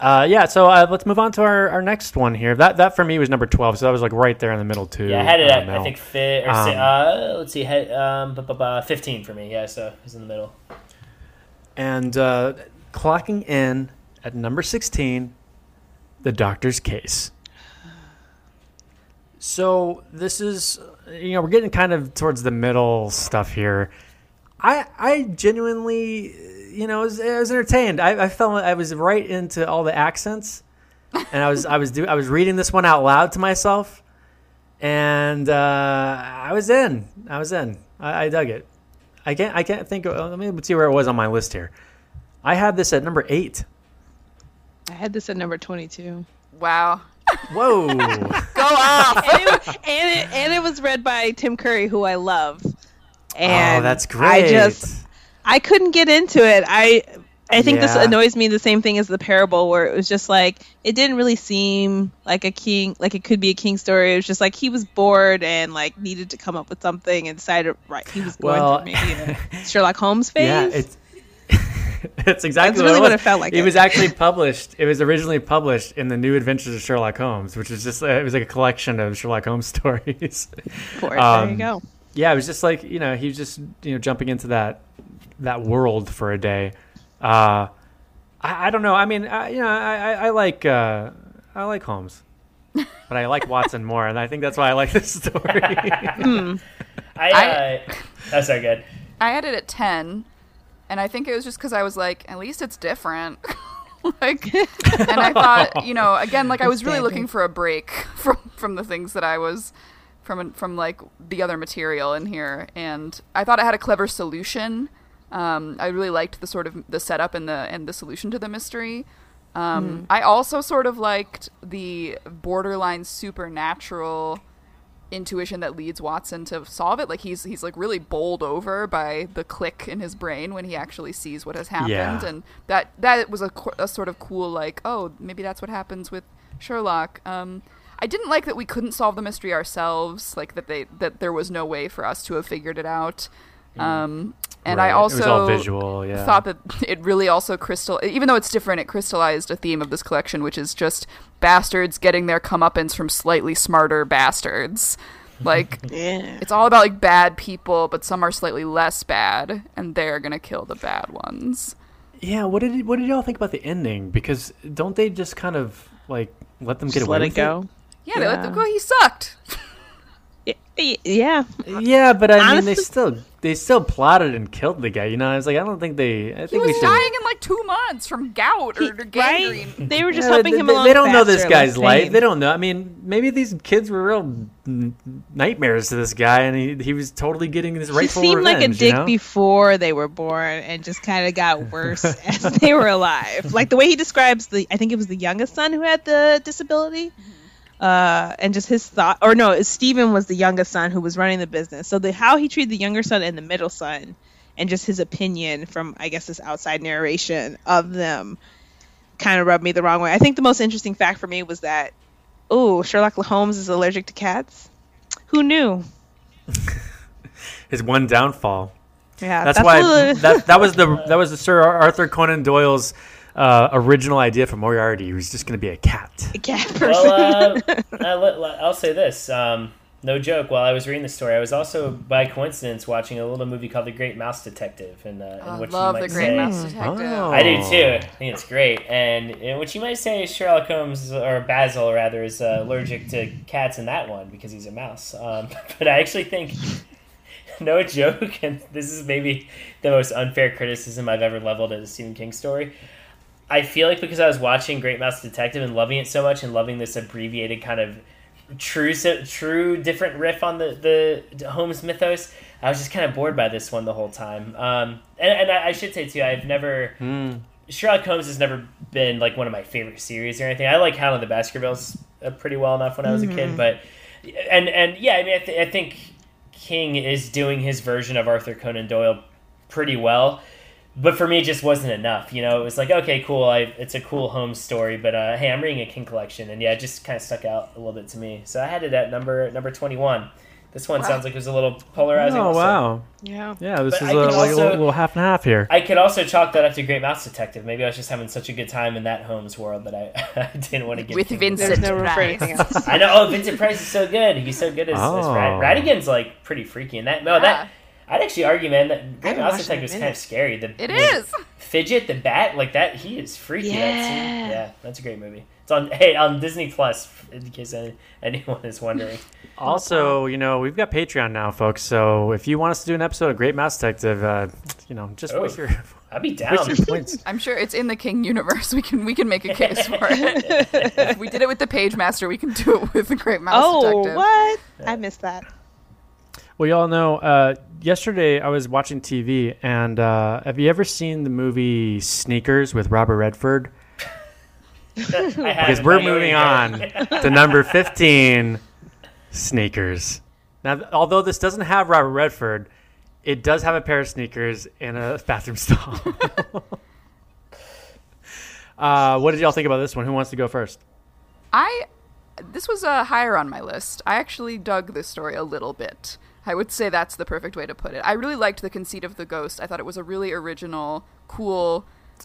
uh, yeah. So uh, let's move on to our, our next one here. That that for me was number twelve. So that was like right there in the middle too. yeah, I had it uh, at I think fi- or si- Um, uh, let's see, head, um, bu- bu- bu- fifteen for me. Yeah, so it was in the middle. And uh, clocking in at number 16, The Doctor's Case. So this is, you know, we're getting kind of towards the middle stuff here. I I genuinely, you know, was, I was entertained. I, I felt I was right into all the accents, and I was I was do I was reading this one out loud to myself, and uh, I was in. I was in. I, I dug it. I can't. I can't think. Of, uh, let me see where it was on my list here. I had this at number eight. I had this at number twenty-two. Wow. Whoa! Go off. and, it, was- and it and it was read by Tim Curry, who I love. And oh, that's great. I just I couldn't get into it. I I think this annoys me the same thing as the parable, where it was just like it didn't really seem like a king, like it could be a king story. It was just like he was bored and like needed to come up with something and decided right he was going Well- through maybe a Sherlock Holmes phase. Yeah, it's it's exactly That's really what, what it, it felt like It it. was actually published. It was originally published in the New Adventures of Sherlock Holmes, which is just it was like a collection of Sherlock Holmes stories. For it. there Um, you go. yeah, it was just like you know he was just you know jumping into that that world for a day. Uh, I, I don't know. I mean, I, you know, I, I, I like uh, I like Holmes, but I like Watson more, and I think that's why I like this story. I, I- uh, oh, sorry, good. I had it at 10, and I think it was just because I was like, at least it's different. like, and I thought, you know, again, like I was really looking for a break from from the things that I was from from like the other material in here, and I thought it had a clever solution. Um, I really liked the sort of the setup and the and the solution to the mystery. Um, I also sort of liked the borderline supernatural intuition that leads Watson to solve it. Like he's he's like really bowled over by the click in his brain when he actually sees what has happened, Yeah. and that that was a, a sort of cool like oh maybe that's what happens with Sherlock. Um, I didn't like that we couldn't solve the mystery ourselves, like that they that there was no way for us to have figured it out. Um, and Right, I it was also all visual, yeah. thought that it really also crystal even though it's different, it crystallized a theme of this collection, which is just bastards getting their comeuppance from slightly smarter bastards. Like Yeah. it's all about like bad people, but some are slightly less bad, and they're gonna kill the bad ones. yeah, what did what did y'all think about the ending? Because don't they just kind of like let them get Just away let it with go. Yeah, they let them go. He sucked. Y- y- Yeah. Yeah, but I mean, they still they still plotted and killed the guy. You know, I was like, I don't think they. I He think we was should. dying in like two months from gout or, or gangrene. Right? They were just Yeah, helping they, him they- along. they don't know this guy's less life. pain. They don't know. I mean, maybe these kids were real nightmares to this guy, and he, he was totally getting his He rightful seemed like a revenge, you dick know? before they were born, and just kind of got worse as they were alive. Like the way he describes the, I think it was the youngest son who had the disability, mm-hmm. Uh, and just his thought, or no, Stephen was the youngest son who was running the business. So the how he treated the younger son and the middle son, and just his opinion from, I guess, this outside narration of them, kind of rubbed me the wrong way. I think the most interesting fact for me was that, oh, Sherlock Holmes is allergic to cats. Who knew? His one downfall. Yeah, That's, why what- that that was the that was the Sir Arthur Conan Doyle's uh, original idea for Moriarty. He was just going to be a cat. a cat person. Well, uh, I, will say this. Um, no joke. While I was reading the story, I was also, by coincidence, watching a little movie called The Great Mouse Detective, and uh, in I which love you the might Great say, Mouse Detective. Oh. I do too. I think it's great, and in which you might say Sherlock Holmes or Basil rather is uh, allergic to cats in that one because he's a mouse. Um, but I actually think, no joke, and this is maybe the most unfair criticism I've ever leveled at a Stephen King story. I feel like because I was watching Great Mouse Detective and loving it so much and loving this abbreviated kind of true true different riff on the the Holmes mythos, I was just kind of bored by this one the whole time. Um, and and I, I should say too, I've never Sherlock Holmes has never been like one of my favorite series or anything. I like Hound of the Baskervilles uh, pretty well enough when I was a kid, but and and yeah, I mean, I, th- I think King is doing his version of Arthur Conan Doyle pretty well. But for me, it just wasn't enough. You know, it was like, okay, cool. I, it's a cool Holmes story, but uh, hey, I'm reading a King collection, and yeah, it just kind of stuck out a little bit to me. So I had it at number number 21. This one sounds like it was a little polarizing. Oh also. wow! yeah. Yeah, this But is I a, can like a little, little half and half here. I could also chalk that up to Great Mouse Detective. Maybe I was just having such a good time in that Holmes world that I, I didn't want to give With King Vincent There's no room Price. I know. Oh, Vincent Price is so good. He's so good as, as Oh. Rad- Ratigan's like pretty freaky. And that no, Yeah. that I'd actually argue, man, that Great haven't Mouse watched Detective it was kind of scary. The, It the is. Fidget, the bat, like that. He is freaky. That scene. Yeah. yeah, that's a great movie. It's on hey on Disney Plus in case any, anyone is wondering. Also, you know, we've got Patreon now, folks. So if you want us to do an episode of Great Mouse Detective, uh, you know, just Oh. your I'd be down. voice your points. I'm sure it's in the King universe. We can we can make a case for it. if we did it with the Pagemaster, we can do it with the Great Mouse Oh, Detective. what? I missed that. Well, y'all know. Uh, yesterday, I was watching TV, and uh, have you ever seen the movie Sneakers with Robert Redford? because Because we're moving on to number fifteen, Sneakers. Now, although this doesn't have Robert Redford, it does have a pair of sneakers in a bathroom stall. Uh, what did y'all think about this one? Who wants to go first? I this was uh, higher on my list. I actually dug this story a little bit. I would say that's the perfect way to put it. I really liked the conceit of the ghost. I thought it was a really original, cool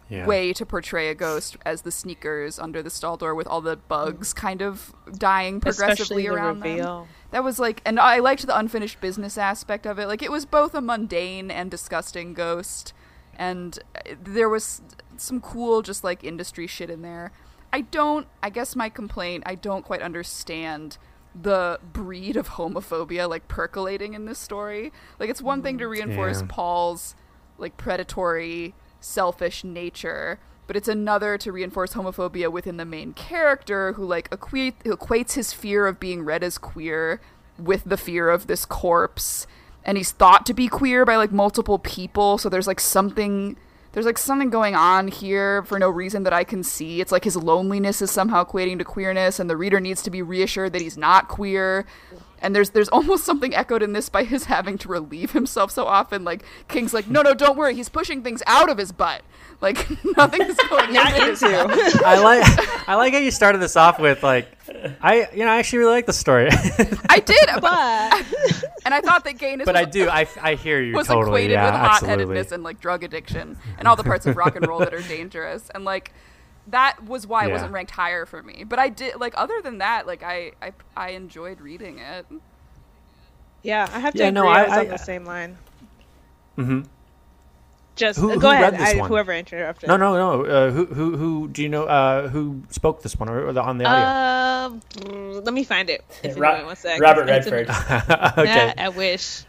Yeah. way to portray a ghost as the sneakers under the stall door with all the bugs mm. kind of dying progressively the around them. That was like, and I liked the unfinished business aspect of it. Like, it was both a mundane and disgusting ghost, and there was some cool, just like industry shit in there. I don't, I guess my complaint, I don't quite understand the breed of homophobia like percolating in this story. Like, it's one thing to mm. reinforce Yeah. Paul's like predatory, selfish nature. But it's another to reinforce homophobia within the main character who like equate, who equates his fear of being read as queer with the fear of this corpse. And he's thought to be queer by like multiple people, so there's like something there's like something going on here for no reason that I can see. It's like his loneliness is somehow equating to queerness, and the reader needs to be reassured that he's not queer. And there's there's almost something echoed in this by his having to relieve himself so often. Like King's like, no, no, don't worry, he's pushing things out of his butt. Like nothing is going Not into his into. I like I like how you started this off with like I you know I actually really like the story, I did, but But and I thought that gayness but was, I do I, I hear you was totally equated yeah with hot-headedness and like drug addiction and all the parts of rock and roll that are dangerous and like that was why it wasn't ranked higher for me but i did like other than that like i i, I enjoyed reading it yeah, I have to Yeah, agree. no, I, I- was I- on the same line. Mhm. Just Who- uh, who go read ahead. this I, one? Whoever interrupted. no no no uh, who who who do you know uh, who spoke this one or, or the, on the audio Um, mm, let me find it. If you Ro- give me. Robert It's in- Redford. okay Nah, I wish.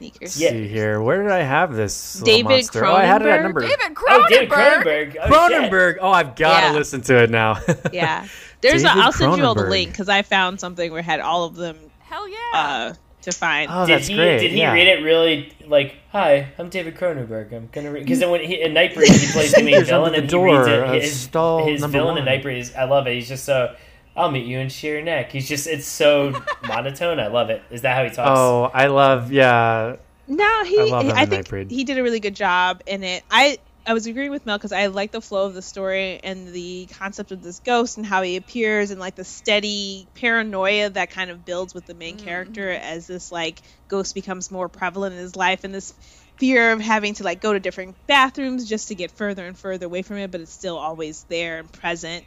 Uh, Sneakers. let's see here where did I have this David monster? oh I had it at number david Oh, David cronenberg Cronenberg. Oh. Cronenberg oh I've got to Yeah. listen to it now Yeah. There's a, David I'll send you all the link because I found something where it had all of them hell yeah uh, to find. oh Did that's he great did he yeah. read it really like hi I'm David Cronenberg I'm gonna read because then when he in Nightbreed he plays the main villain under and the he reads it his, stall his number villain in. Nightbreed is I love it he's just so I'll meet you in sheer neck he's just it's so monotone I love it is that how he talks oh I love yeah No, he. I love him I think Nightbreed. he did a really good job in it. I I was agreeing with Mel because I like the flow of the story and the concept of this ghost and how he appears and like the steady paranoia that kind of builds with the main mm-hmm. character as this like ghost becomes more prevalent in his life and this fear of having to like go to different bathrooms just to get further and further away from it, but it's still always there and present.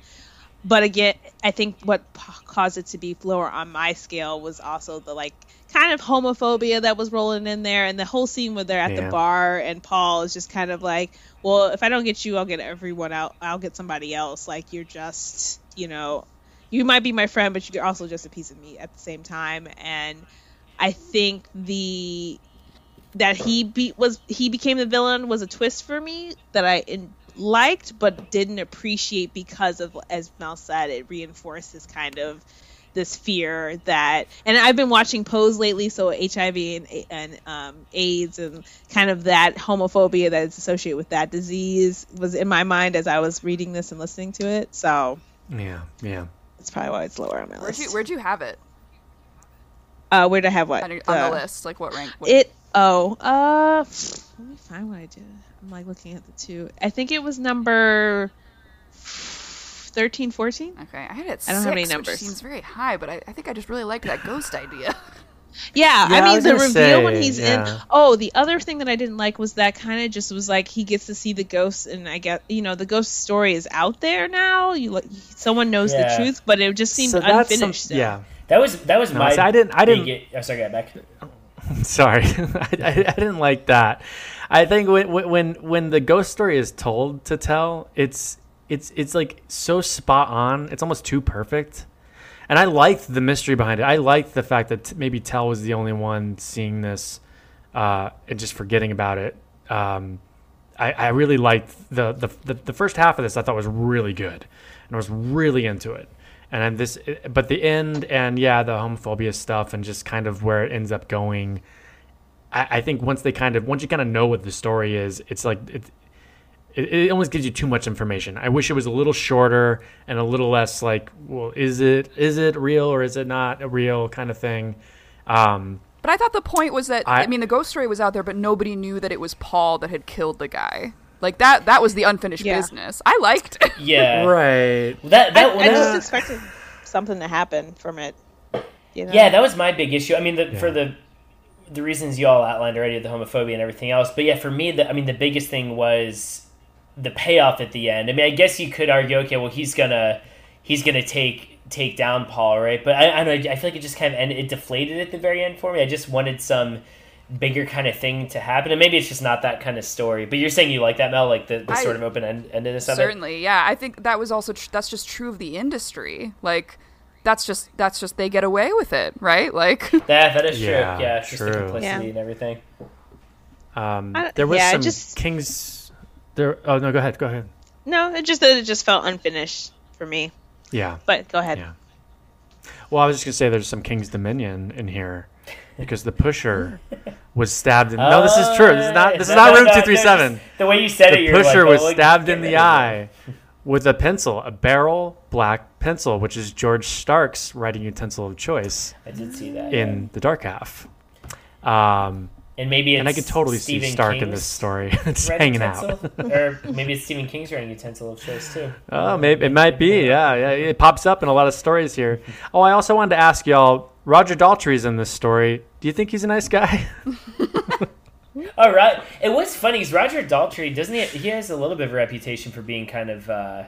But again, I think what p- caused it to be lower on my scale was also the like kind of homophobia that was rolling in there, and the whole scene where they're at Yeah. the bar and Paul is just kind of like, "Well, if I don't get you, I'll get everyone out. I'll get somebody else. Like you're just, you know, you might be my friend, but you're also just a piece of meat at the same time." And I think the that he be was he became the villain was a twist for me that I in, liked but didn't appreciate because of as Mel said it reinforces this kind of this fear that and I've been watching Pose lately so HIV and, and um, AIDS and kind of that homophobia that is associated with that disease was in my mind as I was reading this and listening to it so. Yeah yeah. That's probably why it's lower on my where'd list. you where'd you have it? Uh where did I have what? On, your, on the list like what rank what, It oh uh let me find what I did. I'm like looking at the two. I think it was number 13, 14. okay i had it I don't have any numbers. which seems very high but I, I think i just really liked that ghost idea Yeah, Yeah, I I mean was the gonna reveal when he's yeah. in. Oh, the other thing that I didn't like was that kind of just was like he gets to see the ghost, and I get you know the ghost story is out there now. You like someone knows Yeah. the truth, but it just seemed so that's some, unfinished. yeah that was that was No, my see, I didn't- I didn't- big- oh, sorry get back Sorry, I, I, I didn't like that. I think when when when the ghost story is told to tell, it's it's it's like so spot on. It's almost too perfect. And I liked the mystery behind it. I liked the fact that maybe Tell was the only one seeing this uh, and just forgetting about it. Um, I, I really liked the, the the the first half of this. I thought was really good, and I was really into it. And then this, but the end and yeah, the homophobia stuff and just kind of where it ends up going. I, I think once they kind of once you kind of know what the story is, it's like it, it it almost gives you too much information. I wish it was a little shorter and a little less like, well, is it is it real or is it not a real kind of thing. Um, but i thought the point was that I- I, mean the ghost story was out there but nobody knew that it was paul that had killed the guy Like that that was the unfinished Yeah. business. I liked it. Yeah. Right. That that I. I just expected something to happen from it. You know? Yeah, that was my big issue. I mean, the, for the the reasons you all outlined already, the homophobia and everything else. But yeah, for me, the, I mean, the biggest thing was the payoff at the end. I mean, I guess you could argue, okay, well, he's gonna he's gonna take take down Paul, right? But I, I don't know. I feel like it just kind of ended. It deflated at the very end for me. I just wanted some bigger kind of thing to happen, and maybe it's just not that kind of story. But you're saying you like that, Mel, like the, the I- sort of open end endedness of it. Certainly, yeah. I think that was also tr- that's just true of the industry. Like that's just that's just they get away with it, right? Like That that is Yeah, true. Yeah, it's just the true. complicity Yeah. and everything. Um, there was yeah, some just- Kings. There. Oh no, go ahead. Go ahead. No, it just it just felt unfinished for me. Yeah. But go ahead. Yeah. Well, I was just gonna say there's some King's Dominion in here because the pusher was stabbed in. No, this is true. This is not. This is Oh, not no, room no, two no, seven. The way you said it, The you're like, pusher oh, was look, stabbed in the of it. eye with a pencil, a barrel black pencil, which is George Stark's writing utensil of choice I did see that. in the Dark Half. Um, and maybe it's and I could totally Stephen see Stark in this story. it's writing hanging out. or maybe it's Stephen King's writing utensil of choice too. Oh, maybe it might be. Yeah, yeah, it pops up in a lot of stories here. Oh, I also wanted to ask y'all. Roger Daltrey's in this story. Do you think he's a nice guy? All right, it was funny. 'cause Roger Daltrey doesn't he? He has a little bit of a reputation for being kind of. Uh,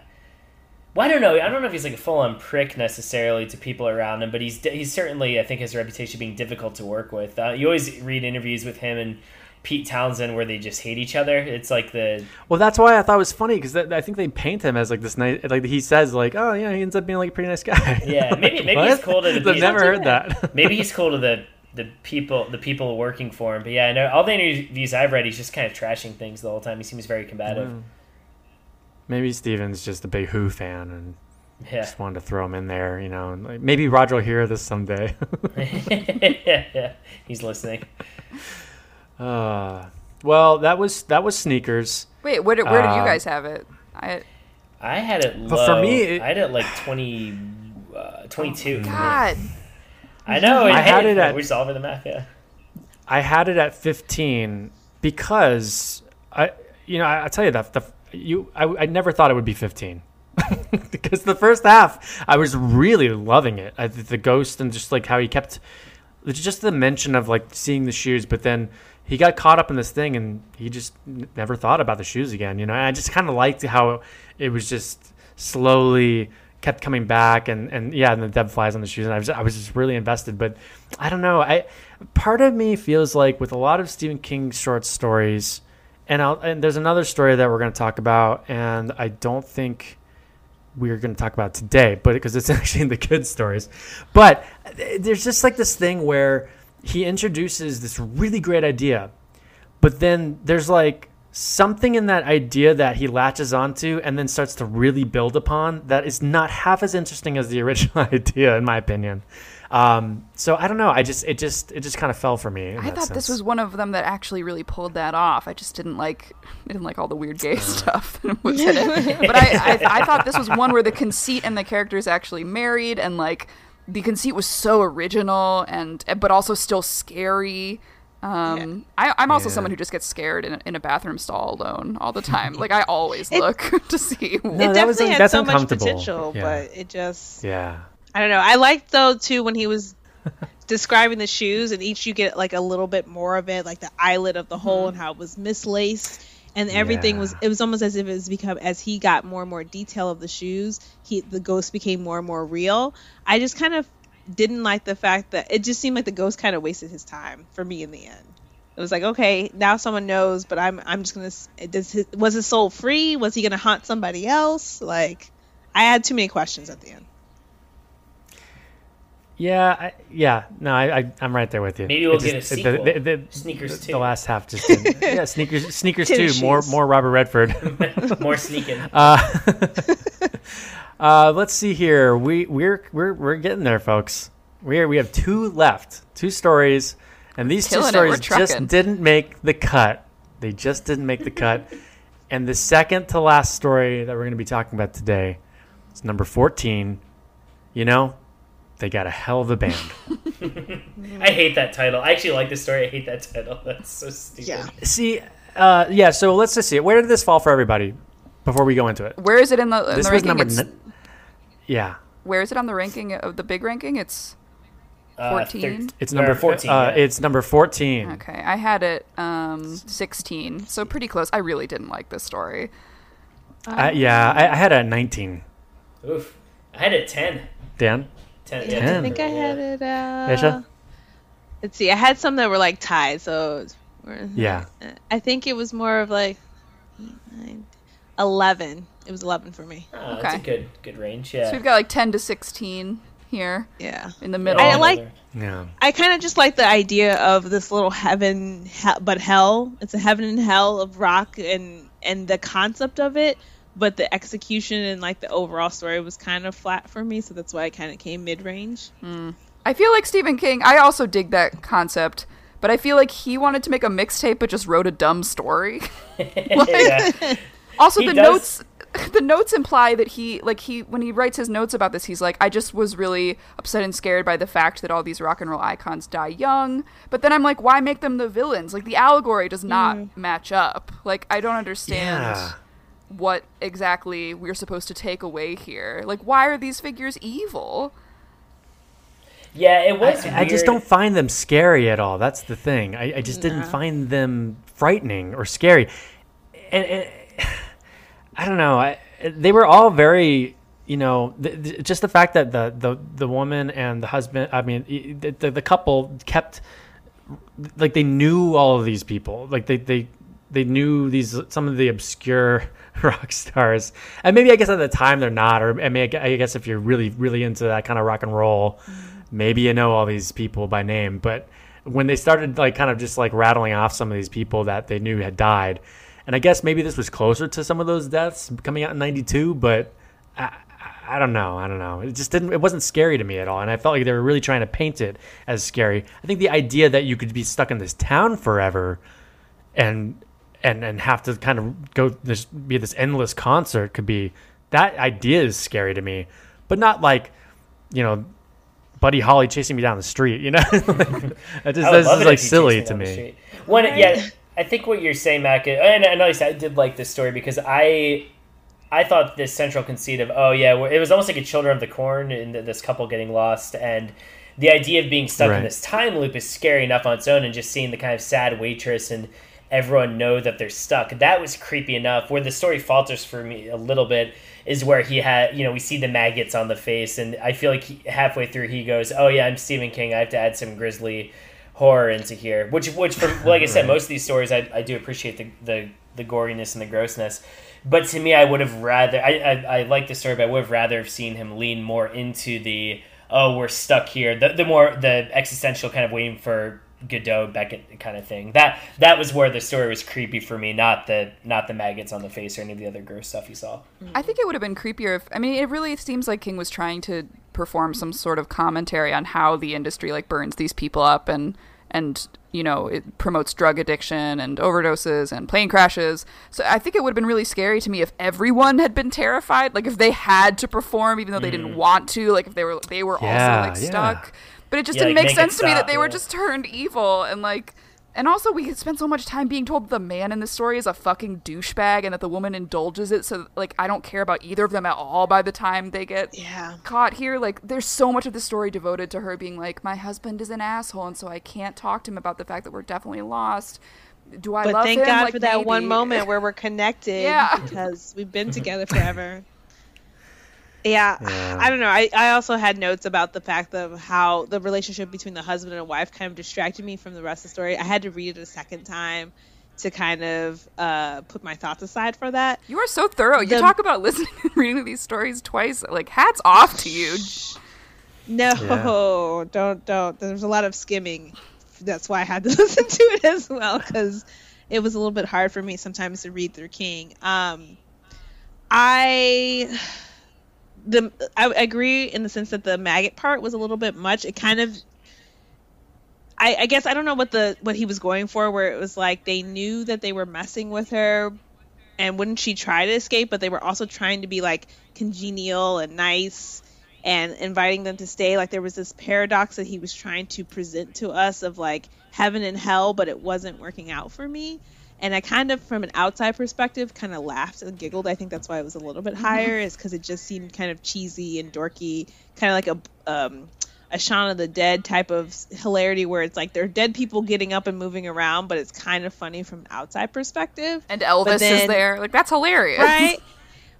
well, I don't know. I don't know if he's like a full-on prick necessarily to people around him, but he's he's certainly I think has a reputation being difficult to work with. Uh, you always read interviews with him and Pete Townshend where they just hate each other. It's like the well, that's why I thought it was funny because I think they paint him as like this nice. Like he says, like, oh yeah, he ends up being like a pretty nice guy. yeah. Maybe maybe What? he's cool to the I've never heard that. maybe he's cool to the the people the people working for him. But yeah, I know all the interviews I've read, he's just kind of trashing things the whole time. He seems very combative. Maybe Stephen's just a big Who fan and Yeah. just wanted to throw him in there. You know, and like, maybe Roger will hear this someday. yeah, yeah, he's listening. uh, well, that was that was sneakers. wait, where did, where did you Uh, guys have it? I I had it low. But for me, it- I had it like 20, uh, 22. God. I know. I had it at- We're solving the math. Yeah. I had it at 15 because I, you know, I, I tell you that the you, I, I never thought it would be 15 because the first half I was really loving it. I, the ghost and just like how he kept, just the mention of like seeing the shoes, but then he got caught up in this thing and he just never thought about the shoes again. You know, and I just kind of liked how it was just slowly kept coming back and and yeah and the dead flies on the shoes and I was I was just really invested but I don't know I part of me feels like with a lot of Stephen King short stories and I'll, and there's another story that we're going to talk about and I don't think we're going to talk about today but because it's actually in the good stories but there's just like this thing where he introduces this really great idea but then there's like something in that idea that he latches onto and then starts to really build upon that is not half as interesting as the original idea in my opinion um, so i don't know i just it just it just kind of fell for me I that thought this was one of them that actually really pulled that off. I just didn't like I didn't like all the weird gay stuff that was in it. But I, I I thought this was one where the conceit and the characters actually married and like the conceit was so original and but also still scary. Um, I, I'm also Yeah. someone who just gets scared in a, in a bathroom stall alone all the time. Like I always look to see. No, it that was definitely had that's so much potential, Yeah. but it just yeah I don't know. I liked though too when he was describing the shoes, and each you get like a little bit more of it, like the eyelet of the hole and how it was mislaced, and everything was. It was almost as if it was become as he got more and more detail of the shoes, he the ghost became more and more real. I just kind of didn't like the fact that it just seemed like the ghost kind of wasted his time for me in the end. It was like, okay, now someone knows, but I'm I'm just gonna. s- Does his, was his soul free? Was he gonna haunt somebody else? Like, I had too many questions at the end. yeah I, yeah no I, I i'm right there with you Maybe we'll It get a just- the- sequel. the, the, Sneakers the, two. the last half just didn't. yeah sneakers sneakers too more more robert redford More sneaking. Uh, uh, let's see here. We we're we're we're getting there, folks. We we have two left, two stories, and these Killing two stories just didn't make the cut. They just didn't make the cut. and the second to last story that we're going to be talking about today is number fourteen. You know, they got a hell of a band. I hate that title. I actually like this story. I hate that title. That's so stupid. Yeah. See, uh, yeah. So let's just see. Where did this fall for everybody before we go into it? Where is it in the, in This the was ranking? number. It's- N- yeah, where is it on the ranking of the big ranking? It's Uh, 14? it's or number 14. Uh, yeah. It's number fourteen. okay. I had it um, 16, so pretty close. I really didn't like this story. Uh, yeah, I, I had a nineteen. Oof. I had a 10. Dan. 10, Yeah, Ten. I think I had it. Uh, Ahse? Let's see. I had some that were like tied. So it's- Yeah. I think it was more of like nine, eleven. It was eleven for me. Oh, That's a Okay. good good range. Yeah. So we've got like 10 to 16 here Yeah. in the middle. I like- Yeah. I kind of just like the idea of this little heaven, he- but hell. It's a heaven and hell of rock, and and the concept of it, but the execution and like the overall story was kind of flat for me. So that's why I kind of came mid range. Hmm. I feel like Stephen King. I also dig that concept, but I feel like he wanted to make a mixtape, but just wrote a dumb story. yeah. Also, He the does- notes the notes imply that he like he when he writes his notes about this, he's like, I just was really upset and scared by the fact that all these rock and roll icons die young. But then I'm like, why make them the villains? Like the allegory does not mm. match up. Like I don't understand Yeah. what exactly we're supposed to take away here. Like why are these figures evil? Yeah, it was. I, I just don't find them scary at all. That's the thing. I, I just didn't find them frightening or scary. And, and I don't know. I, they were all very, you know, th- th- just the fact that the, the, the woman and the husband, I mean, the, the, the couple kept, like, they knew all of these people. Like, they, they, they knew these, some of the obscure rock stars. And maybe, I guess, at the time they're not. Or, I mean, I guess if you're really, really into that kind of rock and roll, mm-hmm. maybe you know all these people by name. But when they started, like, kind of just, like, rattling off some of these people that they knew had died, and I guess maybe this was closer to some of those deaths coming out in '92, but I, I, I don't know. I don't know. It just didn't. It wasn't scary to me at all, and I felt like they were really trying to paint it as scary. I think the idea that you could be stuck in this town forever, and and and have to kind of go this be this endless concert could be that idea is scary to me, but not like you know. Buddy Holly chasing me down the street, you know. Like, that just, I would this love is like silly to down me. street. When yeah, I think what you're saying, Mac, and, and at least I did like this story because I, I thought this central conceit of oh yeah, it was almost like a Children of the Corn and this couple getting lost, and the idea of being stuck Right. in this time loop is scary enough on its own, and just seeing the kind of sad waitress and everyone know that they're stuck. That was creepy enough. Where the story falters for me a little bit is where he had, you know, we see the maggots on the face, and I feel like he, halfway through he goes, "Oh yeah, I'm Stephen King. I have to add some grisly horror into here." Which, which, from like I said, most of these stories I, I do appreciate the, the the goriness and the grossness, but to me, I would have rather I I, I like the story, but I would have rather have seen him lean more into the oh we're stuck here, the the more the existential kind of waiting for Godot Beckett kind of thing. That that was where the story was creepy for me, not the not the maggots on the face or any of the other gross stuff you saw. I think it would have been creepier if I mean it really seems like King was trying to perform some sort of commentary on how the industry like burns these people up and and you know it promotes drug addiction and overdoses and plane crashes. So I think it would have been really scary to me if everyone had been terrified, like if they had to perform even though they didn't hmm. want to, like if they were they were Yeah, also like yeah. stuck. But it just Yeah, didn't like, make make sense to me that they were just turned evil and like and also we had spent so much time being told the man in this story is a fucking douchebag and that the woman indulges it so like I don't care about either of them at all by the time they get Yeah. caught here like there's so much of the story devoted to her being like my husband is an asshole and so I can't talk to him about the fact that we're definitely lost. Do I But love thank him? God Like, for that one moment where we're connected Yeah. because we've been together forever. Yeah, Yeah. I don't know. I, I also had notes about the fact of how the relationship between the husband and wife kind of distracted me from the rest of the story. I had to read it a second time to kind of uh, put my thoughts aside for that. You are so thorough. You talk about listening and reading these stories twice. Like hats off to you. No, Yeah. don't don't. There's a lot of skimming. That's why I had to listen to it as well because it was a little bit hard for me sometimes to read through King. Um, I the I agree in the sense that the maggot part was a little bit much. It kind of I, I guess I don't know what the what he was going for where it was like they knew that they were messing with her and wouldn't she try to escape but they were also trying to be like congenial and nice and inviting them to stay like there was this paradox that he was trying to present to us of like heaven and hell but it wasn't working out for me And I kind of, from an outside perspective, kind of laughed and giggled. I think that's why it was a little bit higher, is because it just seemed kind of cheesy and dorky, kind of like a um, a Shaun of the Dead type of hilarity, where it's like there are dead people getting up and moving around, but it's kind of funny from an outside perspective. And Elvis then- is there. Like that's hilarious. right?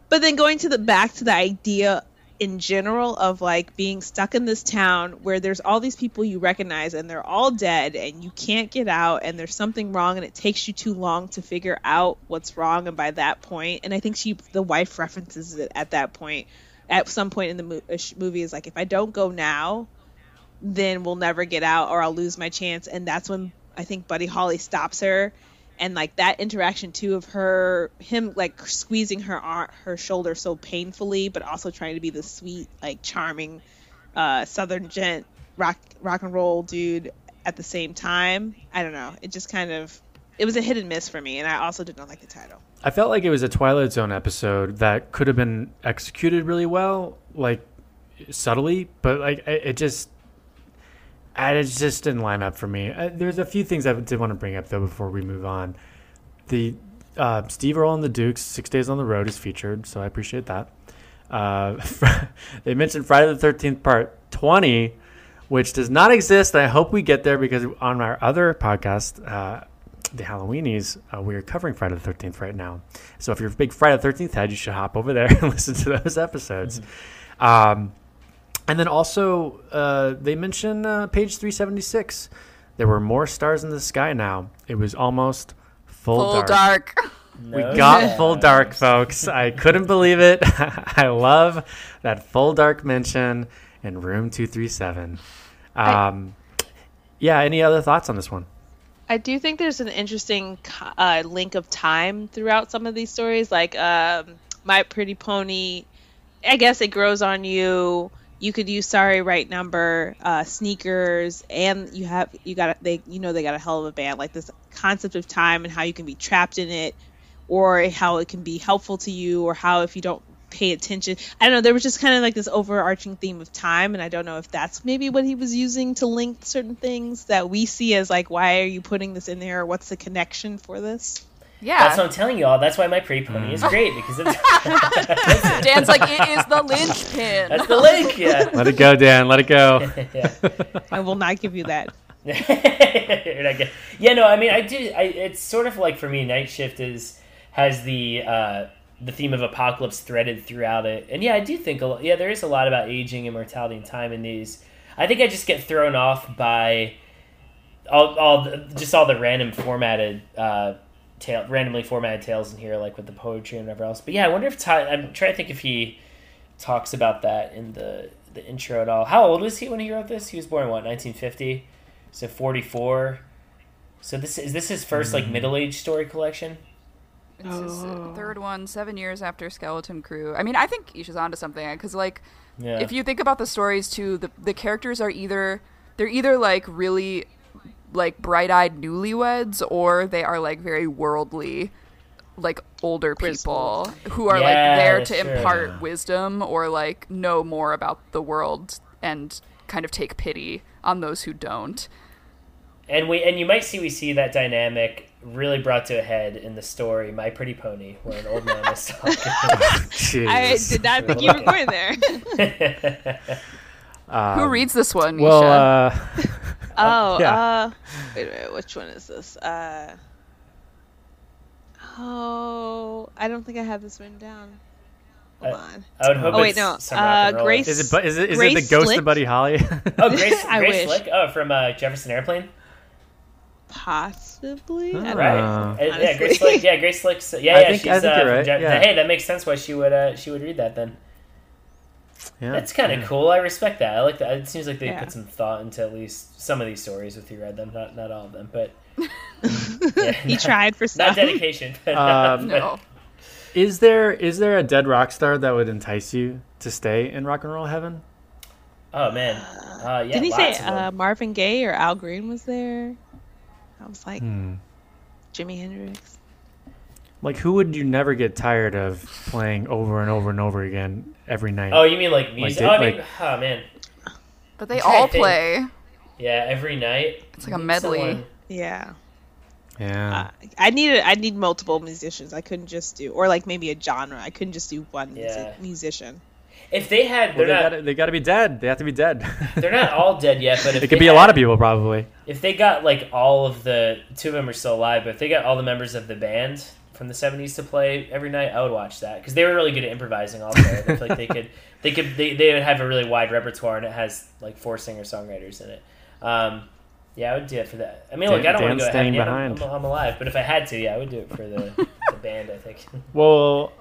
but then going to the back to the idea in general of like being stuck in this town where there's all these people you recognize and they're all dead and you can't get out and there's something wrong and it takes you too long to figure out what's wrong and by that point and I think she the wife references it at that point at some point in the mo- uh, movie is like if I don't go now then we'll never get out or I'll lose my chance. And that's when I think Buddy Holly stops her. And like that interaction too of her, him like squeezing her arm, her shoulder so painfully, but also trying to be the sweet, like charming, uh, Southern gent rock rock and roll dude at the same time. I don't know. It just kind of, it was a hit and miss for me. And I also did not like the title. I felt like it was a Twilight Zone episode that could have been executed really well, like subtly, but like it it just, I it just didn't line up for me. Uh, There's a few things I did want to bring up though before we move on. The uh, Steve Earle and the Dukes, Six Days on the Road is featured, so I appreciate that. Uh, they mentioned Friday the Thirteenth Part Twenty, which does not exist. I hope we get there because on our other podcast, uh, the Halloweenies, uh, we are covering Friday the 13th right now. So if you're a big Friday the 13th head, you should hop over there and listen to those episodes. Um, and then also, uh, they mention uh, page 376. There were more stars in the sky now. It was almost full, Full dark. dark. We got full dark, folks. I couldn't believe it. I love that full dark mention in room 237. Um, yeah, any other thoughts on this one? I do think there's an interesting uh, link of time throughout some of these stories. Like um, My Pretty Pony, I guess it grows on you. You could use Sorry Right Number, uh, sneakers, and you have you got they you know they got a hell of a band. Like this concept of time and how you can be trapped in it, or how it can be helpful to you, or how if you don't pay attention. I don't know. There was just kind of like this overarching theme of time, and I don't know if that's maybe what he was using to link certain things that we see as like, why are you putting this in there? Or what's the connection for this? Yeah. That's what I'm telling you all. That's why my pretty pony is great because it's Dan's like, it is the linchpin. that's the link. Yeah. Let it go, Dan. Let it go. yeah. I will not give you that. You're not good. yeah, no, I mean, I do. I, it's sort of like for me, Night Shift is has the uh, the theme of apocalypse threaded throughout it, and yeah, I do think a lot, yeah, there is a lot about aging, immortality, and time in these. I think I just get thrown off by all, all the, just all the random formatted uh, tale, randomly formatted tales in here, like with the poetry and whatever else. But yeah, I wonder if Ty, I'm trying to think if he talks about that in the the intro at all. How old was he when he wrote this? He was born in what 1950, so 44. So this is this his first like middle age story collection. It's his uh, third one, seven years after Skeleton Crew. I mean, I think Ahse's onto something because, like, Yeah. if you think about the stories too, the the characters are either they're either like really like bright-eyed newlyweds or they are like very worldly like older people who are like there to true. impart wisdom or like know more about the world and kind of take pity on those who don't. And we and you might see we see that dynamic really brought to a head in the story My Pretty Pony, where an old man is talking. I did not think you were going there. who reads this one, Well, uh, Oh, Yeah. uh, wait a minute. Which one is this? Uh, oh, I don't think I have this written down. Hold Uh, on. I would hope. Oh, wait, it's no. some rock Uh, and roll. Grace- is it bu- is it is it the ghost Slick? of Buddy Holly? Oh, Grace, I Grace wish. Slick. Oh, from uh, Jefferson Airplane. Possibly. I don't Right. Uh, Uh, yeah, Grace honestly. Slick. Yeah, Grace Slick's. Yeah, yeah. I think- she's I think uh, you're right, Je- yeah. Hey, that makes sense why she would uh, she would read that then. Yeah. That's kind of cool. I respect that. I like that. It seems like they Yeah. put some thought into at least some of these stories if you read them. Not not all of them, but yeah, He not- tried for Not dedication. But, Um, but- no. Is there is there a dead rock star that would entice you to stay in rock and roll heaven? Oh man. Uh, yeah. Didn't he say lots of them. uh, Marvin Gaye or Al Green was there? I was like Hmm. Jimi Hendrix. Like who would you never get tired of playing over and over and over again every night? Oh, you mean like music? did- oh, I mean, like- oh man. But they all play. Yeah, every night. It's like a medley. Someone- Yeah. Yeah. Uh, I needed I need multiple musicians. I couldn't just do or like maybe a genre. I couldn't just do one Yeah. music, musician. If they had, Well, they're they not. gotta, they gotta be dead. They have to be dead. They're not all dead yet, but if it could they be a lot of people probably. If they got like all of the two of them are still alive, but if they got all the members of the band from the '70s to play every night, I would watch that because they were really good at improvising. Also, I feel like they could, they could, they, they would have a really wide repertoire, and it has like four singer songwriters in it. Um, yeah, I would do it for that. I mean, look, I don't want to go ahead. Yeah, I'm, behind. I'm, I'm alive, but if I had to, yeah, I would do it for the, the band. I think. Well,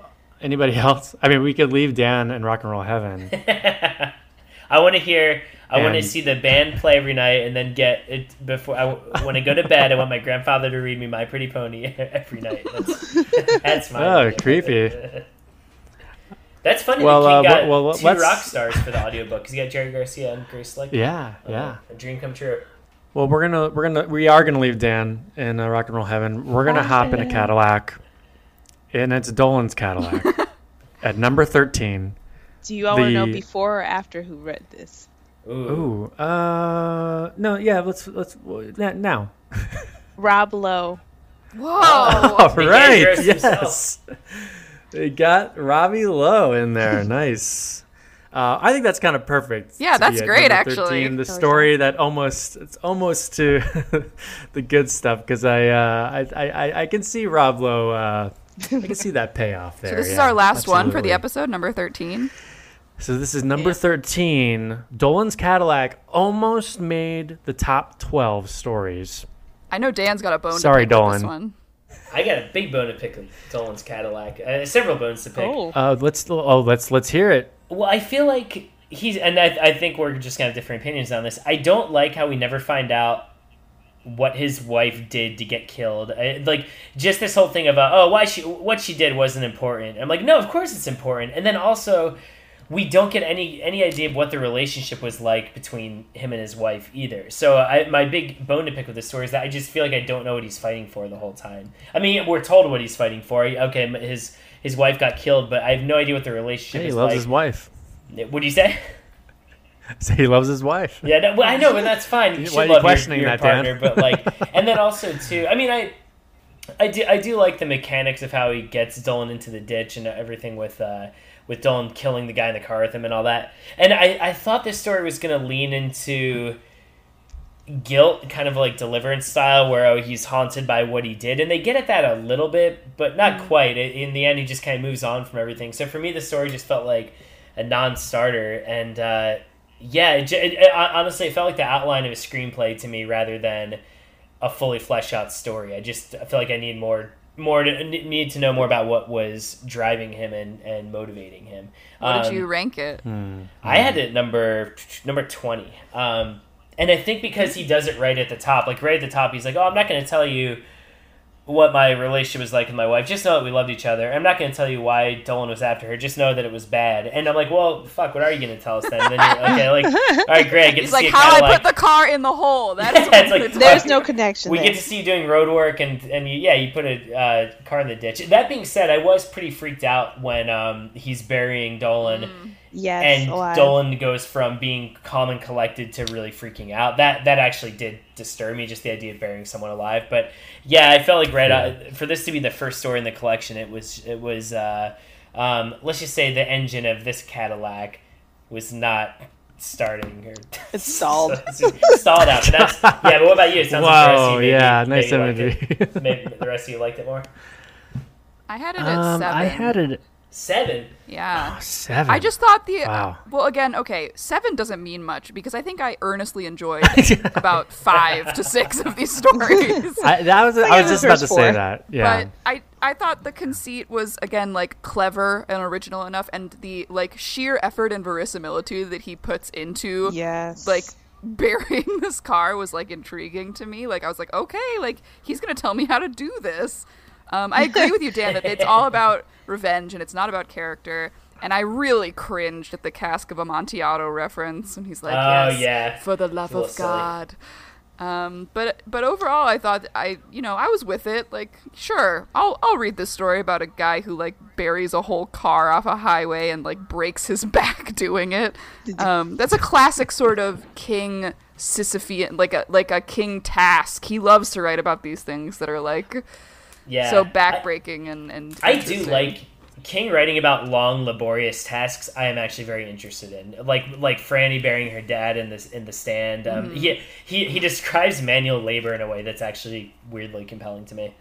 anybody else? I mean, we could leave Dan in rock and roll heaven. I want to hear. I want to see the band play every night, and then get it before. I, when I go to bed, I want my grandfather to read me My Pretty Pony every night. That's, that's my. Oh, idea. creepy. That's funny. Well, that uh, got well, well, 2 let's- rock stars for the audiobook because you got Jerry Garcia and Grace Slick. Yeah, Uh, yeah. A dream come true. Well, we're gonna we're gonna we are gonna leave Dan in uh, rock and roll heaven. We're gonna hop in a Cadillac, and it's Dolan's Cadillac at number thirteen. Do you all want to know before or after who read this? Ooh. Ooh, uh, no, yeah, let's let's well, now. Rob Lowe. Whoa. All The right, yes, they got Robbie Lowe in there. nice. Uh, I think that's kind of perfect. Yeah, that's great, number actually. The story that almost it's almost to the good stuff because I, uh, I I I can see Rob Lowe. Uh, I can see that payoff there. So this is our last one for the episode, number 13. So this is number 13. Dolan's Cadillac almost made the top 12 stories. I know Dan's got a bone Sorry, to pick with this Dolan. one. I got a big bone to pick with Dolan's Cadillac. Uh, several bones to pick. Oh. Uh, let's oh let's let's hear it. Well, I feel like he's, and I, I think we're just gonna have different opinions on this. I don't like how we never find out what his wife did to get killed. I, like just this whole thing about oh why she what she did wasn't important. I'm like no, of course it's important. And then also we don't get any any idea of what the relationship was like between him and his wife either. So I, my big bone to pick with this story is that I just feel like I don't know what he's fighting for the whole time. I mean, we're told what he's fighting for. Okay, his his wife got killed, but I have no idea what the relationship he is loves like. his wife. What do you say? So he loves his wife. Yeah, no, well, I know, but that's fine. You should Why are you love questioning your, your that, Dan? but like, and then also too. I mean, I, I do, I do like the mechanics of how he gets Dolan into the ditch and everything with, uh, with Dolan killing the guy in the car with him and all that. And I, I thought this story was going to lean into guilt, kind of like deliverance style, where oh, he's haunted by what he did, and they get at that a little bit, but not Mm. quite. In the end, he just kind of moves on from everything. So for me, the story just felt like a non-starter, and uh, yeah, it, it, it, honestly, it felt like the outline of a screenplay to me rather than a fully fleshed out story. I just I feel like I need more. More to, need to know more about what was driving him and, and motivating him. What did Um, you rank it? I had it number number twenty, um, and I think because he does it right at the top, like right at the top, he's like, "Oh, I'm not going to tell you what my relationship was like with my wife. Just know that we loved each other. I'm not going to tell you why Dolan was after her. Just know that it was bad." And I'm like, "Well, fuck. What are you going to tell us then?" And then you're, okay, like, all right, great. I get He's to like, a how I Cadillac. put the car in the hole. That's Yeah, what it's like- it's There's no connection. We there. get to see you doing road work, and and you, yeah, you put a uh, car in the ditch. That being said, I was pretty freaked out when um, he's burying Dolan, yes, and alive. Dolan goes from being calm and collected to really freaking out. That that actually did disturb me, just the idea of burying someone alive. But yeah, I felt like right out, for this to be the first story in the collection, it was it was uh, um, let's just say the engine of this Cadillac was not starting or It's stalled. stalled out. But that's yeah. But what about you? It sounds like the rest of Wow, you maybe, yeah, nice maybe liked imagery. Maybe the rest of you liked it more. I had it at Um, seven. I had it Seven. Yeah. seven. I just thought the Wow. well again okay seven doesn't mean much because I think I earnestly enjoyed about five to six of these stories. I, that was I, give was just about to first say that. Yeah. But I I thought the conceit was again like clever and original enough, and the like sheer effort and verisimilitude that he puts into Yes. like burying this car was like intriguing to me. Like I was like, okay, like he's gonna tell me how to do this. Um, I agree with you, Dan, that it's all about revenge and it's not about character. And I really cringed at the cask of Amontillado reference, and he's like, Oh, "Yes, yeah. for the love It's a little of. God." Um, but but overall, I thought I you know I was with it. Like, sure, I'll I'll read this story about a guy who like buries a whole car off a highway and like breaks his back doing it. Um, that's a classic sort of king Sisyphean, like a like a king task. He loves to write about these things that are like Yeah. so I- backbreaking and and. I do like King writing about long, laborious tasks. I am actually very interested in, like like Franny burying her dad in this in the stand. Um, Mm-hmm. he, he he describes manual labor in a way that's actually weirdly compelling to me.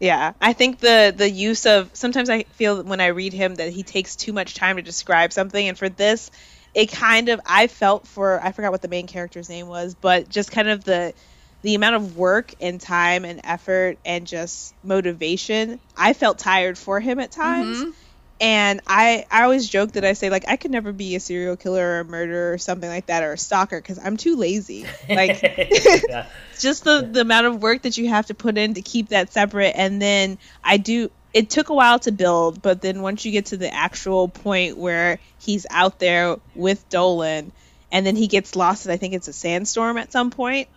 Yeah, I think the the use of sometimes I feel when I read him that he takes too much time to describe something, and for this, it kind of I felt for I forgot what the main character's name was, but just kind of the the amount of work and time and effort and just motivation. I felt tired for him at times. Mm-hmm. And I, I always joke that I say like I could never be a serial killer or a murderer or something like that or a stalker because I'm too lazy. Like yeah. just the the amount of work that you have to put in to keep that separate and then i do it took a while to build but then once you get to the actual point where he's out there with dolan and then he gets lost and i think it's a sandstorm at some point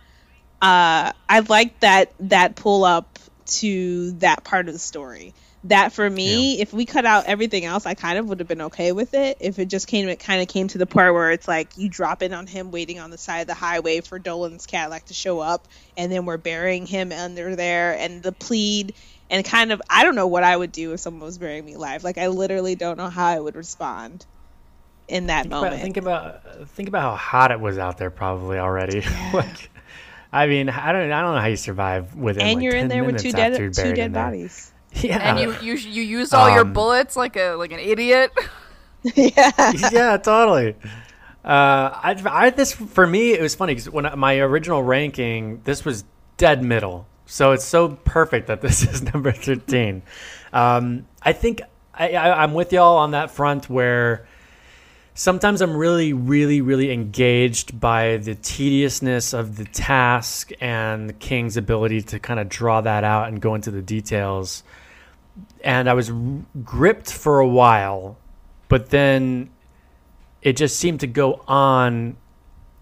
uh i like that that pull up to that part of the story. That for me if we cut out everything else i kind of would have been okay with it. If it just came it kind of came to the part where it's like you drop in on him waiting on the side of the highway for dolan's cadillac to show up and then we're burying him under there and the plead and kind of i don't know what i would do if someone was burying me alive. Like i literally don't know how i would respond in that But moment. think about think about how hot it was out there probably already. like, I mean, I don't I don't know how you survive with and you're in there with two dead two dead bodies Yeah, And you you you used all your Um, bullets like a like an idiot. yeah yeah, totally. Uh, I, I this for me it was funny because when I- my original ranking, this was dead middle, so it's so perfect that this is number thirteen. Um, I think I, I, I'm with y'all on that front where sometimes I'm really, really, really engaged by the tediousness of the task and king's ability to kind of draw that out and go into the details. And I was gripped for a while, but then it just seemed to go on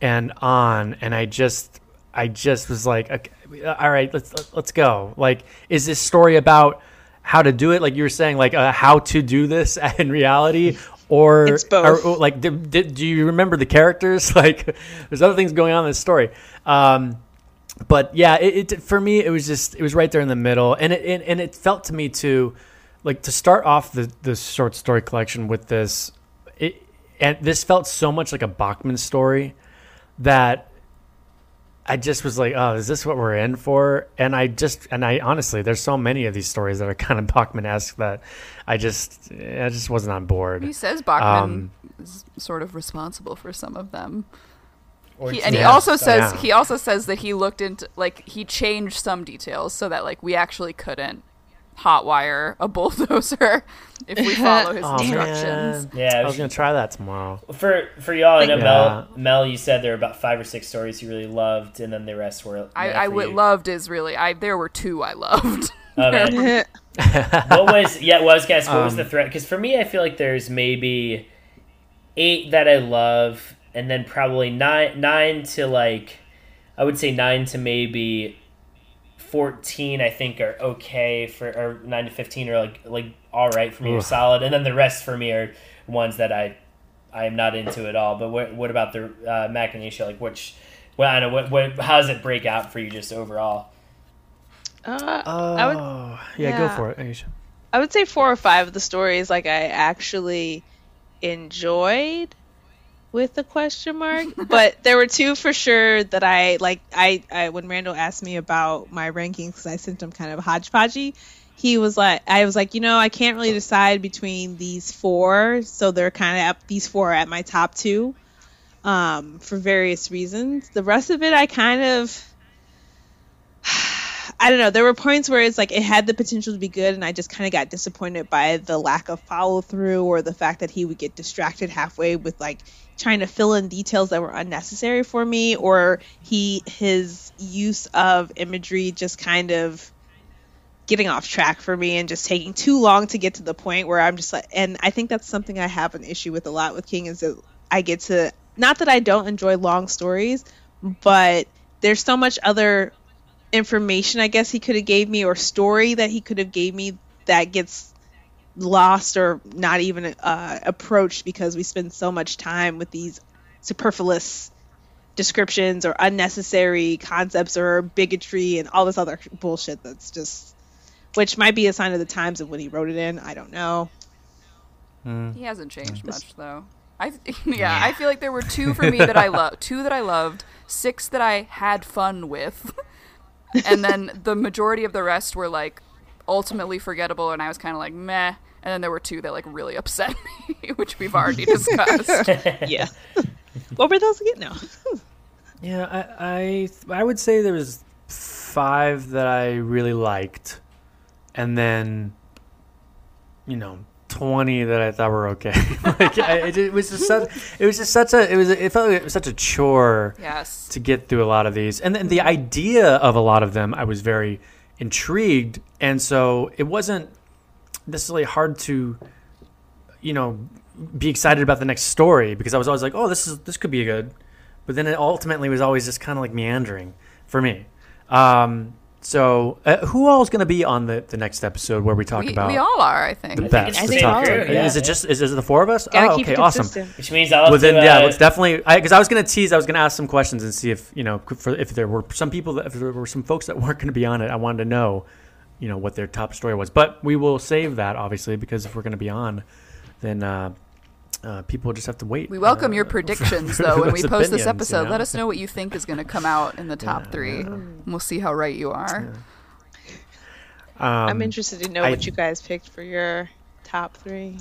and on, and I just, I just was like, okay, all right, let's let's go. Like, is this story about how to do it? Like you were saying, like uh, how to do this in reality, or, It's both. or like, did, did, do you remember the characters? Like, there's other things going on in this story. Um, but yeah, it, it for me it was just it was right there in the middle, and it and, and it felt to me too, like to start off the the short story collection with this, it and this felt so much like a Bachman story that I just was like, oh, is this what we're in for? And I just and I honestly, there's so many of these stories that are kind of Bachman esque that I just I just wasn't on board. He says Bachman Um, is sort of responsible for some of them. He, and he also says Yeah. he also says that he looked into like he changed some details so that like we actually couldn't hotwire a bulldozer if we follow his Oh, instructions. man. Yeah, I was gonna try that tomorrow. For for y'all, I know Yeah. Mel. Mel, you said there were about five or six stories you really loved, and then the rest were. I, meant I for would you. loved is really I there were two I loved. Okay. what was yeah? Well, was gonna ask, what was Um, the threat? Because for me, I feel like there's maybe eight that I love, and then probably nine nine to like, I would say nine to maybe fourteen. I think are okay for or nine to fifteen are like like all right for me or Oof. solid, and then the rest for me are ones that I I am not into at all. But what what about the uh, Macronesia? Like which? Well, I don't know what what how does it break out for you just overall? uh, Oh, I would yeah, go for it, Ahse. I would say four or five of the stories like I actually enjoyed with a question mark, but there were two for sure that I like. I, I when Randall asked me about my rankings because I sent him kind of hodgepodgey. He was like, I was like, you know, I can't really decide between these four, so they're kind of these four are at my top two, um, for various reasons. The rest of it, I kind of. I don't know. There were points where it's like it had the potential to be good, and I just kind of got disappointed by the lack of follow through or the fact that he would get distracted halfway with like trying to fill in details that were unnecessary for me, or he his use of imagery just kind of getting off track for me and just taking too long to get to the point where I'm just like, and I think that's something I have an issue with a lot with King is that I get to not that I don't enjoy long stories, but there's so much other information I guess he could have gave me or story that he could have gave me that gets lost or not even uh, approached because we spend so much time with these superfluous descriptions or unnecessary concepts or bigotry and all this other bullshit that's just which might be a sign of the times of when he wrote it in. I don't know. He hasn't changed much though. I yeah, I feel like there were two for me that I love, two that I loved, six that I had fun with, and then the majority of the rest were like ultimately forgettable, and I was kind of like meh. And then there were two that like really upset me, which we've already discussed. Yeah. what were those again? No. Yeah, I, I I would say there was five that I really liked, and then you know twenty that I thought were okay. like I, it, it was just such it was just such a it was it felt like it was such a chore yes. to get through a lot of these, and then the idea of a lot of them I was very intrigued, and so it wasn't necessarily hard to you know be excited about the next story because I was always like, oh, this is this could be good, but then it ultimately was always just kind of like meandering for me. Um, so uh, who all is going to be on the, the next episode where we talk We, about we all are, I think. the think best, it's the the top ten? yeah, is it just is, is it the four of us? Gotta oh, keep okay, it awesome. Which means I'll have Well then, to, yeah, uh, let's definitely because I, was going to tease. I was going to ask some questions and see if you know for, if there were some people that if there were some folks that weren't going to be on it. I wanted to know, you know, what their top story was. But we will save that obviously because if we're going to be on, then uh, uh, people just have to wait. We welcome uh, your predictions, for though, when we post this opinions, you episode. know? Let us know what you think is going to come out in the top three. And we'll see how right you are. I'm Um, interested to know I- what you guys picked for your top three.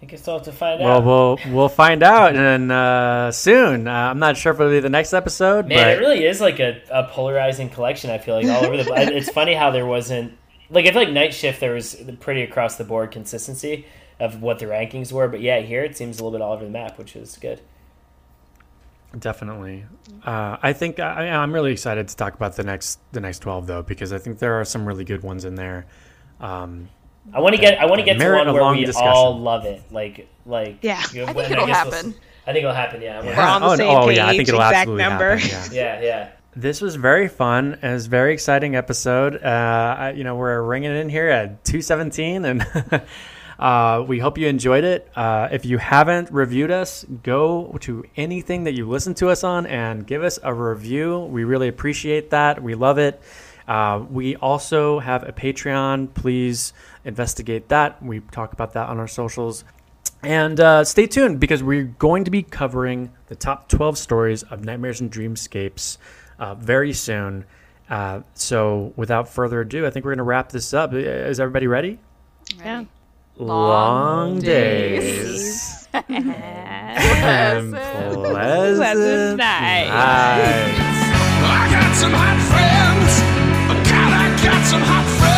I guess I'll have to find Well, out. we'll we'll find out and uh, soon. Uh, I'm not sure if it'll be the next episode, Man, but it really is like a, a polarizing collection. I feel like all over the. It's funny how there wasn't like I feel like Night Shift there was pretty across the board consistency of what the rankings were, but yeah, here it seems a little bit all over the map, which is good. definitely. Uh, I think I, I'm really excited to talk about the next the next 12 though because I think there are some really good ones in there. Um, I want to get I want to get to one where we discussion. all love it, like like Yeah. you- I think it'll guess we'll happen. s- I think it'll happen. Yeah. We're on the oh, same oh, yeah, I page, think it'll exact absolutely number. happen. Yeah. Yeah. Yeah. This was very fun. It was a very exciting episode. Uh, I, you know, we're ringing in here at 217, and uh, we hope you enjoyed it. Uh, if you haven't reviewed us, go to anything that you listen to us on and give us a review. We really appreciate that. We love it. Uh, we also have a Patreon. Please investigate that. We talk about that on our socials. And uh, stay tuned because we're going to be covering the top 12 stories of Nightmares and Dreamscapes uh, very soon. Uh, so, without further ado, I think we're going to wrap this up. Is everybody ready? Yeah. Long days. and Pleasant. pleasant Pleasant nights. nights. I got some hot friends. Oh, God, I got some hot friends.